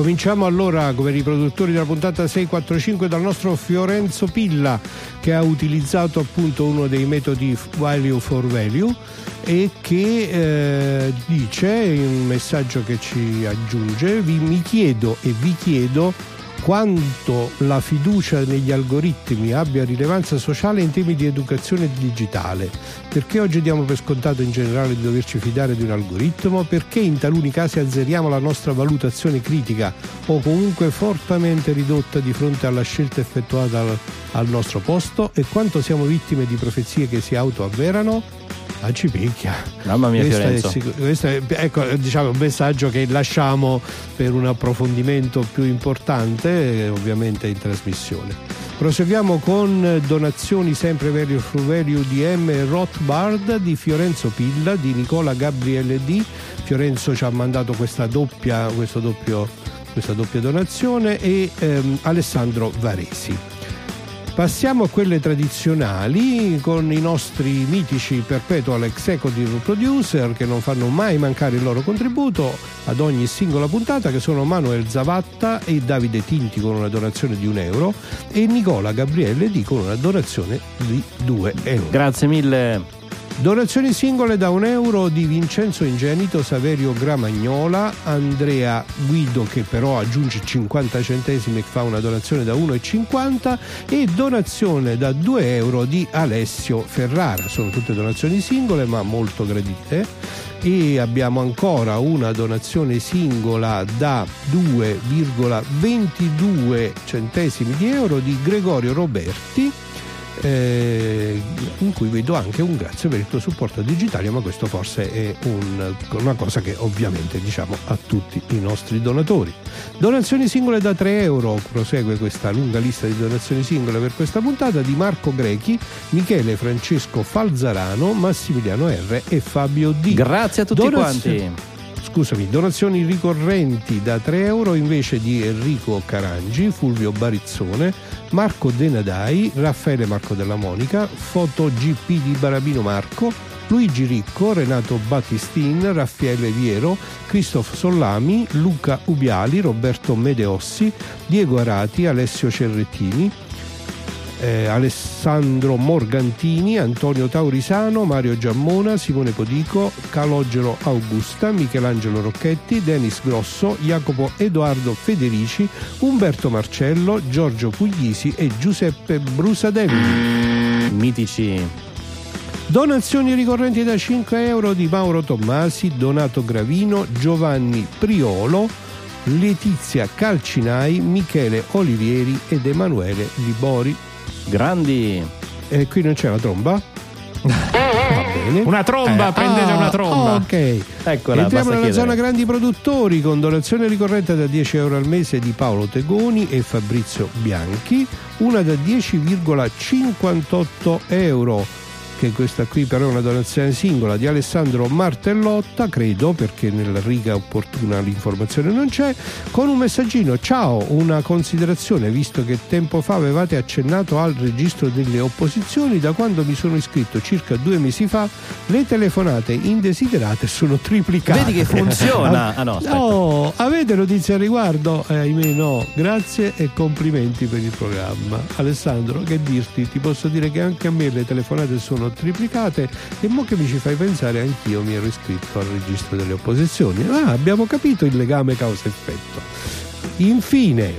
Speaker 2: Cominciamo allora come riproduttori della puntata 645 dal nostro Fiorenzo Pilla che ha utilizzato appunto uno dei metodi value for value e che eh, dice in un messaggio che ci aggiunge vi, mi chiedo e vi chiedo quanto la fiducia negli algoritmi abbia rilevanza sociale in temi di educazione digitale. Perché oggi diamo per scontato in generale di doverci fidare di un algoritmo? Perché in taluni casi azzeriamo la nostra valutazione critica o comunque fortemente ridotta di fronte alla scelta effettuata al, al nostro posto? E quanto siamo vittime di profezie che si autoavverano? Ah, ci picchia.
Speaker 1: Mamma mia, questo
Speaker 2: È, questo è, ecco, diciamo, un messaggio che lasciamo per un approfondimento più importante, ovviamente in trasmissione. Proseguiamo con donazioni sempre value for value di M. Rothbard, di Fiorenzo Pilla, di Nicola Gabriele D. Fiorenzo ci ha mandato questa doppia, questo doppio, questa doppia donazione e ehm, Alessandro Varesi. Passiamo a quelle tradizionali con i nostri mitici Perpetual Executive Producer che non fanno mai mancare il loro contributo ad ogni singola puntata che sono Manuel Zavatta e Davide Tinti con una donazione di un euro e Nicola Gabriele D con una donazione di 2 euro.
Speaker 1: Grazie mille.
Speaker 2: Donazioni singole da un euro di Vincenzo Ingenito, Saverio Gramagnola, Andrea Guido che però aggiunge 50 centesimi e fa una donazione da 1,50 e donazione da 2 euro di Alessio Ferrara. Sono tutte donazioni singole ma molto gradite. E abbiamo ancora una donazione singola da 2,22 centesimi di euro di Gregorio Roberti eh, in cui vedo anche un grazie per il tuo supporto digitale, ma questo forse è un, una cosa che ovviamente diciamo a tutti i nostri donatori. Donazioni singole da 3 euro, prosegue questa lunga lista di donazioni singole per questa puntata di Marco Grechi, Michele Francesco Falzarano, Massimiliano R e Fabio D.
Speaker 1: Grazie a tutti
Speaker 2: Donazio-
Speaker 1: quanti.
Speaker 2: Scusami, donazioni ricorrenti da 3 euro invece di Enrico Carangi, Fulvio Barizzone, Marco Denadai, Raffaele Marco della Monica, Foto GP di Barabino Marco, Luigi Ricco, Renato Battistin, Raffaele Viero, Cristof Sollami, Luca Ubiali, Roberto Medeossi, Diego Arati, Alessio Cerrettini, eh, Alessandro Morgantini, Antonio Taurisano, Mario Giammona, Simone Podico, Calogero Augusta, Michelangelo Rocchetti, Denis Grosso, Jacopo Edoardo Federici, Umberto Marcello, Giorgio Puglisi e Giuseppe Brusadelli.
Speaker 1: Mitici.
Speaker 2: Donazioni ricorrenti da 5 euro di Mauro Tommasi, Donato Gravino, Giovanni Priolo, Letizia Calcinai, Michele Olivieri ed Emanuele Libori.
Speaker 1: Grandi.
Speaker 2: E qui non c'è una tromba?
Speaker 3: Una tromba,
Speaker 2: Eh,
Speaker 3: prendete
Speaker 2: ah,
Speaker 3: una tromba.
Speaker 2: Ok.
Speaker 1: Eccola,
Speaker 2: Entriamo
Speaker 1: basta
Speaker 2: nella
Speaker 1: chiedere.
Speaker 2: zona grandi produttori con donazione ricorrente da 10 euro al mese di Paolo Tegoni e Fabrizio Bianchi, una da 10,58 euro che questa qui però è una donazione singola di Alessandro Martellotta, credo perché nella riga opportuna l'informazione non c'è, con un messaggino, ciao, una considerazione, visto che tempo fa avevate accennato al registro delle opposizioni, da quando mi sono iscritto circa due mesi fa, le telefonate indesiderate sono triplicate.
Speaker 1: Vedi che funziona. Ah, no, aspetta.
Speaker 2: No, avete notizie al riguardo? Eh, ahimè no, grazie e complimenti per il programma. Alessandro, che dirti? Ti posso dire che anche a me le telefonate sono triplicate e mo che mi ci fai pensare anch'io mi ero iscritto al registro delle opposizioni. Ah, abbiamo capito il legame causa-effetto. Infine,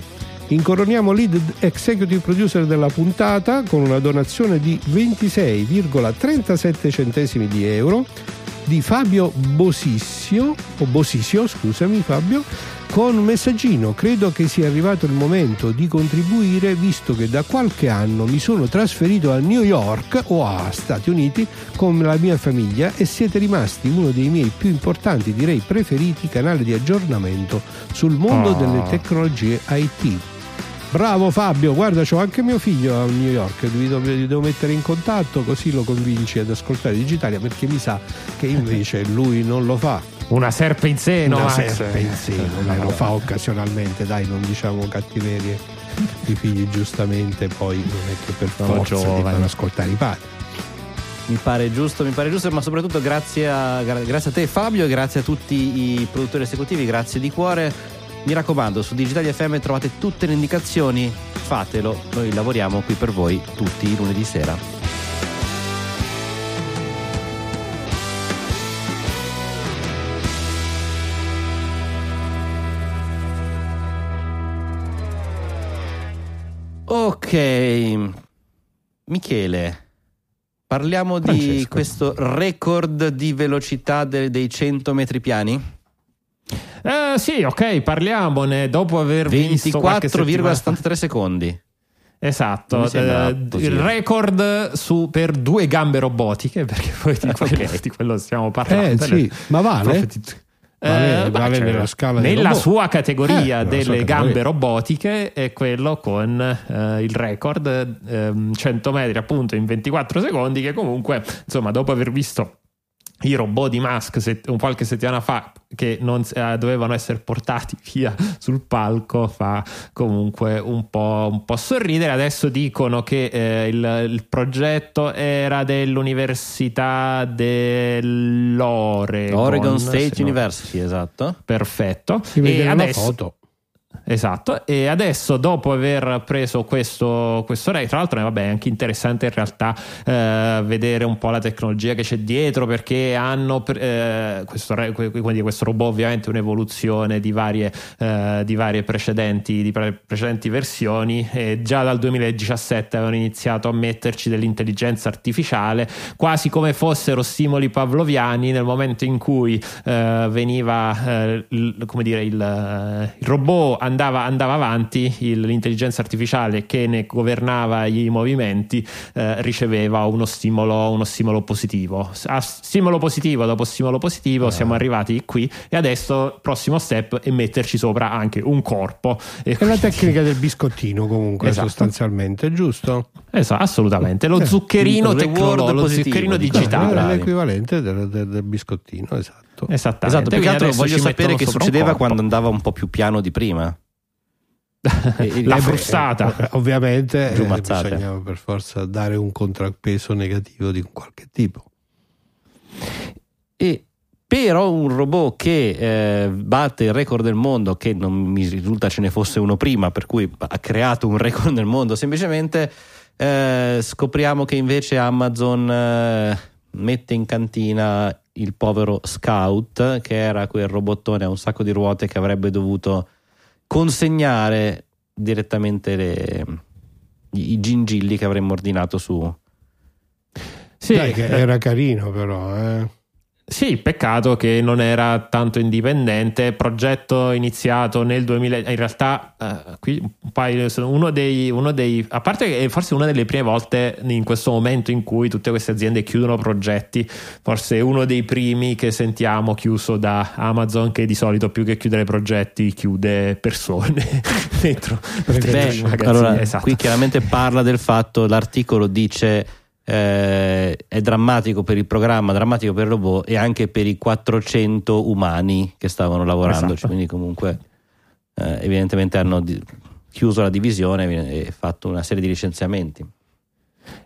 Speaker 2: incoroniamo lead executive producer della puntata con una donazione di 26,37 centesimi di euro di Fabio Bosissio, o Bosissio, scusami Fabio, con un messaggino. Credo che sia arrivato il momento di contribuire visto che da qualche anno mi sono trasferito a New York o a Stati Uniti con la mia famiglia e siete rimasti uno dei miei più importanti, direi preferiti, canali di aggiornamento sul mondo
Speaker 3: Oh.
Speaker 2: delle tecnologie IT. Bravo Fabio, guarda, c'ho anche mio figlio a New York, vi devo, vi devo mettere in contatto così lo convinci ad ascoltare Digitalia perché mi sa che invece lui non lo fa.
Speaker 3: Una serpe in seno.
Speaker 2: Una
Speaker 3: Max.
Speaker 2: serpe in seno, ma lo fa occasionalmente, dai, non diciamo cattiverie. I figli giustamente poi non è che per forza devono ascoltare i padri.
Speaker 1: Mi pare giusto, mi pare giusto, ma soprattutto grazie a, gra- grazie a te Fabio e grazie a tutti i produttori esecutivi, grazie di cuore. Mi raccomando, su Digitali FM trovate tutte le indicazioni, fatelo, noi lavoriamo qui per voi tutti i lunedì sera. Ok, Michele, parliamo di
Speaker 2: Francesco.
Speaker 1: questo record di velocità de- dei 100 metri piani?
Speaker 3: Eh, sì, ok, parliamone dopo aver visto qualche settimana fa.
Speaker 1: 24,73 secondi.
Speaker 3: Esatto, eh, il record su, per due gambe robotiche, perché poi di quello,
Speaker 1: Ok.
Speaker 3: di quello stiamo parlando.
Speaker 2: Eh sì, ma vale?
Speaker 3: Eh,
Speaker 2: vale
Speaker 3: cioè,
Speaker 2: nella scala dei
Speaker 3: nella sua categoria
Speaker 2: Eh,
Speaker 3: delle
Speaker 2: sua
Speaker 3: gambe
Speaker 2: categoria.
Speaker 3: robotiche è quello con eh, il record ehm, 100 metri appunto in 24 secondi che comunque insomma dopo aver visto i robot di Musk set- un qualche settimana fa che non eh, dovevano essere portati via sul palco fa comunque un po', un po' sorridere adesso dicono che eh, il, il progetto era dell'università dell'Oregon
Speaker 1: Oregon State
Speaker 3: non-
Speaker 1: University, esatto.
Speaker 3: perfetto
Speaker 2: Si
Speaker 3: e adesso
Speaker 2: foto.
Speaker 3: Esatto, e adesso dopo aver preso questo, questo Ray, tra l'altro eh, vabbè, è anche interessante in realtà eh, vedere un po' la tecnologia che c'è dietro perché hanno eh, questo, quindi questo robot ovviamente un'evoluzione di varie, eh, di varie precedenti, di pre- precedenti versioni e già dal 2017 avevano iniziato a metterci dell'intelligenza artificiale quasi come fossero stimoli pavloviani nel momento in cui eh, veniva eh, il, come dire, il, il robot andava, andava avanti, il- l'intelligenza artificiale che ne governava i movimenti eh, riceveva uno stimolo, uno stimolo positivo. A stimolo positivo dopo stimolo positivo siamo arrivati qui e adesso il prossimo step è metterci sopra anche un corpo. E
Speaker 2: È la
Speaker 3: quindi-
Speaker 2: tecnica del biscottino comunque
Speaker 3: Esatto.
Speaker 2: sostanzialmente, giusto?
Speaker 3: Esatto, assolutamente. Lo
Speaker 2: Eh,
Speaker 3: zuccherino tecnologico, lo
Speaker 1: positivo,
Speaker 3: zuccherino digitale.
Speaker 2: È l'equivalente del, del- del biscottino, esatto.
Speaker 3: Esattamente.
Speaker 1: Esatto, più che altro voglio sapere che succedeva quando andava un po' più piano di prima. E-
Speaker 3: La frustata.
Speaker 2: Eh, ovviamente eh, bisognava per forza dare un contrappeso negativo di qualche tipo.
Speaker 1: E però un robot che eh, batte il record del mondo, che non mi risulta ce ne fosse uno prima, per cui ha creato un record del mondo, semplicemente eh, scopriamo che invece Amazon eh, mette in cantina il povero Scout, che era quel robottone a un sacco di ruote che avrebbe dovuto consegnare direttamente le- i gingilli che avremmo ordinato su,
Speaker 3: Sì,
Speaker 2: Dai, che era carino però. Eh.
Speaker 3: Sì, peccato che non era tanto indipendente, progetto iniziato nel 2000, in realtà eh, qui un paio, uno dei, uno dei, a parte che forse una delle prime volte in questo momento in cui tutte queste aziende chiudono progetti, forse uno dei primi che sentiamo chiuso da Amazon che di solito più che chiudere progetti chiude persone dentro,
Speaker 1: Beh,
Speaker 3: i magazzini.
Speaker 1: allora,
Speaker 3: Esatto.
Speaker 1: qui chiaramente parla del fatto, l'articolo dice eh, è drammatico per il programma, drammatico per il robot e anche per i 400 umani che stavano lavorando,
Speaker 3: Esatto.
Speaker 1: quindi comunque eh, evidentemente hanno chiuso la divisione e fatto una serie di licenziamenti.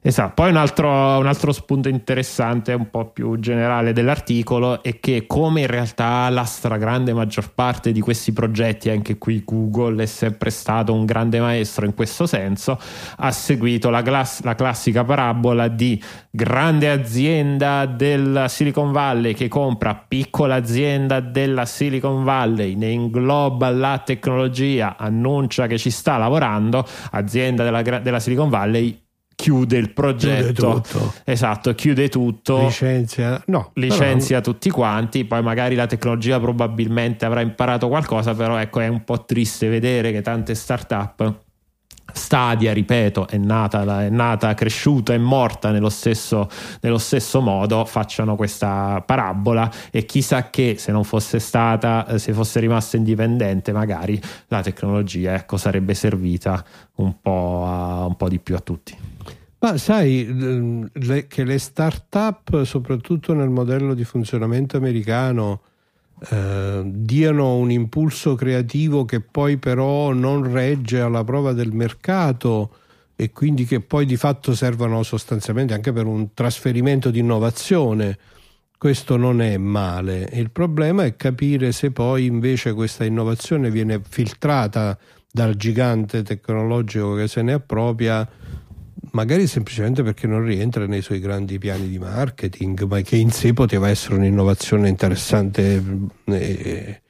Speaker 3: Esatto, poi un altro, un altro spunto interessante, un po' più generale dell'articolo, è che come in realtà la stragrande maggior parte di questi progetti, anche qui Google è sempre stato un grande maestro in questo senso, ha seguito la, class- la classica parabola di grande azienda della Silicon Valley che compra piccola azienda della Silicon Valley, ne ingloba la tecnologia, annuncia che ci sta lavorando, azienda della, della Silicon Valley chiude il progetto.
Speaker 2: Chiude tutto.
Speaker 3: Esatto, chiude tutto.
Speaker 2: Licenzia, no,
Speaker 3: Licenzia tutti quanti, poi magari la tecnologia probabilmente avrà imparato qualcosa, però ecco è un po' triste vedere che tante start-up Stadia, ripeto, è nata, è nata, cresciuta e morta nello stesso, nello stesso modo, facciano questa parabola e chissà che se non fosse stata, eh, se fosse rimasta indipendente, magari la tecnologia ecco, sarebbe servita un po', a- un po' di più a tutti.
Speaker 2: Ma sai le- che le start-up, soprattutto nel modello di funzionamento americano, eh, diano un impulso creativo che poi però non regge alla prova del mercato e quindi che poi di fatto servono sostanzialmente anche per un trasferimento di innovazione. Questo non è male. Il problema è capire se poi invece questa innovazione viene filtrata dal gigante tecnologico che se ne appropria magari semplicemente perché non rientra nei suoi grandi piani di marketing, ma che in sé poteva essere un'innovazione interessante e,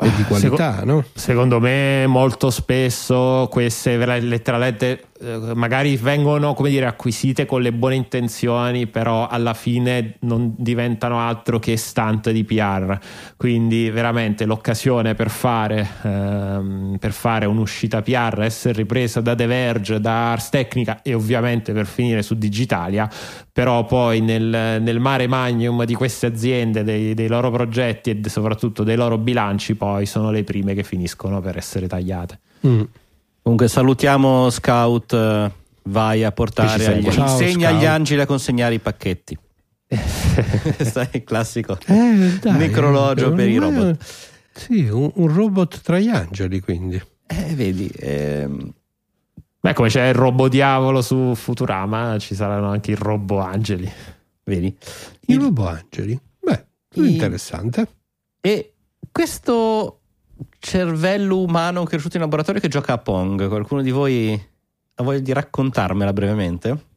Speaker 2: e di qualità, no?
Speaker 3: Secondo me molto spesso queste letteralmente magari vengono dire, acquisite con le buone intenzioni, però alla fine non diventano altro che stunt di PR. Quindi veramente l'occasione per fare, ehm, per fare un'uscita PR, essere ripresa da The Verge, da Ars Technica e ovviamente per finire su Digitalia, però poi nel, nel mare magnum di queste aziende, dei, dei loro progetti e soprattutto dei loro bilanci, poi sono le prime che finiscono per essere tagliate.
Speaker 1: Mm. Comunque salutiamo Scout, eh, vai a portare, agli,
Speaker 2: Ciao,
Speaker 1: insegna
Speaker 2: Scout.
Speaker 1: agli angeli a consegnare i pacchetti. Sai, il classico
Speaker 2: Eh, dai,
Speaker 1: necrologio per i robot.
Speaker 2: Sì, un, un robot tra gli angeli, quindi.
Speaker 1: Eh, vedi, ehm,
Speaker 3: Beh, come c'è il robot diavolo su Futurama, ci saranno anche i robot angeli.
Speaker 1: vedi.
Speaker 2: I
Speaker 1: Il-
Speaker 2: robot angeli? Beh,
Speaker 1: I-
Speaker 2: interessante.
Speaker 1: E questo cervello umano cresciuto in laboratorio che gioca a Pong, qualcuno di voi ha voglia di raccontarmela brevemente?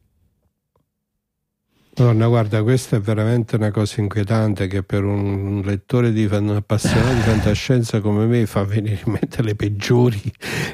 Speaker 2: Madonna, guarda, questa è veramente una cosa inquietante che per un lettore di fan- appassionato di fantascienza come me fa venire in mente le peggiori,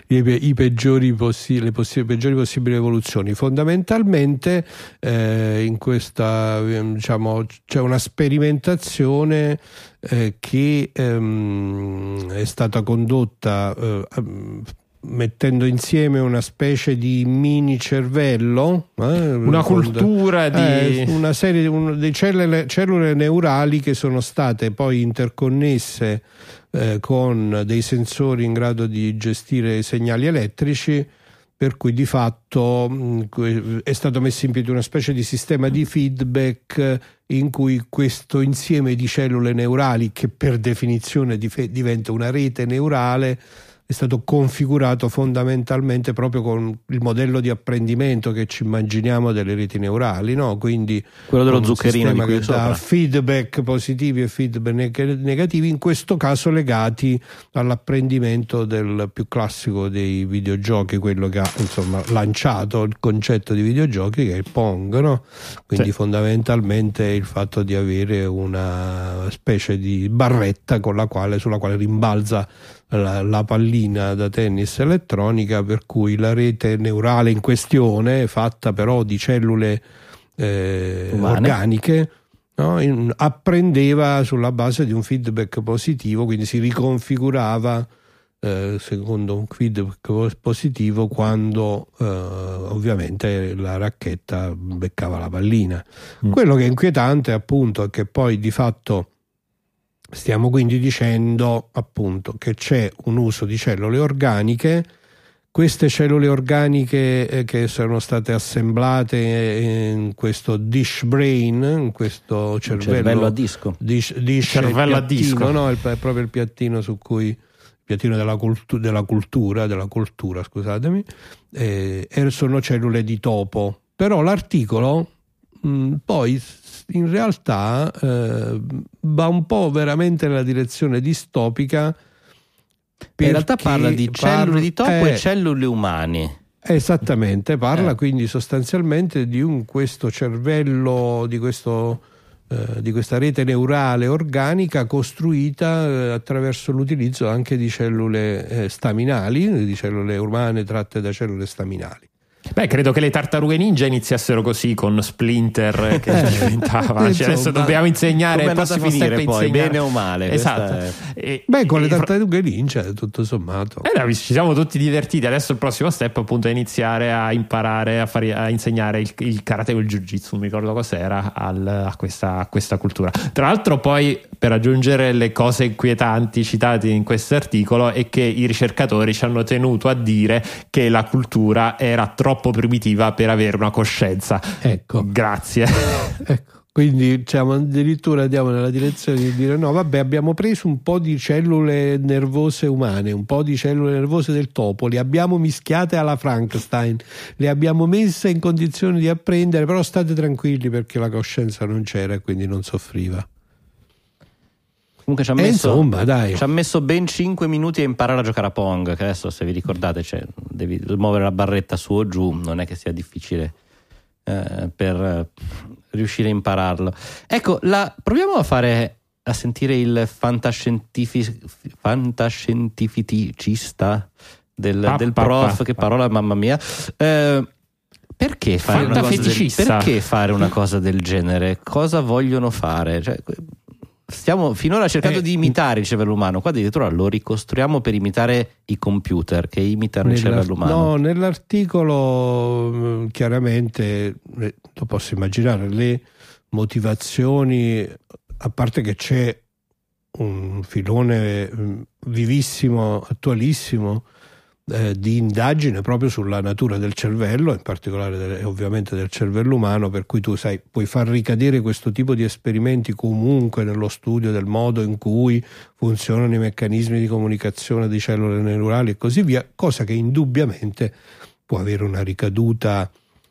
Speaker 2: i, pe- i peggiori, possi- le possi- peggiori possibili evoluzioni. Fondamentalmente eh, in questa ehm, diciamo, c'è una sperimentazione eh, che ehm, è stata condotta eh, ehm, mettendo insieme una specie di mini cervello eh,
Speaker 3: Una cultura di...
Speaker 2: eh, una serie di un- di cellule, cellule neurali che sono state poi interconnesse eh, con dei sensori in grado di gestire segnali elettrici per cui di fatto mh, que- è stato messo in piedi una specie di sistema di feedback in cui questo insieme di cellule neurali che per definizione dife- diventa una rete neurale è stato configurato fondamentalmente proprio con il modello di apprendimento che ci immaginiamo delle reti neurali, no? quindi
Speaker 1: Quello dello zuccherino di qui
Speaker 2: che dà feedback positivi e feedback neg- negativi, in questo caso legati all'apprendimento del più classico dei videogiochi, quello che ha insomma, lanciato il concetto di videogiochi che è il Pong, no? quindi
Speaker 3: Sì.
Speaker 2: fondamentalmente il fatto di avere una specie di barretta con la quale, sulla quale rimbalza la, la pallina da tennis elettronica per cui la rete neurale in questione fatta però di cellule eh, organiche no, in- apprendeva sulla base di un feedback positivo quindi si riconfigurava eh, secondo un feedback positivo quando eh, ovviamente la racchetta beccava la pallina
Speaker 3: Mm.
Speaker 2: quello che è inquietante appunto è che poi di fatto Stiamo quindi dicendo appunto che c'è un uso di cellule organiche, queste cellule organiche eh, che sono state assemblate in questo dish brain, in questo cervello,
Speaker 1: cervello a disco.
Speaker 2: dish, dish il
Speaker 3: Cervello a
Speaker 2: piattino,
Speaker 3: disco.
Speaker 2: no? È, è proprio il piattino su cui il piattino della, cultu- della cultura, della cultura, scusatemi, eh, sono cellule di topo. Però l'articolo mh, poi in realtà eh, va un po' veramente nella direzione distopica.
Speaker 1: In realtà parla di cellule
Speaker 2: parla-
Speaker 1: di topo
Speaker 2: eh,
Speaker 1: e cellule umane.
Speaker 2: Esattamente, parla
Speaker 1: Eh.
Speaker 2: quindi sostanzialmente di un, questo cervello, di, questo, eh, di questa rete neurale organica costruita eh, attraverso l'utilizzo anche di cellule eh, staminali, di cellule umane tratte da cellule staminali.
Speaker 3: Beh, credo che le tartarughe ninja iniziassero così con Splinter che
Speaker 2: Eh,
Speaker 3: diventava. Cioè, adesso dobbiamo insegnare il prossimo
Speaker 1: finire
Speaker 3: step
Speaker 1: poi,
Speaker 3: insegnare-
Speaker 1: bene o male?
Speaker 3: Esatto. E-
Speaker 2: Beh, con le
Speaker 3: e-
Speaker 2: tartarughe ninja, tutto sommato.
Speaker 3: Eh, dai, ci siamo tutti divertiti. Adesso il prossimo step appunto è iniziare a imparare a, fare, a insegnare il, il karate o il jiu-jitsu, non mi ricordo cos'era, al- a, questa, a questa cultura. Tra l'altro poi per aggiungere le cose inquietanti citate in questo articolo è che i ricercatori ci hanno tenuto a dire che la cultura era troppo primitiva per avere una coscienza.
Speaker 2: Ecco.
Speaker 3: Grazie.
Speaker 2: Ecco, quindi diciamo, addirittura andiamo nella direzione di dire no, vabbè, abbiamo preso un po' di cellule nervose umane, un po' di cellule nervose del topo, le abbiamo mischiate alla Frankenstein, le abbiamo messe in condizione di apprendere, però state tranquilli perché la coscienza non c'era e quindi non soffriva.
Speaker 1: Comunque ci ha messo,
Speaker 2: insomma, dai.
Speaker 1: ci ha messo ben 5 minuti a imparare a giocare a Pong. Che adesso, se vi ricordate, cioè, devi muovere la barretta su o giù, non è che sia difficile eh, per eh, riuscire a impararlo. Ecco, la- proviamo a fare a sentire il fantascientifi- fantascientificista del,
Speaker 3: Pa-
Speaker 1: del
Speaker 3: pa-
Speaker 1: prof,
Speaker 3: pa-
Speaker 1: che
Speaker 3: pa.
Speaker 1: parola, mamma mia. Eh, perché fare, una cosa del, perché fare una cosa del genere? Cosa vogliono fare? Cioè, stiamo finora cercando
Speaker 2: Eh,
Speaker 1: di imitare il cervello umano, qua addirittura lo ricostruiamo per imitare i computer che imitano il cervello umano.
Speaker 2: No, nell'articolo mh, chiaramente eh, lo posso immaginare, le motivazioni, a parte che c'è un filone mh, vivissimo, attualissimo, eh, di indagine proprio sulla natura del cervello, in particolare del- ovviamente del cervello umano, per cui tu sai, puoi far ricadere questo tipo di esperimenti comunque nello studio del modo in cui funzionano i meccanismi di comunicazione di cellule neurali e così via, cosa che indubbiamente può avere una ricaduta,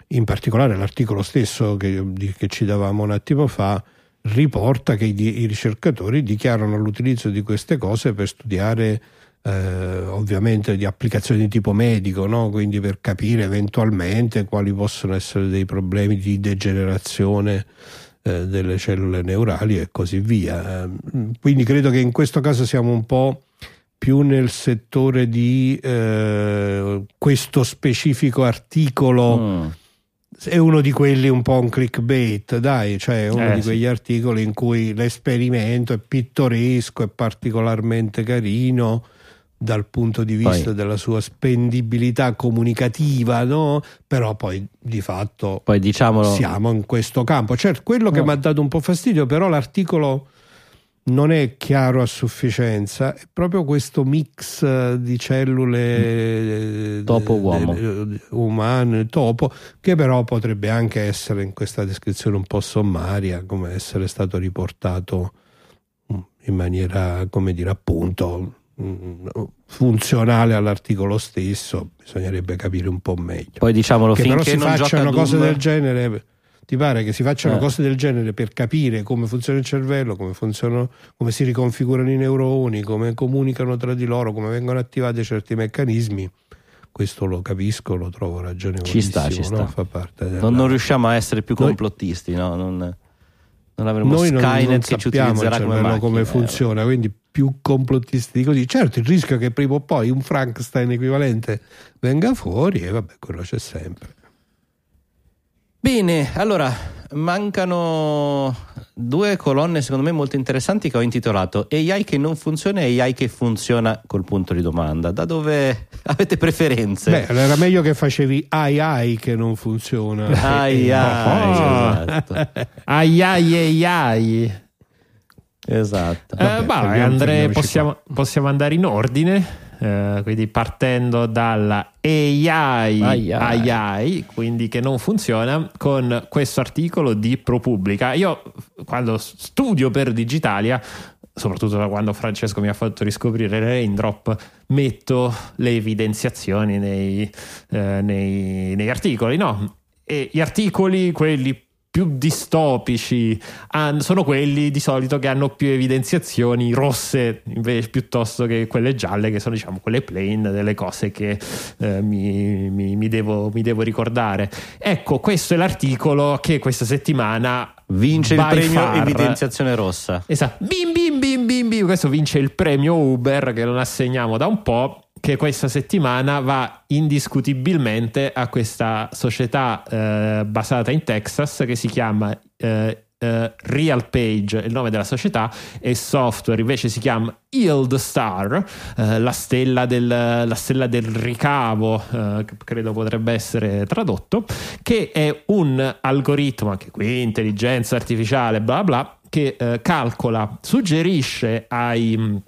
Speaker 2: in particolare l'articolo stesso che, che ci davamo un attimo fa riporta che i, i ricercatori dichiarano l'utilizzo di queste cose per studiare eh, ovviamente di applicazioni di tipo medico, no? quindi per capire eventualmente quali possono essere dei problemi di degenerazione eh, delle cellule neurali e così via. Eh, Quindi credo che in questo caso siamo un po' più nel settore di eh, questo specifico articolo
Speaker 1: Mm.
Speaker 2: è uno di quelli un po' un clickbait, dai, cioè uno
Speaker 3: Eh,
Speaker 2: di
Speaker 3: sì.
Speaker 2: quegli articoli in cui l'esperimento è pittoresco, è particolarmente carino dal punto di vista
Speaker 1: Poi-
Speaker 2: della sua spendibilità comunicativa, no? Però poi di fatto
Speaker 1: Poi diciamolo,
Speaker 2: siamo in questo campo. Certo, quello che
Speaker 1: No.
Speaker 2: mi ha dato un po' fastidio, però l'articolo non è chiaro a sufficienza, è proprio questo mix eh, di cellule eh,
Speaker 1: Topo-uomo.
Speaker 2: eh, umane, topo, che però potrebbe anche essere in questa descrizione un po' sommaria, come essere stato riportato mm, in maniera, come dire, appunto mm, funzionale all'articolo stesso, bisognerebbe capire un po' meglio
Speaker 1: poi diciamolo
Speaker 2: che però
Speaker 1: finché
Speaker 2: si
Speaker 1: non
Speaker 2: facciano cose
Speaker 1: Doom-
Speaker 2: del genere ti pare che si facciano
Speaker 1: Eh.
Speaker 2: cose del genere per capire come funziona il cervello come funzionano come si riconfigurano i neuroni come comunicano tra di loro come vengono attivati certi meccanismi questo lo capisco lo trovo ragionevolissimo
Speaker 1: Ci sta, ci
Speaker 2: no?
Speaker 1: sta.
Speaker 2: fa parte della...
Speaker 1: non, non riusciamo a essere più complottisti, no? non, non avremo
Speaker 2: noi non,
Speaker 1: Skynet
Speaker 2: non
Speaker 1: che ci utilizzerà come, macchina,
Speaker 2: come
Speaker 1: eh.
Speaker 2: funziona quindi più complottisti di così certo il rischio è che prima o poi un Frankenstein equivalente venga fuori e vabbè quello c'è sempre
Speaker 1: Bene, allora mancano due colonne secondo me molto interessanti che ho intitolato AI che non funziona e AI che funziona col punto di domanda. Da dove avete preferenze?
Speaker 2: Beh, era meglio che facevi ai ai che non funziona.
Speaker 1: ai, ai,
Speaker 3: Oh.
Speaker 1: esatto.
Speaker 3: Ai ai ai
Speaker 1: esatto.
Speaker 3: Eh,
Speaker 2: Vabbè,
Speaker 3: bah,
Speaker 2: fermiamo-
Speaker 3: Andre,
Speaker 2: fermiamoci
Speaker 3: possiamo, possiamo andare in ordine. Eh, quindi partendo dalla AI,
Speaker 1: Ai, ai.
Speaker 3: AI, quindi che non funziona, con questo articolo di ProPublica. Io quando studio per Digitalia, soprattutto da quando Francesco mi ha fatto riscoprire le raindrop, metto le evidenziazioni nei, eh, nei- negli articoli, no? E gli articoli, quelli più distopici han- sono quelli di solito che hanno più evidenziazioni rosse invece piuttosto che quelle gialle che sono diciamo quelle plain delle cose che eh, mi, mi- mi devo, mi devo ricordare ecco questo è l'articolo che questa settimana
Speaker 1: Vince il premio
Speaker 3: far-
Speaker 1: evidenziazione rossa.
Speaker 3: Esatto, bim bim bim bim bim, questo vince il premio Uber che non assegniamo da un po', che questa settimana va indiscutibilmente a questa società eh, basata in Texas che si chiama eh, eh, Real Page, il nome della società, e software invece si chiama Yield Star, eh, la, stella del, la stella del ricavo, eh, credo potrebbe essere tradotto, che è un algoritmo, anche qui intelligenza artificiale, bla bla, che eh, calcola, suggerisce ai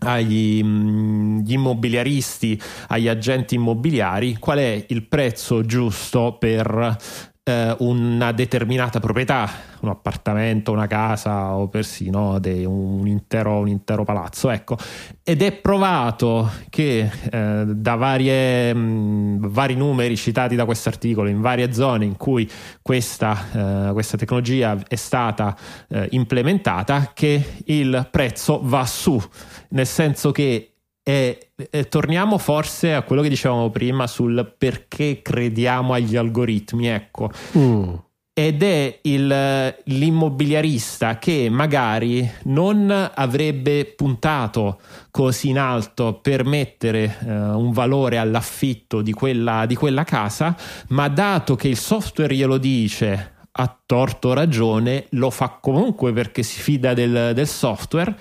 Speaker 3: agli mm, immobiliaristi, agli agenti immobiliari, qual è il prezzo giusto per eh, una determinata proprietà, un appartamento, una casa o persino de- un, intero, un intero palazzo. Ecco. Ed è provato che eh, da varie, mh, vari numeri citati da questo articolo, in varie zone in cui questa, eh, questa tecnologia è stata eh, implementata, che il prezzo va su nel senso che eh, eh, torniamo forse a quello che dicevamo prima sul perché crediamo agli algoritmi. Ecco,
Speaker 2: Mm.
Speaker 3: ed è il, l'immobiliarista che magari non avrebbe puntato così in alto per mettere eh, un valore all'affitto di quella, di quella casa, ma dato che il software glielo dice a torto ragione, lo fa comunque perché si fida del, del software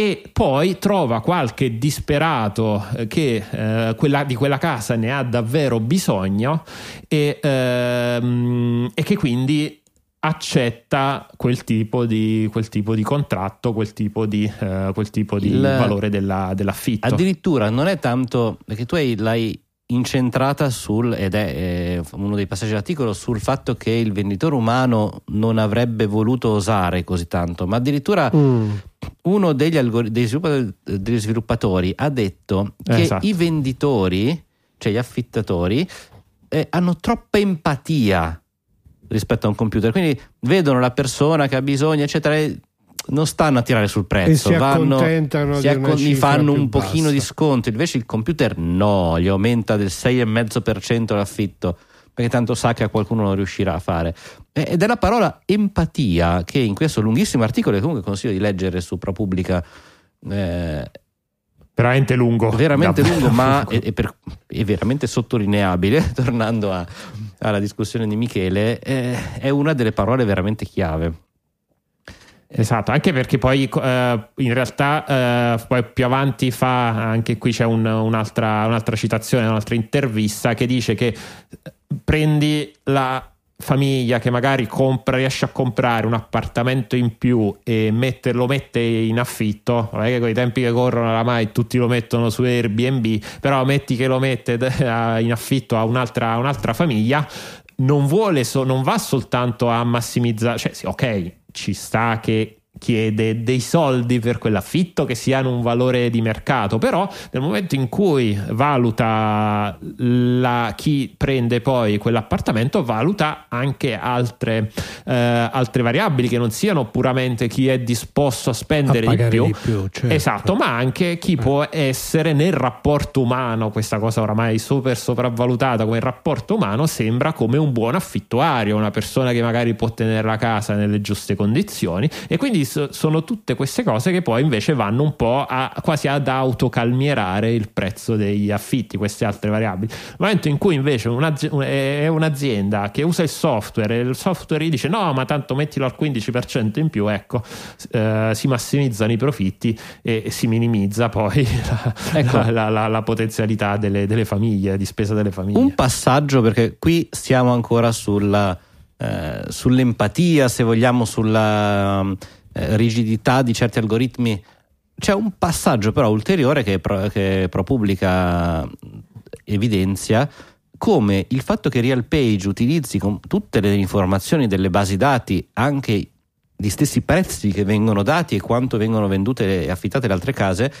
Speaker 3: e poi trova qualche disperato eh, che eh, quella, di quella casa ne ha davvero bisogno e, ehm, e che quindi accetta quel tipo di, quel tipo di contratto, quel tipo di, eh, quel tipo di
Speaker 1: Il-
Speaker 3: valore della- dell'affitto.
Speaker 1: Addirittura non è tanto perché tu hai, l'hai incentrata sul, ed è eh, uno dei passaggi dell'articolo, sul fatto che il venditore umano non avrebbe voluto osare così tanto, ma addirittura
Speaker 2: Mm.
Speaker 1: uno degli, algori- degli sviluppatori, degli sviluppatori ha detto che
Speaker 3: Esatto.
Speaker 1: i venditori, cioè gli affittatori, eh, hanno troppa empatia rispetto a un computer, quindi vedono la persona che ha bisogno, eccetera, e non stanno a tirare sul prezzo,
Speaker 2: E si
Speaker 1: vanno,
Speaker 2: accontentano
Speaker 1: si
Speaker 2: di una
Speaker 1: accon- gli fanno un pochino
Speaker 2: bassa.
Speaker 1: di sconto, invece il computer no, gli aumenta del 6,5% l'affitto perché tanto sa che a qualcuno non riuscirà a fare. Eh, Ed è la parola empatia che in questo lunghissimo articolo, che comunque consiglio di leggere su ProPublica, eh,
Speaker 3: veramente lungo.
Speaker 1: veramente lungo, ma
Speaker 3: lungo.
Speaker 1: è, è per- è veramente sottolineabile, tornando a- alla discussione di Michele, eh, è una delle parole veramente chiave.
Speaker 3: Esatto, anche perché poi eh, in realtà eh, poi più avanti fa, anche qui c'è un- un'altra, un'altra citazione, un'altra intervista che dice che eh, prendi la famiglia che magari compra, riesce a comprare un appartamento in più e mette- lo mette in affitto, non è che con i tempi che corrono oramai tutti lo mettono su Airbnb, però metti che lo mette in affitto a un'altra, un'altra famiglia, non vuole, non va soltanto a massimizzare, cioè sì, ok, ci sta che chiede dei soldi per quell'affitto che siano un valore di mercato, però nel momento in cui valuta la- chi prende poi quell'appartamento, valuta anche altre, eh, altre variabili che non siano puramente chi è disposto a
Speaker 2: A
Speaker 3: spendere di
Speaker 2: pagare
Speaker 3: più,
Speaker 2: di più, certo.
Speaker 3: Esatto, ma anche chi può essere nel rapporto umano, questa cosa oramai super sopravvalutata come il rapporto umano, sembra come un buon affittuario, una persona che magari può tenere la casa nelle giuste condizioni. E quindi so- sono tutte queste cose che poi invece vanno un po' a, quasi ad autocalmierare il prezzo degli affitti, queste altre variabili. Nel momento in cui invece un'azi- è un'azienda che usa il software e il software gli dice no ma tanto mettilo al 15% in più, ecco, eh, si massimizzano i profitti e si minimizza poi la,
Speaker 1: Ecco.
Speaker 3: la- la- la potenzialità delle, delle famiglie, di spesa delle famiglie.
Speaker 1: Un passaggio, perché qui stiamo ancora sulla, eh, sull'empatia, se vogliamo, sulla eh, rigidità di certi algoritmi. C'è un passaggio però ulteriore che, Pro- che ProPublica evidenzia come il fatto che RealPage utilizzi con tutte le informazioni delle basi dati, anche gli stessi prezzi che vengono dati e quanto vengono vendute e affittate le altre case,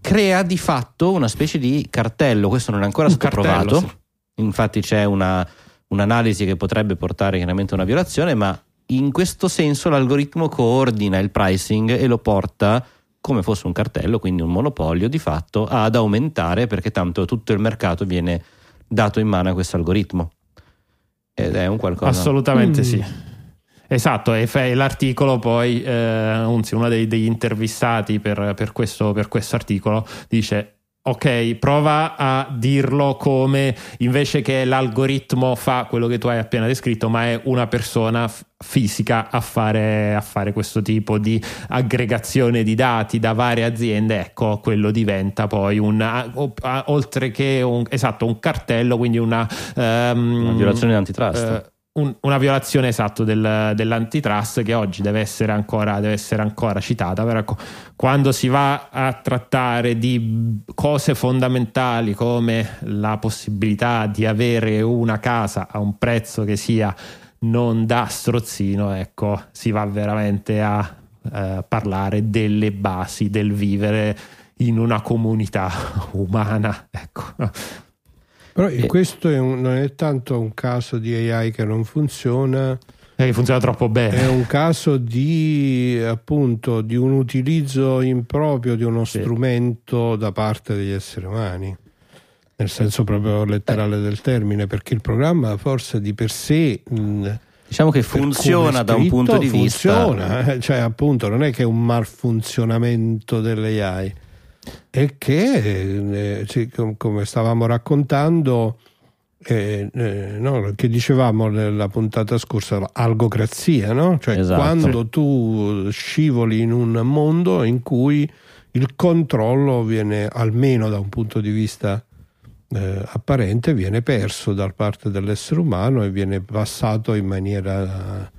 Speaker 1: crea di fatto una specie di cartello. Questo non è ancora stato provato.
Speaker 3: sì.
Speaker 1: Infatti c'è una- un'analisi che potrebbe portare chiaramente a una violazione, ma in questo senso l'algoritmo coordina il pricing e lo porta come fosse un cartello, quindi un monopolio di fatto, ad aumentare perché tanto tutto il mercato viene dato in mano a questo algoritmo. Ed è un qualcosa.
Speaker 3: Assolutamente
Speaker 2: Mm.
Speaker 3: sì. Esatto, e fa- l'articolo poi, eh, anzi uno dei- degli intervistati per, per questo, per questo articolo dice ok, prova a dirlo come invece che l'algoritmo fa quello che tu hai appena descritto, ma è una persona f- fisica a fare, a fare questo tipo di aggregazione di dati da varie aziende, ecco, quello diventa poi un, oltre che un, esatto, un cartello, quindi una... ehm,
Speaker 1: Una violazione di antitrust.
Speaker 3: Un- una violazione esatto del- dell'antitrust che oggi deve essere ancora, deve essere ancora citata. Però ecco, quando si va a trattare di cose fondamentali come la possibilità di avere una casa a un prezzo che sia non da strozzino, ecco, si va veramente a eh, parlare delle basi del vivere in una comunità umana. Ecco.
Speaker 2: Però
Speaker 1: Eh.
Speaker 2: questo è un- non è tanto un caso di AI che non funziona,
Speaker 3: Eh, Che funziona troppo bene.
Speaker 2: è un caso di appunto di un utilizzo improprio di uno
Speaker 3: Sì.
Speaker 2: strumento da parte degli esseri umani. Nel senso proprio letterale del termine, perché il programma forse di per sé
Speaker 1: Diciamo che
Speaker 2: è
Speaker 1: funziona da un punto di
Speaker 2: funziona,
Speaker 1: vista.
Speaker 2: eh, cioè appunto non è che è un malfunzionamento dell'AI, è che eh, come stavamo raccontando, eh, eh, no, che dicevamo nella puntata scorsa, algocrazia, no? Cioè
Speaker 1: Esatto.
Speaker 2: quando tu scivoli in un mondo in cui il controllo viene, almeno da un punto di vista eh, apparente, viene perso da parte dell'essere umano e viene passato in maniera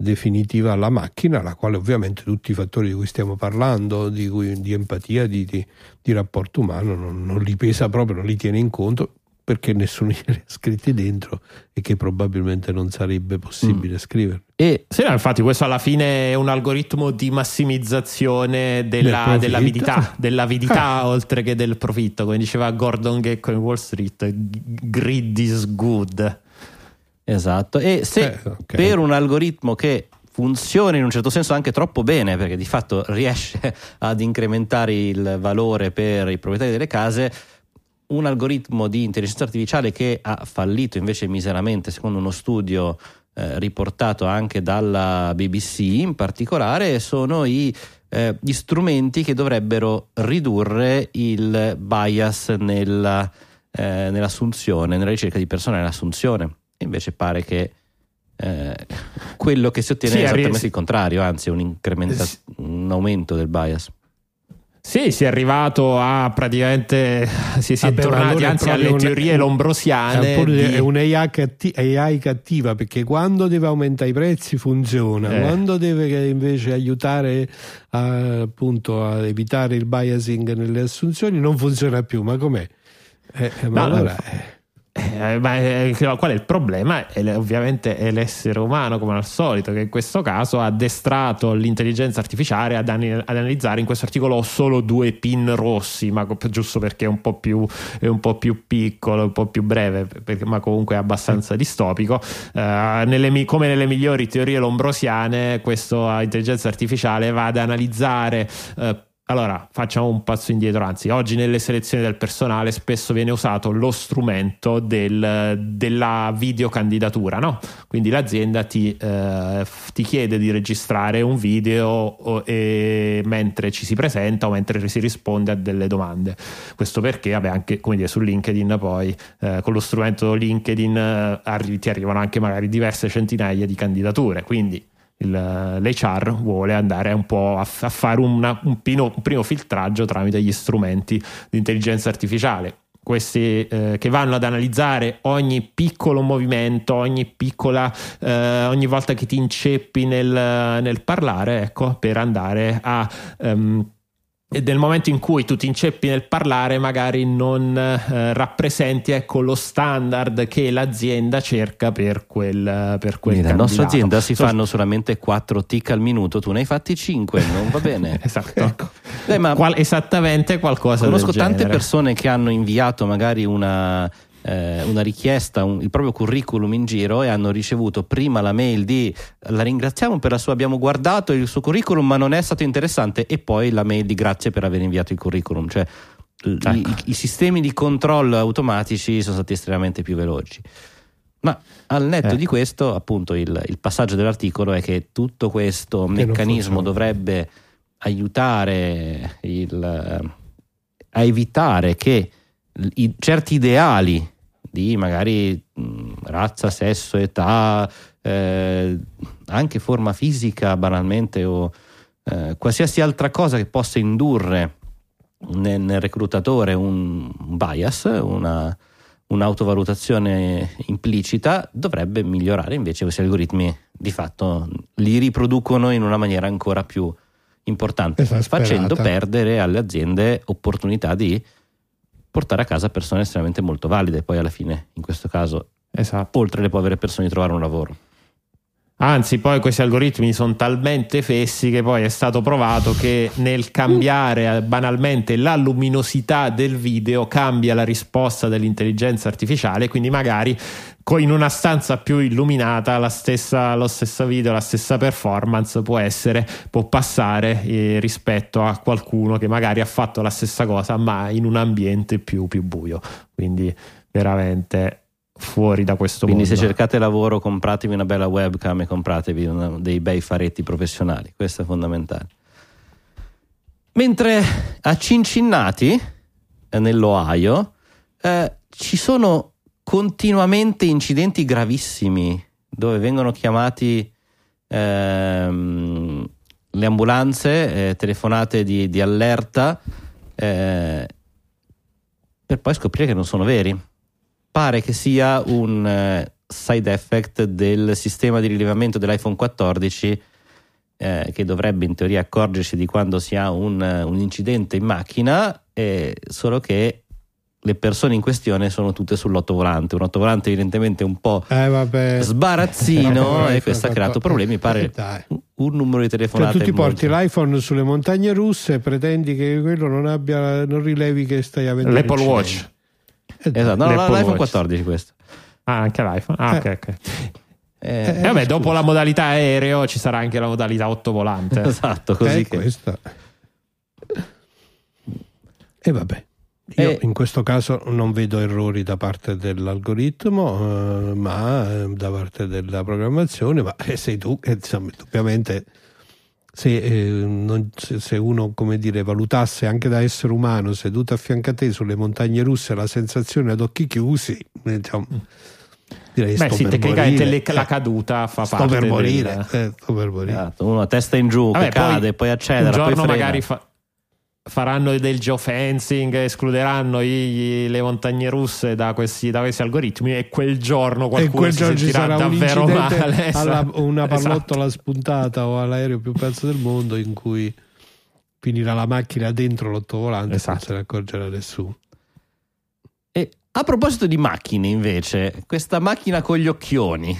Speaker 2: definitiva alla macchina, la quale ovviamente tutti i fattori di cui stiamo parlando, di, cui- di empatia, di, di- di rapporto umano, non, non li pesa proprio, non li tiene in conto perché nessuno glieli ha scritti dentro e che probabilmente non sarebbe possibile scrivere.
Speaker 1: E
Speaker 3: Sì, no, infatti questo alla fine è un algoritmo di massimizzazione della,
Speaker 2: Del
Speaker 3: della
Speaker 2: profitto.
Speaker 3: avidità, dell'avidità oltre che del profitto, come diceva Gordon Gecko in Wall Street, greed is good.
Speaker 1: Esatto, e se
Speaker 2: Eh, ok.
Speaker 1: per un algoritmo che funziona in un certo senso anche troppo bene, perché di fatto riesce ad incrementare il valore per i proprietari delle case, un algoritmo di intelligenza artificiale che ha fallito invece miseramente, secondo uno studio eh, riportato anche dalla BBC in particolare, sono i, eh, gli strumenti che dovrebbero ridurre il bias nella, eh, nell'assunzione, nella ricerca di personale nell'assunzione. E invece pare che eh, quello che si ottiene
Speaker 3: Sì,
Speaker 1: è esattamente
Speaker 3: arri-
Speaker 1: il contrario, anzi un, incrementa-
Speaker 3: Sì.
Speaker 1: un aumento del bias.
Speaker 3: Sì, si è arrivato a praticamente si, si è
Speaker 2: Vabbè,
Speaker 3: tornati
Speaker 2: allora
Speaker 3: anzi alle
Speaker 2: un-
Speaker 3: teorie
Speaker 2: un-
Speaker 3: lombrosiane.
Speaker 2: È, un di- è un'AI catti- AI cattiva perché quando deve aumentare i prezzi funziona,
Speaker 3: Eh.
Speaker 2: quando deve invece aiutare a, appunto a evitare il biasing nelle assunzioni non funziona più. Ma com'è? Eh, eh, ma
Speaker 3: No,
Speaker 2: allora,
Speaker 3: no.
Speaker 2: Eh,
Speaker 3: Eh, ma eh, qual è il problema? È ovviamente è l'essere umano, come al solito, che in questo caso ha addestrato l'intelligenza artificiale ad, ani- ad analizzare in questo articolo ho solo due pin rossi, ma giusto perché è un po' più, un po' più piccolo, un po' più breve, perché- ma comunque è abbastanza distopico. Eh, nelle come nelle migliori teorie lombrosiane, questa intelligenza artificiale va ad analizzare. Allora, facciamo un passo indietro, anzi, oggi nelle selezioni del personale spesso viene usato lo strumento del- della videocandidatura, no? Quindi l'azienda ti, eh, ti chiede di registrare un video o- e- mentre ci si presenta o mentre si risponde a delle domande. Questo perché, vabbè, anche come dire, su LinkedIn poi, eh, con lo strumento LinkedIn eh, arri- ti arrivano anche magari diverse centinaia di candidature, quindi l'HR vuole andare un po' a, a fare una- un, pino- un primo filtraggio tramite gli strumenti di intelligenza artificiale. Questi eh, che vanno ad analizzare ogni piccolo movimento, ogni piccola, eh, ogni volta che ti inceppi nel, nel parlare, ecco, per andare a ehm, e nel momento in cui tu ti inceppi nel parlare magari non eh, rappresenti ecco, lo standard che l'azienda cerca per quel, per quel
Speaker 1: nella nostra azienda si
Speaker 3: So-
Speaker 1: fanno solamente 4 tick al minuto, tu ne hai fatti 5, non va bene.
Speaker 3: esatto
Speaker 1: Eh, ma
Speaker 3: Qual- esattamente qualcosa
Speaker 1: conosco tante
Speaker 3: genere.
Speaker 1: persone che hanno inviato magari una, eh, una richiesta, un- il proprio curriculum in giro e hanno ricevuto prima la mail di la ringraziamo per la sua, abbiamo guardato il suo curriculum ma non è stato interessante e poi la mail di grazie per aver inviato il curriculum. Cioè,
Speaker 3: Ecco.
Speaker 1: i, i sistemi di controllo automatici sono stati estremamente più veloci. Ma al netto
Speaker 3: Eh.
Speaker 1: di questo, appunto, il, il passaggio dell'articolo è che tutto questo
Speaker 2: non
Speaker 1: meccanismo dovrebbe aiutare il, eh, a evitare che i- certi ideali di magari mh, razza, sesso, età, eh, anche forma fisica banalmente o eh, qualsiasi altra cosa che possa indurre nel, nel reclutatore un bias, una, un'autovalutazione implicita, dovrebbe migliorare invece questi algoritmi di fatto li riproducono in una maniera ancora più importante, facendo perdere alle aziende opportunità di portare a casa persone estremamente molto valide, poi alla fine in questo caso
Speaker 3: Esatto.
Speaker 1: oltre alle povere persone di trovare un lavoro.
Speaker 3: Anzi, poi questi algoritmi sono talmente fessi che poi è stato provato che nel cambiare eh, banalmente la luminosità del video cambia la risposta dell'intelligenza artificiale, quindi magari in una stanza più illuminata la stessa, lo stesso video, la stessa performance può essere, può passare eh, rispetto a qualcuno che magari ha fatto la stessa cosa ma in un ambiente più, più buio. Quindi veramente fuori da questo
Speaker 1: Quindi
Speaker 3: mondo.
Speaker 1: se cercate lavoro compratevi una bella webcam e compratevi una- dei bei faretti professionali, questo è fondamentale. Mentre a Cincinnati, eh, nell'Ohio, eh, ci sono continuamente incidenti gravissimi dove vengono chiamati ehm, le ambulanze, eh, telefonate di, di allerta, eh, per poi scoprire che non sono veri. Pare che sia un eh, side effect del sistema di rilevamento dell'iPhone 14 eh, che dovrebbe in teoria accorgersi di quando si ha un, eh, un incidente in macchina, eh, solo che le persone in questione sono tutte sull'ottovolante, un ottovolante evidentemente un po'
Speaker 2: Eh, vabbè.
Speaker 1: sbarazzino e questo ha creato problemi,
Speaker 2: eh,
Speaker 1: pare
Speaker 2: dai.
Speaker 1: un- numero di
Speaker 2: Cioè,
Speaker 1: telefonate
Speaker 2: tu ti porti
Speaker 1: molto-
Speaker 2: l'iPhone sulle montagne russe e pretendi che quello non abbia non rilevi che stai avendo
Speaker 3: L'Apple. Watch.
Speaker 2: Eh.
Speaker 1: Esatto, no, no, l'iPhone
Speaker 3: Watch.
Speaker 1: 14 questo.
Speaker 3: Ah, anche l'iPhone. Ah,
Speaker 2: Eh.
Speaker 3: ok, ok.
Speaker 1: Eh,
Speaker 3: E vabbè, dopo la modalità aereo ci sarà anche la modalità ottovolante.
Speaker 1: esatto, così
Speaker 2: Eh,
Speaker 1: che
Speaker 2: questa. E vabbè. Io
Speaker 1: Eh.
Speaker 2: in questo caso non vedo errori da parte dell'algoritmo, eh, ma eh, da parte della programmazione, ma eh, sei tu che insomma, ovviamente se, eh, non- se- se uno come dire valutasse anche da essere umano seduto a fianco a te sulle montagne russe la sensazione ad occhi chiusi, eh, diciamo, direi
Speaker 3: Beh,
Speaker 2: sto
Speaker 3: sì,
Speaker 2: per
Speaker 3: tecnicamente
Speaker 2: morire.
Speaker 3: le- la caduta fa
Speaker 2: sto
Speaker 3: parte
Speaker 2: per
Speaker 3: del-
Speaker 2: morire, eh, sto per morire.
Speaker 1: esatto, uno a testa in giù,
Speaker 3: Vabbè,
Speaker 1: che cade, poi, accelera,
Speaker 3: un giorno
Speaker 1: poi
Speaker 3: magari fa- faranno del geofencing, escluderanno i- le montagne russe da questi, da questi algoritmi e quel giorno
Speaker 2: e
Speaker 3: qualcuno
Speaker 2: quel
Speaker 3: si
Speaker 2: giorno ci
Speaker 3: sentirà
Speaker 2: un
Speaker 3: davvero male.
Speaker 2: alla,
Speaker 3: Esatto.
Speaker 2: una
Speaker 3: Esatto.
Speaker 2: pallottola spuntata o all'aereo più pezzo del mondo in cui finirà la macchina dentro l'ottovolante e non
Speaker 3: Esatto.
Speaker 2: se ne accorgerà nessuno
Speaker 1: E a proposito di macchine, invece, questa macchina con gli occhioni,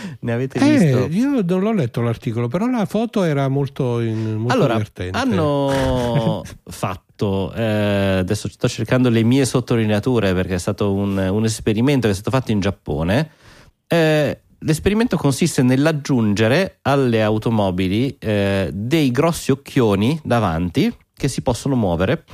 Speaker 1: ne avete visto?
Speaker 2: eh, io non l'ho letto l'articolo però la foto era molto, in- molto
Speaker 1: allora,
Speaker 2: divertente
Speaker 1: hanno fatto, eh, adesso sto cercando le mie sottolineature perché è stato un, un esperimento che è stato fatto in Giappone. Eh, l'esperimento consiste nell'aggiungere alle automobili eh, dei grossi occhioni davanti che si possono muovere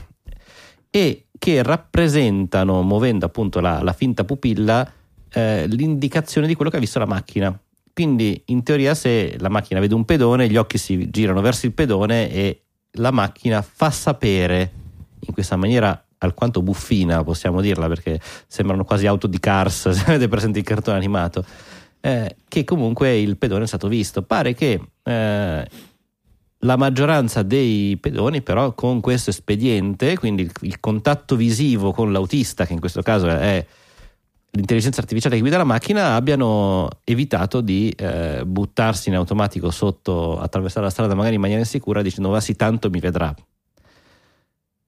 Speaker 1: e che rappresentano, muovendo appunto la, la finta pupilla, eh, l'indicazione di quello che ha visto la macchina. Quindi, in teoria, se la macchina vede un pedone, gli occhi si girano verso il pedone e la macchina fa sapere in questa maniera alquanto buffina, possiamo dirla, perché sembrano quasi auto di Cars, se avete presente il cartone animato, eh, che comunque il pedone è stato visto. Pare che eh, la maggioranza dei pedoni, però, con questo espediente, quindi il, il contatto visivo con l'autista, che in questo caso è l'intelligenza artificiale che guida la macchina, abbiano evitato di eh, buttarsi in automatico sotto, attraversare la strada magari in maniera insicura, dicendo va sì, tanto mi vedrà.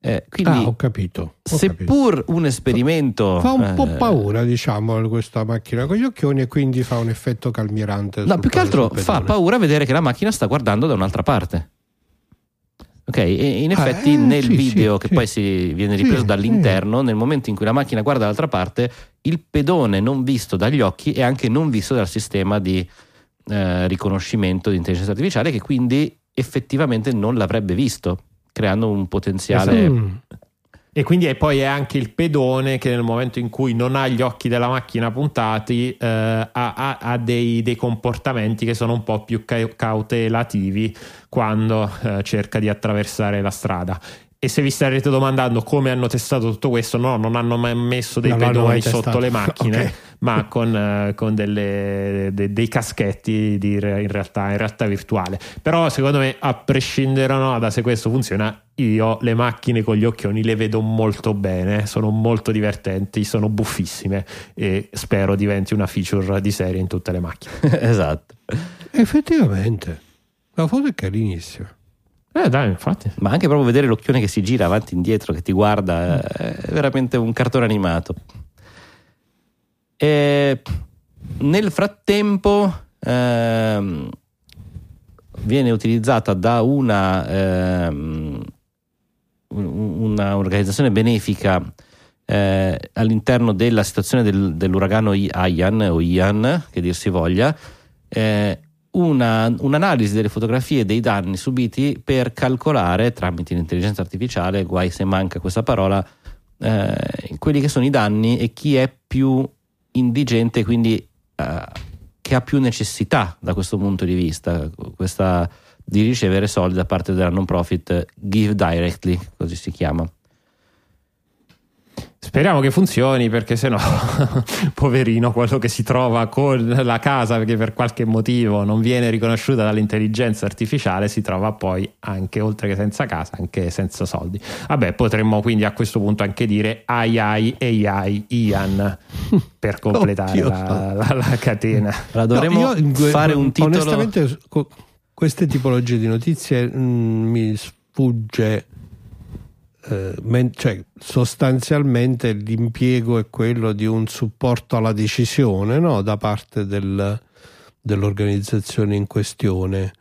Speaker 1: Eh, quindi,
Speaker 2: ah ho capito, ho capito.
Speaker 1: seppur un esperimento.
Speaker 2: fa un po'
Speaker 1: eh,
Speaker 2: paura diciamo questa macchina con gli occhioni e quindi fa un effetto calmierante
Speaker 1: No, più che altro fa paura vedere che la macchina sta guardando da un'altra parte. Ok, e in
Speaker 2: Ah,
Speaker 1: effetti
Speaker 2: eh,
Speaker 1: nel
Speaker 2: sì,
Speaker 1: video
Speaker 2: sì,
Speaker 1: che
Speaker 2: sì.
Speaker 1: poi si viene ripreso dall'interno, nel momento in cui la macchina guarda dall'altra parte, il pedone non visto dagli occhi è anche non visto dal sistema di eh, riconoscimento di intelligenza artificiale che quindi effettivamente non l'avrebbe visto, creando un potenziale...
Speaker 3: E quindi è poi è anche il pedone che nel momento in cui non ha gli occhi della macchina puntati eh, ha, ha- ha dei, dei comportamenti che sono un po' più ca- cautelativi quando eh, cerca di attraversare la strada. E se vi starete domandando come hanno testato tutto questo, no, non hanno mai messo dei
Speaker 2: l'hanno
Speaker 3: pedoni sotto le macchine,
Speaker 2: Ok.
Speaker 3: ma con, eh, con delle- de- dei caschetti di re- in, realtà, in realtà virtuale. Però secondo me, a prescindere no, da se questo funziona, io le macchine con gli occhioni le vedo molto bene, sono molto divertenti, sono buffissime e spero diventi una feature di serie in tutte le macchine.
Speaker 1: esatto.
Speaker 2: effettivamente la foto è carinissima
Speaker 3: Eh dai, infatti.
Speaker 1: Ma anche proprio vedere l'occhione che si gira avanti e indietro, che ti guarda, eh, è veramente un cartone animato. E nel frattempo ehm, viene utilizzata da una, ehm, un- una organizzazione benefica eh, all'interno della situazione del- dell'uragano Ian o Ian, che dir si voglia, eh, una- un'analisi delle fotografie dei danni subiti per calcolare tramite l'intelligenza artificiale, guai se manca questa parola, eh, quelli che sono i danni e chi è più indigente, quindi eh, che ha più necessità da questo punto di vista, questa, di ricevere soldi da parte della non profit Give Directly, così si chiama.
Speaker 3: Speriamo che funzioni perché sennò, poverino, quello che si trova con la casa perché per qualche motivo non viene riconosciuta dall'intelligenza artificiale, si trova poi anche, oltre che senza casa, anche senza soldi. Vabbè, potremmo quindi a questo punto anche dire ai ai AI Ian per completare
Speaker 2: Oddio.
Speaker 3: la, la- la catena.
Speaker 1: Allora, dovremmo
Speaker 2: No, que-
Speaker 1: fare un titolo.
Speaker 2: Onestamente, queste tipologie di notizie mm, mi sfugge. Eh, men- cioè, sostanzialmente l'impiego è quello di un supporto alla decisione no? da parte del- dell'organizzazione in questione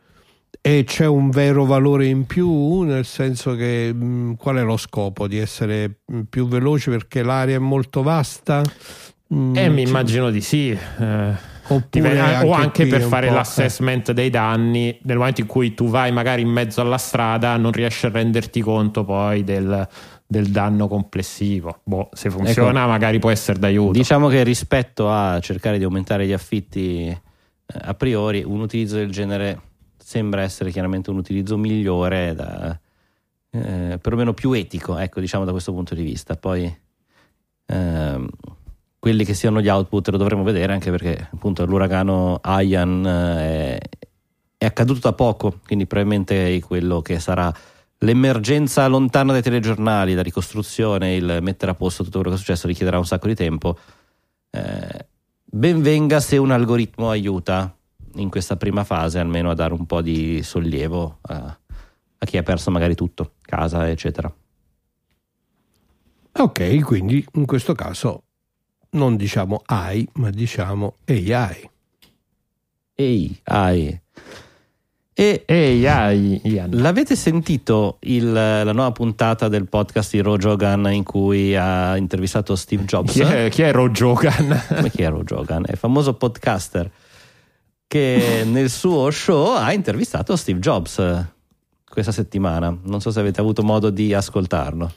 Speaker 2: e c'è un vero valore in più nel senso che mh, qual è lo scopo di essere mh, più veloci perché l'area è molto vasta Mm,
Speaker 3: Eh, mi immagino di sì. eh.
Speaker 2: Oppure anche
Speaker 3: o anche per fare
Speaker 2: eh.
Speaker 3: l'assessment dei danni nel momento in cui tu vai magari in mezzo alla strada non riesci a renderti conto poi del, del danno complessivo boh, se funziona
Speaker 1: Ecco.
Speaker 3: magari può essere d'aiuto
Speaker 1: Diciamo che rispetto a cercare di aumentare gli affitti eh, a priori, un utilizzo del genere sembra essere chiaramente un utilizzo migliore, da, eh, perlomeno più etico, ecco, diciamo da questo punto di vista. Poi ehm, quelli che siano gli output lo dovremo vedere anche perché appunto l'uragano Ian eh, è, è accaduto da poco, quindi probabilmente è quello che sarà l'emergenza lontana dai telegiornali, la ricostruzione, il mettere a posto tutto quello che è successo richiederà un sacco di tempo. Eh, ben venga se un algoritmo aiuta in questa prima fase almeno a dare un po' di sollievo a, a chi ha perso magari tutto, casa, eccetera.
Speaker 2: Ok, quindi in questo caso non diciamo AI, ma diciamo AI.
Speaker 1: Ehi, ai. E
Speaker 3: ehi ai
Speaker 1: l'avete sentito il- la nuova puntata del podcast di Ro Jogan in cui ha intervistato Steve Jobs?
Speaker 3: chi è, chi è Ro Jogan?
Speaker 1: Come chi è Ro Jogan? È il famoso podcaster che nel suo show ha intervistato Steve Jobs questa settimana. Non so se avete avuto modo di ascoltarlo.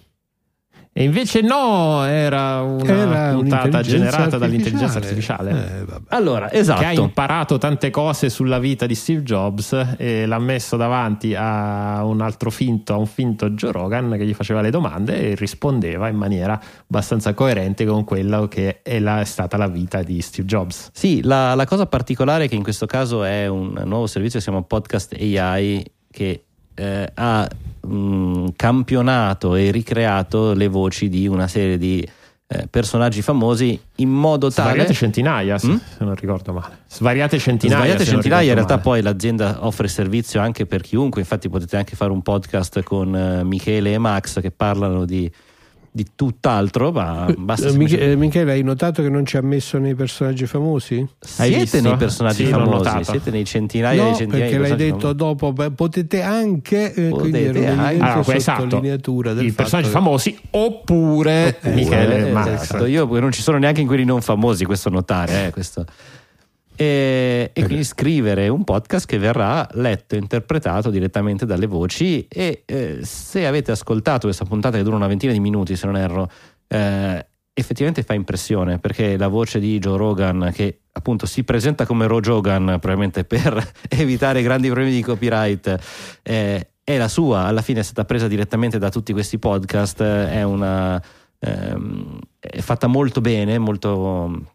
Speaker 3: E invece no era una
Speaker 2: Era
Speaker 3: puntata generata dall'intelligenza artificiale
Speaker 2: Eh, vabbè.
Speaker 1: Allora,
Speaker 3: che ha
Speaker 1: esatto.
Speaker 3: imparato tante cose sulla vita di Steve Jobs e l'ha messo davanti a un altro finto, a un finto Joe Rogan che gli faceva le domande e rispondeva in maniera abbastanza coerente con quello che è, la- è stata la vita di Steve Jobs.
Speaker 1: Sì, la, la cosa particolare è che in questo caso è un nuovo servizio che si chiama Podcast AI che eh, ha mm, campionato e ricreato le voci di una serie di eh, personaggi famosi in modo tale
Speaker 3: Svariate centinaia, se,
Speaker 1: Mm?
Speaker 3: se non ricordo male. Svariate centinaia.
Speaker 1: Svariate centinaia, in realtà
Speaker 3: male.
Speaker 1: poi l'azienda offre servizio anche per chiunque, infatti potete anche fare un podcast con eh, Michele e Max che parlano di, di tutt'altro, ma basta
Speaker 2: Eh, Mich- eh, Michele, hai notato che non ci ha messo nei personaggi famosi?
Speaker 3: Hai
Speaker 1: siete
Speaker 3: visto?
Speaker 1: nei personaggi
Speaker 3: Sì,
Speaker 1: famosi, siete nei centinaia e
Speaker 2: no,
Speaker 1: centinaia
Speaker 2: perché
Speaker 1: di
Speaker 2: l'hai detto dopo, beh, potete anche, eh,
Speaker 1: Potete anche.
Speaker 3: Allora, esatto,
Speaker 2: sottolineatura del
Speaker 3: i
Speaker 2: fatto
Speaker 3: personaggi
Speaker 2: che-
Speaker 3: famosi oppure
Speaker 2: Oppure,
Speaker 3: Michele
Speaker 1: Eh, esatto. Io non ci sono neanche in quelli non famosi, questo notare. eh, questo. E, e quindi scrivere un podcast che verrà letto e interpretato direttamente dalle voci. E eh, se avete ascoltato questa puntata che dura una ventina di minuti, se non erro, eh, effettivamente fa impressione perché la voce di Joe Rogan, che appunto si presenta come Ro Jogan, probabilmente per evitare grandi problemi di copyright, eh, è la sua. Alla fine è stata presa direttamente da tutti questi podcast. eh, È una ehm, è fatta molto bene, molto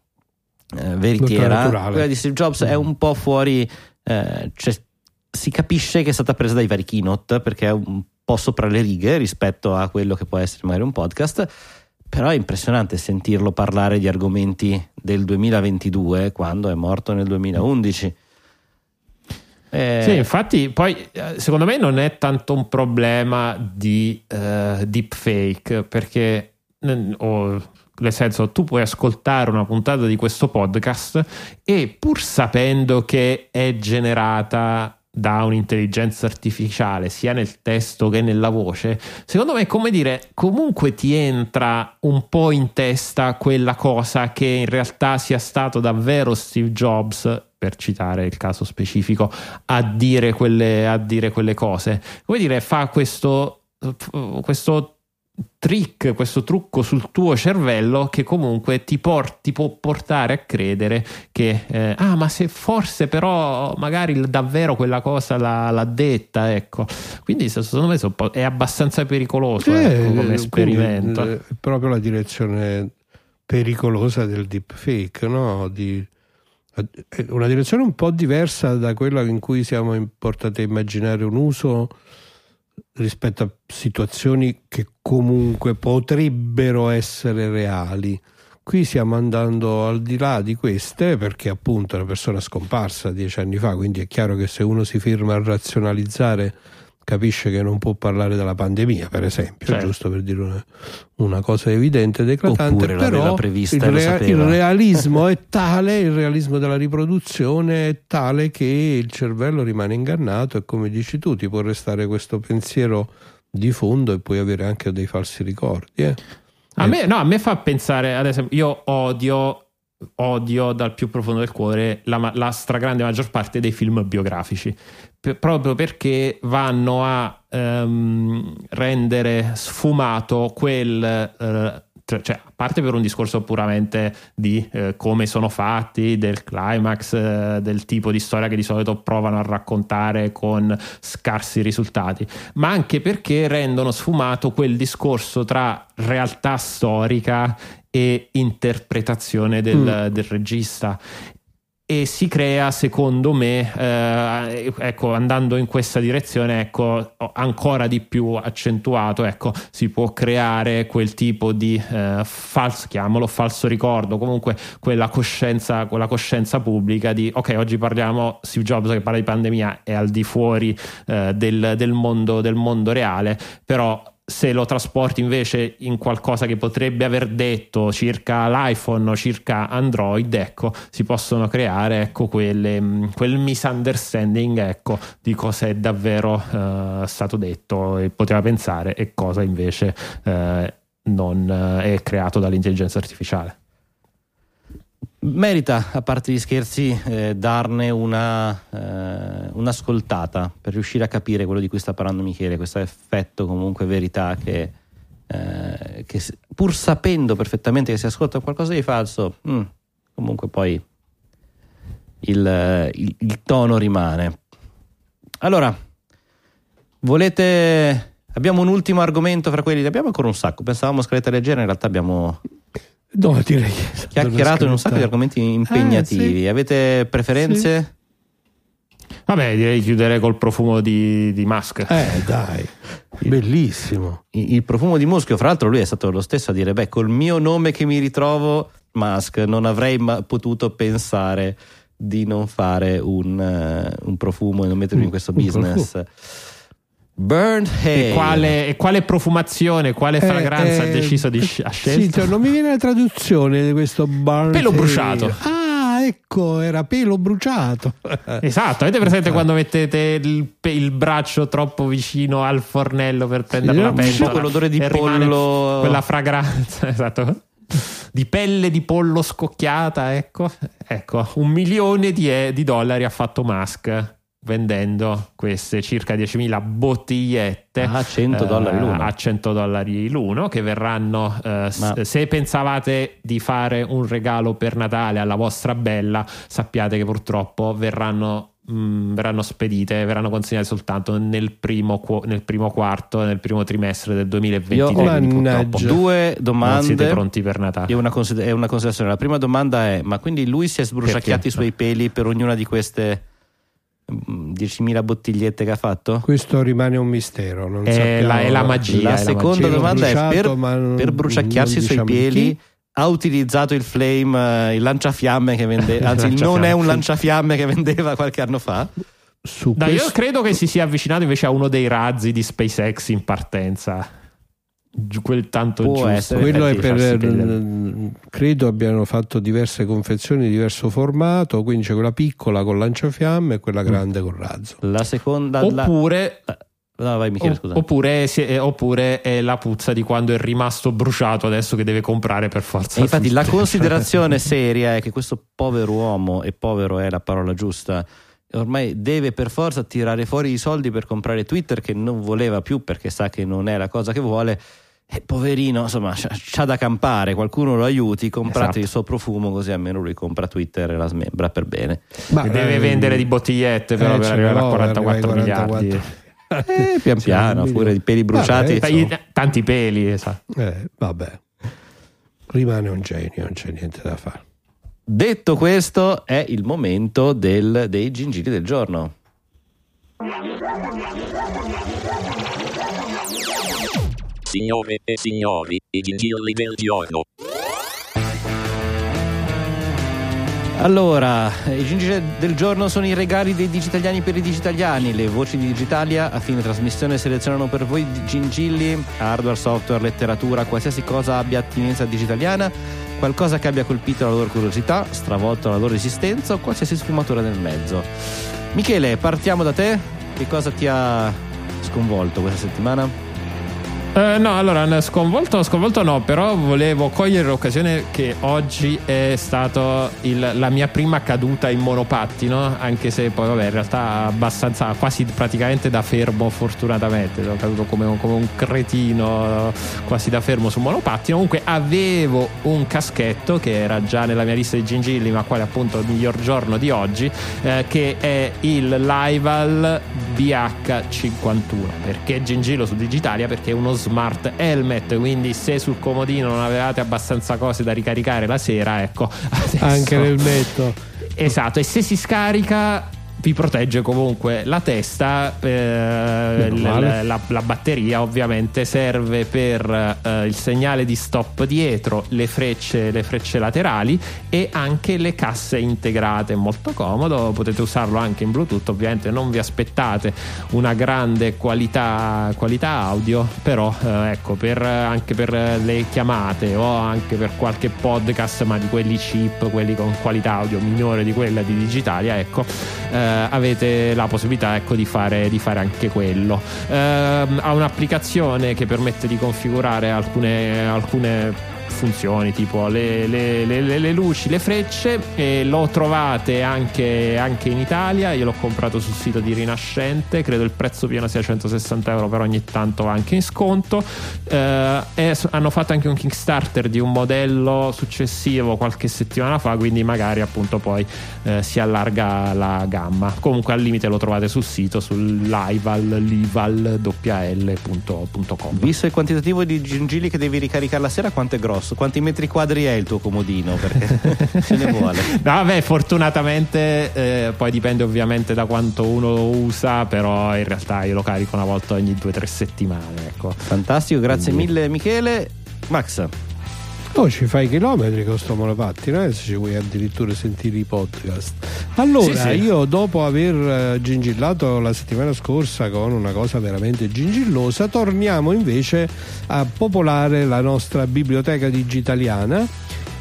Speaker 1: eh, veritiera. Quella di Steve Jobs è un po' fuori, eh, cioè, si capisce che è stata presa dai vari keynote perché è un po' sopra le righe rispetto a quello che può essere magari un podcast. Però è impressionante sentirlo parlare di argomenti del 2022 quando è morto nel 2011. Eh,
Speaker 3: Sì, infatti, poi eh, secondo me non è tanto un problema di eh, deepfake perché, mm, o, nel senso, tu puoi ascoltare una puntata di questo podcast e pur sapendo che è generata da un'intelligenza artificiale sia nel testo che nella voce, secondo me, come dire, comunque ti entra un po' in testa quella cosa che in realtà sia stato davvero Steve Jobs, per citare il caso specifico, a dire quelle, a dire quelle cose. Come dire, fa questo, questo trick, questo trucco sul tuo cervello che comunque ti, por- ti può portare a credere che, eh, ah, ma se forse però magari davvero quella cosa l'ha, l'ha detta, ecco. Quindi secondo me è abbastanza pericoloso
Speaker 2: Eh,
Speaker 3: ecco, come esperimento.
Speaker 2: È proprio la direzione pericolosa del deepfake, no? Di, una direzione un po' diversa da quella in cui siamo portati a immaginare un uso rispetto a situazioni che comunque potrebbero essere reali. Qui stiamo andando al di là di queste perché appunto è una persona scomparsa dieci anni fa, quindi è chiaro che se uno si ferma a razionalizzare capisce che non può parlare della pandemia, per esempio,
Speaker 3: Certo.
Speaker 2: giusto per dire una, una cosa evidente ed eclatante,
Speaker 1: Oppure
Speaker 2: però
Speaker 1: prevista
Speaker 2: il, rea- il realismo è tale, il realismo della riproduzione è tale che il cervello rimane ingannato e come dici tu ti può restare questo pensiero di fondo e puoi avere anche dei falsi ricordi. eh.
Speaker 3: A me, no, a me fa pensare, ad esempio, io odio, odio dal più profondo del cuore la, la stragrande maggior parte dei film biografici, P- proprio perché vanno a ehm, rendere sfumato quel... eh, cioè, a parte per un discorso puramente di eh, come sono fatti, del climax, eh, del tipo di storia che di solito provano a raccontare con scarsi risultati, ma anche perché rendono sfumato quel discorso tra realtà storica e interpretazione del, del regista. E si crea, secondo me, eh, ecco, andando in questa direzione, ecco, ancora di più accentuato, ecco, si può creare quel tipo di eh, falso, chiamalo falso ricordo, comunque quella coscienza, quella coscienza pubblica di, ok, oggi parliamo, Steve Jobs che parla di pandemia è al di fuori eh, del, del mondo, del mondo reale, però se lo trasporti invece in qualcosa che potrebbe aver detto circa l'iPhone o circa Android, ecco, si possono creare ecco, quelle, mh, quel misunderstanding ecco, di cosa è davvero eh, stato detto e poteva pensare e cosa invece eh, non eh, è creato dall'intelligenza artificiale.
Speaker 1: Merita, a parte gli scherzi, eh, darne una, eh, un'ascoltata per riuscire a capire quello di cui sta parlando Michele, questo effetto comunque verità che, eh, che pur sapendo perfettamente che si ascolta qualcosa di falso, mm, comunque poi il, eh, il- il tono rimane. Allora, volete... Abbiamo un ultimo argomento fra quelli, abbiamo ancora un sacco, pensavamo scaletta leggera, in realtà abbiamo
Speaker 2: No, direi che
Speaker 1: chiacchierato in un sacco di argomenti impegnativi.
Speaker 2: Eh, sì.
Speaker 1: Avete preferenze?
Speaker 3: Vabbè, direi di chiudere col profumo di, di Musk.
Speaker 2: Eh, dai, bellissimo.
Speaker 1: Il il profumo di muschio, fra l'altro, lui è stato lo stesso a dire: Beh, col mio nome che mi ritrovo, Musk, non avrei ma- potuto pensare di non fare un, eh, un profumo e non mettermi in questo business. Burnt
Speaker 3: E
Speaker 1: Hay.
Speaker 3: quale, e quale profumazione, quale
Speaker 2: Eh,
Speaker 3: fragranza
Speaker 2: eh,
Speaker 3: ha deciso di sc- ha
Speaker 2: Sì, cioè, non mi viene la traduzione di questo burnt
Speaker 3: Pelo
Speaker 2: hair.
Speaker 3: bruciato.
Speaker 2: Ah, ecco, era pelo bruciato.
Speaker 3: Esatto, avete presente quando mettete il, il braccio troppo vicino al fornello per prendere
Speaker 2: Sì,
Speaker 3: la pentola?
Speaker 1: quell'odore di
Speaker 3: e
Speaker 1: pollo.
Speaker 3: Quella fragranza, esatto. Di pelle di pollo scocchiata, ecco. Ecco, un milione di, e- di dollari ha fatto Musk vendendo queste circa 10.000 bottigliette
Speaker 1: A 100 dollari l'uno.
Speaker 3: a 100 dollari l'uno che verranno eh,
Speaker 1: Ma-
Speaker 3: se pensavate di fare un regalo per Natale alla vostra bella sappiate che purtroppo verranno mh, verranno spedite verranno consegnate soltanto nel primo, nel primo quarto nel primo trimestre del 2023
Speaker 1: Io. Due
Speaker 3: non siete
Speaker 1: domande.
Speaker 3: pronti per Natale
Speaker 1: E una, consider- una considerazione. La prima domanda è: ma quindi lui si è sbruciacchiati
Speaker 3: Perché?
Speaker 1: i suoi peli per ognuna di queste mm, 10.000 bottigliette che ha fatto?
Speaker 2: Questo rimane un mistero. Non
Speaker 3: È
Speaker 2: sappiamo-
Speaker 3: la- è la magia.
Speaker 1: La
Speaker 3: è
Speaker 1: seconda
Speaker 3: magia.
Speaker 1: domanda è:
Speaker 2: Bruciato,
Speaker 1: per,
Speaker 2: ma non-
Speaker 1: per bruciacchiarsi
Speaker 2: non
Speaker 1: i suoi
Speaker 2: diciamo
Speaker 1: pieli,
Speaker 2: chi.
Speaker 1: ha utilizzato il flame, eh, il lanciafiamme che vendeva, anzi, il non è un lanciafiamme che vendeva qualche anno fa.
Speaker 2: Su
Speaker 3: io
Speaker 2: questo-
Speaker 3: credo che si sia avvicinato invece a uno dei razzi di SpaceX in partenza quel tanto
Speaker 1: Può
Speaker 3: giusto
Speaker 1: essere.
Speaker 2: quello è
Speaker 3: di
Speaker 2: per eh, credo abbiano fatto diverse confezioni di diverso formato quindi c'è quella piccola con lanciafiamme e quella grande con razzo
Speaker 1: La seconda. la-
Speaker 3: oppure
Speaker 1: No, vai, Michele,
Speaker 3: O-
Speaker 1: scusa.
Speaker 3: Oppure, è, oppure è la puzza di quando è rimasto bruciato adesso che deve comprare per forza.
Speaker 1: E infatti la considerazione seria è che questo povero uomo, e povero è la parola giusta, ormai deve per forza tirare fuori i soldi per comprare Twitter che non voleva più perché sa che non è la cosa che vuole eh, poverino, insomma, c'ha, da campare, qualcuno lo aiuti, comprate
Speaker 3: Esatto.
Speaker 1: il suo profumo così almeno lui compra Twitter e la smembra per bene.
Speaker 2: Ma,
Speaker 3: deve
Speaker 2: eh,
Speaker 3: vendere di bottigliette però
Speaker 2: eh,
Speaker 3: per arrivare a 44
Speaker 2: arrivare ai
Speaker 3: miliardi.
Speaker 2: 44.
Speaker 1: Eh, pian
Speaker 2: Sì,
Speaker 1: piano, pure i peli bruciati.
Speaker 2: Vabbè,
Speaker 3: tanti peli, esatto.
Speaker 2: Eh, vabbè, rimane un genio, non c'è niente da fare.
Speaker 1: Detto questo, è il momento del- dei gingilli del giorno.
Speaker 4: Signore e signori, i gingilli del giorno.
Speaker 1: Allora, i gingilli del giorno sono i regali dei digitaliani per i digitaliani. Le voci di Digitalia a fine trasmissione selezionano per voi gingilli, hardware, software, letteratura, qualsiasi cosa abbia attinenza digitaliana, qualcosa che abbia colpito la loro curiosità, stravolto la loro esistenza o qualsiasi sfumatura nel mezzo. Michele, partiamo da te. Che cosa ti ha sconvolto questa settimana?
Speaker 3: Eh, no, allora sconvolto, sconvolto no, però volevo cogliere l'occasione che oggi è stata la mia prima caduta in monopattino, anche se poi vabbè in realtà abbastanza, quasi praticamente da fermo fortunatamente, sono caduto come come un cretino quasi da fermo su monopattino, comunque avevo un caschetto che era già nella mia lista di gingilli, ma quale appunto il miglior giorno di oggi, eh, che è il Lival BH51, perché gingillo su Digitalia? Perché è uno smart helmet, quindi se sul comodino non avevate abbastanza cose da ricaricare la sera, ecco, adesso-
Speaker 2: Anche nel metto.
Speaker 3: Esatto, e se si scarica vi protegge comunque. La testa, eh,
Speaker 2: Meno
Speaker 3: l-
Speaker 2: male.
Speaker 3: la, la batteria ovviamente serve per eh, il segnale di stop dietro, le frecce, le frecce laterali e anche le casse integrate, molto comodo, potete usarlo anche in Bluetooth, ovviamente non vi aspettate una grande qualità, qualità audio, però eh, ecco, per, anche per le chiamate o anche per qualche podcast, ma di quelli cheap, quelli con qualità audio minore di quella di Digitalia, ecco, eh, avete la possibilità ecco, di, fare, di fare anche quello. Ehm, ha un'applicazione che permette di configurare alcune, alcune funzioni tipo le, le- le- le- luci, le frecce e lo trovate anche, anche in Italia. Io l'ho comprato sul sito di Rinascente credo il prezzo pieno sia 160 euro però ogni tanto va anche in sconto. Eh, e hanno fatto anche un Kickstarter di un modello successivo qualche settimana fa quindi magari appunto poi eh, si allarga la gamma. Comunque al limite lo trovate sul sito sul lival lival.com
Speaker 1: Visto il quantitativo di gingilli che devi ricaricare la sera, quanto è grosso? Quanti metri quadri è il tuo comodino? Perché ce ne vuole.
Speaker 3: No, vabbè, fortunatamente eh, poi dipende ovviamente da quanto uno lo usa, però in realtà io lo carico una volta ogni due o tre settimane. Ecco.
Speaker 1: Fantastico, grazie mille Michele. Max,
Speaker 2: Oh, ci fai chilometri con sto monopattino, eh, se ci vuoi addirittura sentire i podcast. Allora,
Speaker 3: Sì, sì.
Speaker 2: io dopo aver eh, gingillato la settimana scorsa con una cosa veramente gingillosa, torniamo invece a popolare la nostra biblioteca digitaliana.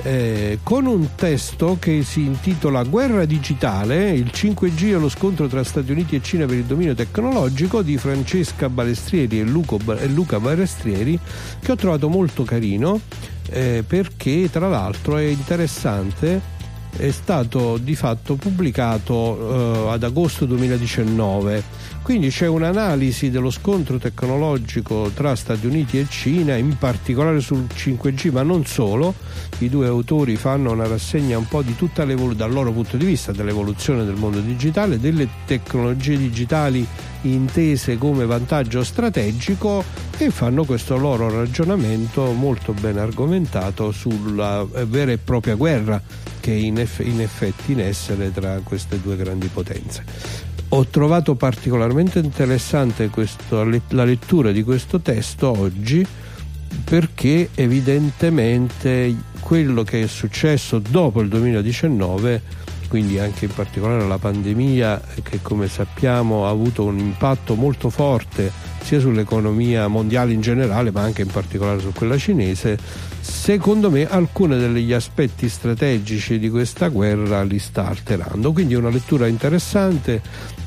Speaker 2: Eh, con un testo che si intitola Guerra digitale, il 5G e lo scontro tra Stati Uniti e Cina per il dominio tecnologico di Francesca Balestrieri e, Luca Balestrieri, che ho trovato molto carino eh, perché tra l'altro è interessante. È stato di fatto pubblicato eh, ad agosto 2019 quindi c'è un'analisi dello scontro tecnologico tra Stati Uniti e Cina in particolare sul 5G ma non solo i due autori fanno una rassegna un po' di tutta l'evoluzione dal loro punto di vista dell'evoluzione del mondo digitale delle tecnologie digitali intese come vantaggio strategico e fanno questo loro ragionamento molto ben argomentato sulla eh, vera e propria guerra che in, eff- in effetti in essere tra queste due grandi potenze. Ho trovato particolarmente interessante questo- la lettura di questo testo oggi perché evidentemente quello che è successo dopo il 2019 quindi anche in particolare la pandemia che come sappiamo ha avuto un impatto molto forte sia sull'economia mondiale in generale ma anche in particolare su quella cinese, secondo me alcuni degli aspetti strategici di questa guerra li sta alterando. Quindi è una lettura interessante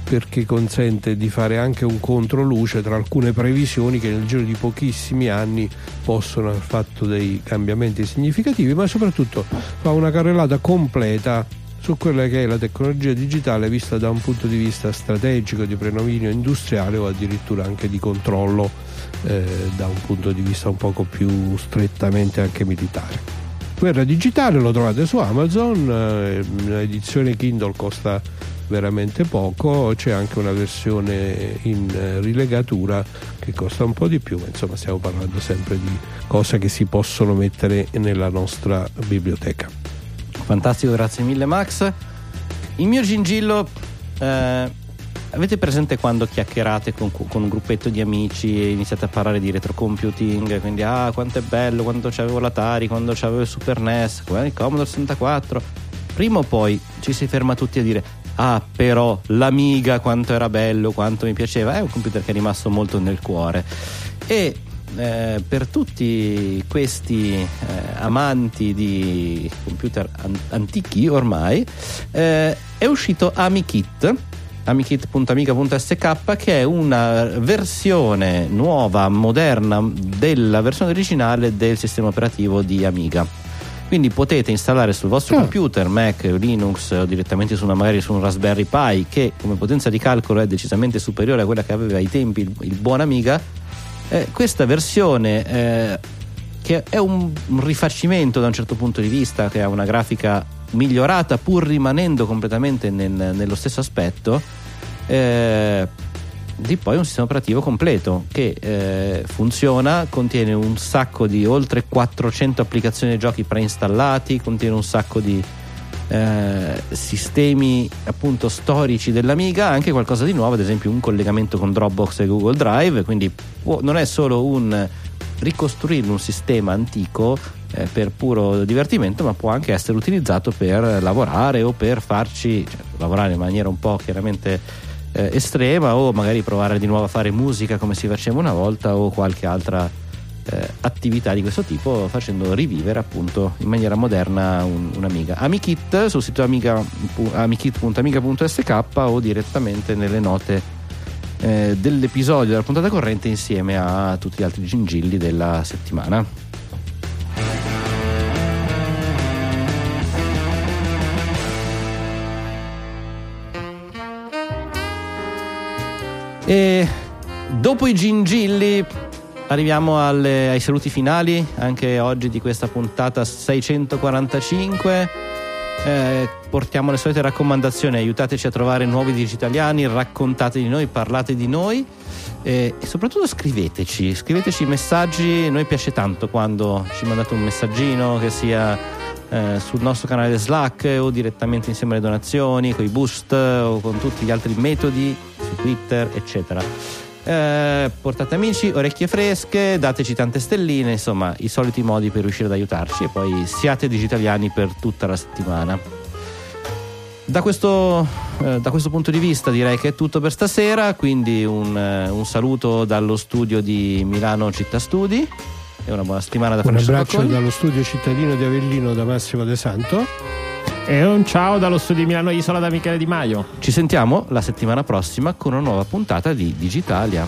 Speaker 2: perché consente di fare anche un controluce tra alcune previsioni che nel giro di pochissimi anni possono aver fatto dei cambiamenti significativi, ma soprattutto fa una carrellata completa su quella che è la tecnologia digitale vista da un punto di vista strategico, di predominio industriale o addirittura anche di controllo eh, da un punto di vista un poco più strettamente anche militare. Guerra digitale lo trovate su Amazon, eh, l'edizione Kindle costa veramente poco, c'è anche una versione in eh, rilegatura che costa un po' di più, ma insomma stiamo parlando sempre di cose che si possono mettere nella nostra biblioteca.
Speaker 1: Fantastico, grazie mille Max. Il mio gingillo, eh, avete presente quando chiacchierate con, con, un gruppetto di amici e iniziate a parlare di retrocomputing, quindi ah quanto è bello, quando c'avevo l'Atari, quando c'avevo il Super NES, il Commodore 64, prima o poi ci si ferma tutti a dire ah però l'Amiga quanto era bello, quanto mi piaceva, è un computer che è rimasto molto nel cuore. E eh, per tutti questi eh, amanti di computer an- antichi ormai eh, è uscito AmiKit amikit.amiga.sk che è una versione nuova, moderna della versione originale del sistema operativo di Amiga quindi potete installare sul vostro oh. computer Mac Linux o direttamente su una, magari su un Raspberry Pi che come potenza di calcolo è decisamente superiore a quella che aveva ai tempi il, il buon Amiga eh, questa versione eh, che è un, un rifacimento da un certo punto di vista che ha una grafica migliorata pur rimanendo completamente nel, nello stesso aspetto eh, di poi un sistema operativo completo che eh, funziona, contiene un sacco di oltre 400 applicazioni e giochi preinstallati, contiene un sacco di eh, sistemi appunto storici dell'Amiga, anche qualcosa di nuovo, ad esempio un collegamento con Dropbox e Google Drive, quindi può, non è solo un ricostruire un sistema antico eh, per puro divertimento, ma può anche essere utilizzato per lavorare o per farci cioè, lavorare in maniera un po' chiaramente eh, estrema o magari provare di nuovo a fare musica come si faceva una volta o qualche altra eh, attività di questo tipo facendo rivivere appunto in maniera moderna un, un'Amiga. AmiKit sul sito amiga, amikit.amiga.sk o direttamente nelle note eh, dell'episodio della puntata corrente insieme a tutti gli altri gingilli della settimana. E dopo i gingilli arriviamo alle, ai saluti finali, anche oggi di questa puntata 645. Eh, portiamo le solite raccomandazioni, aiutateci a trovare nuovi digitaliani, raccontate di noi, parlate di noi eh, e soprattutto scriveteci, scriveteci messaggi, a noi piace tanto quando ci mandate un messaggino che sia eh, sul nostro canale Slack o direttamente insieme alle donazioni, con i boost o con tutti gli altri metodi su Twitter, eccetera. Eh, portate amici, orecchie fresche, dateci tante stelline, insomma, i soliti modi per riuscire ad aiutarci e poi siate digitaliani per tutta la settimana. Da questo, eh, da questo, punto di vista direi che è tutto per stasera, quindi un, eh, un saluto dallo studio di Milano Città Studi e una buona settimana da Francesco
Speaker 2: Un abbraccio
Speaker 1: Bacconi.
Speaker 2: dallo studio cittadino di Avellino da Massimo De Santo.
Speaker 3: E un ciao dallo studio di Milano Isola da Michele Di Maio.
Speaker 1: Ci sentiamo la settimana prossima con una nuova puntata di Digitalia.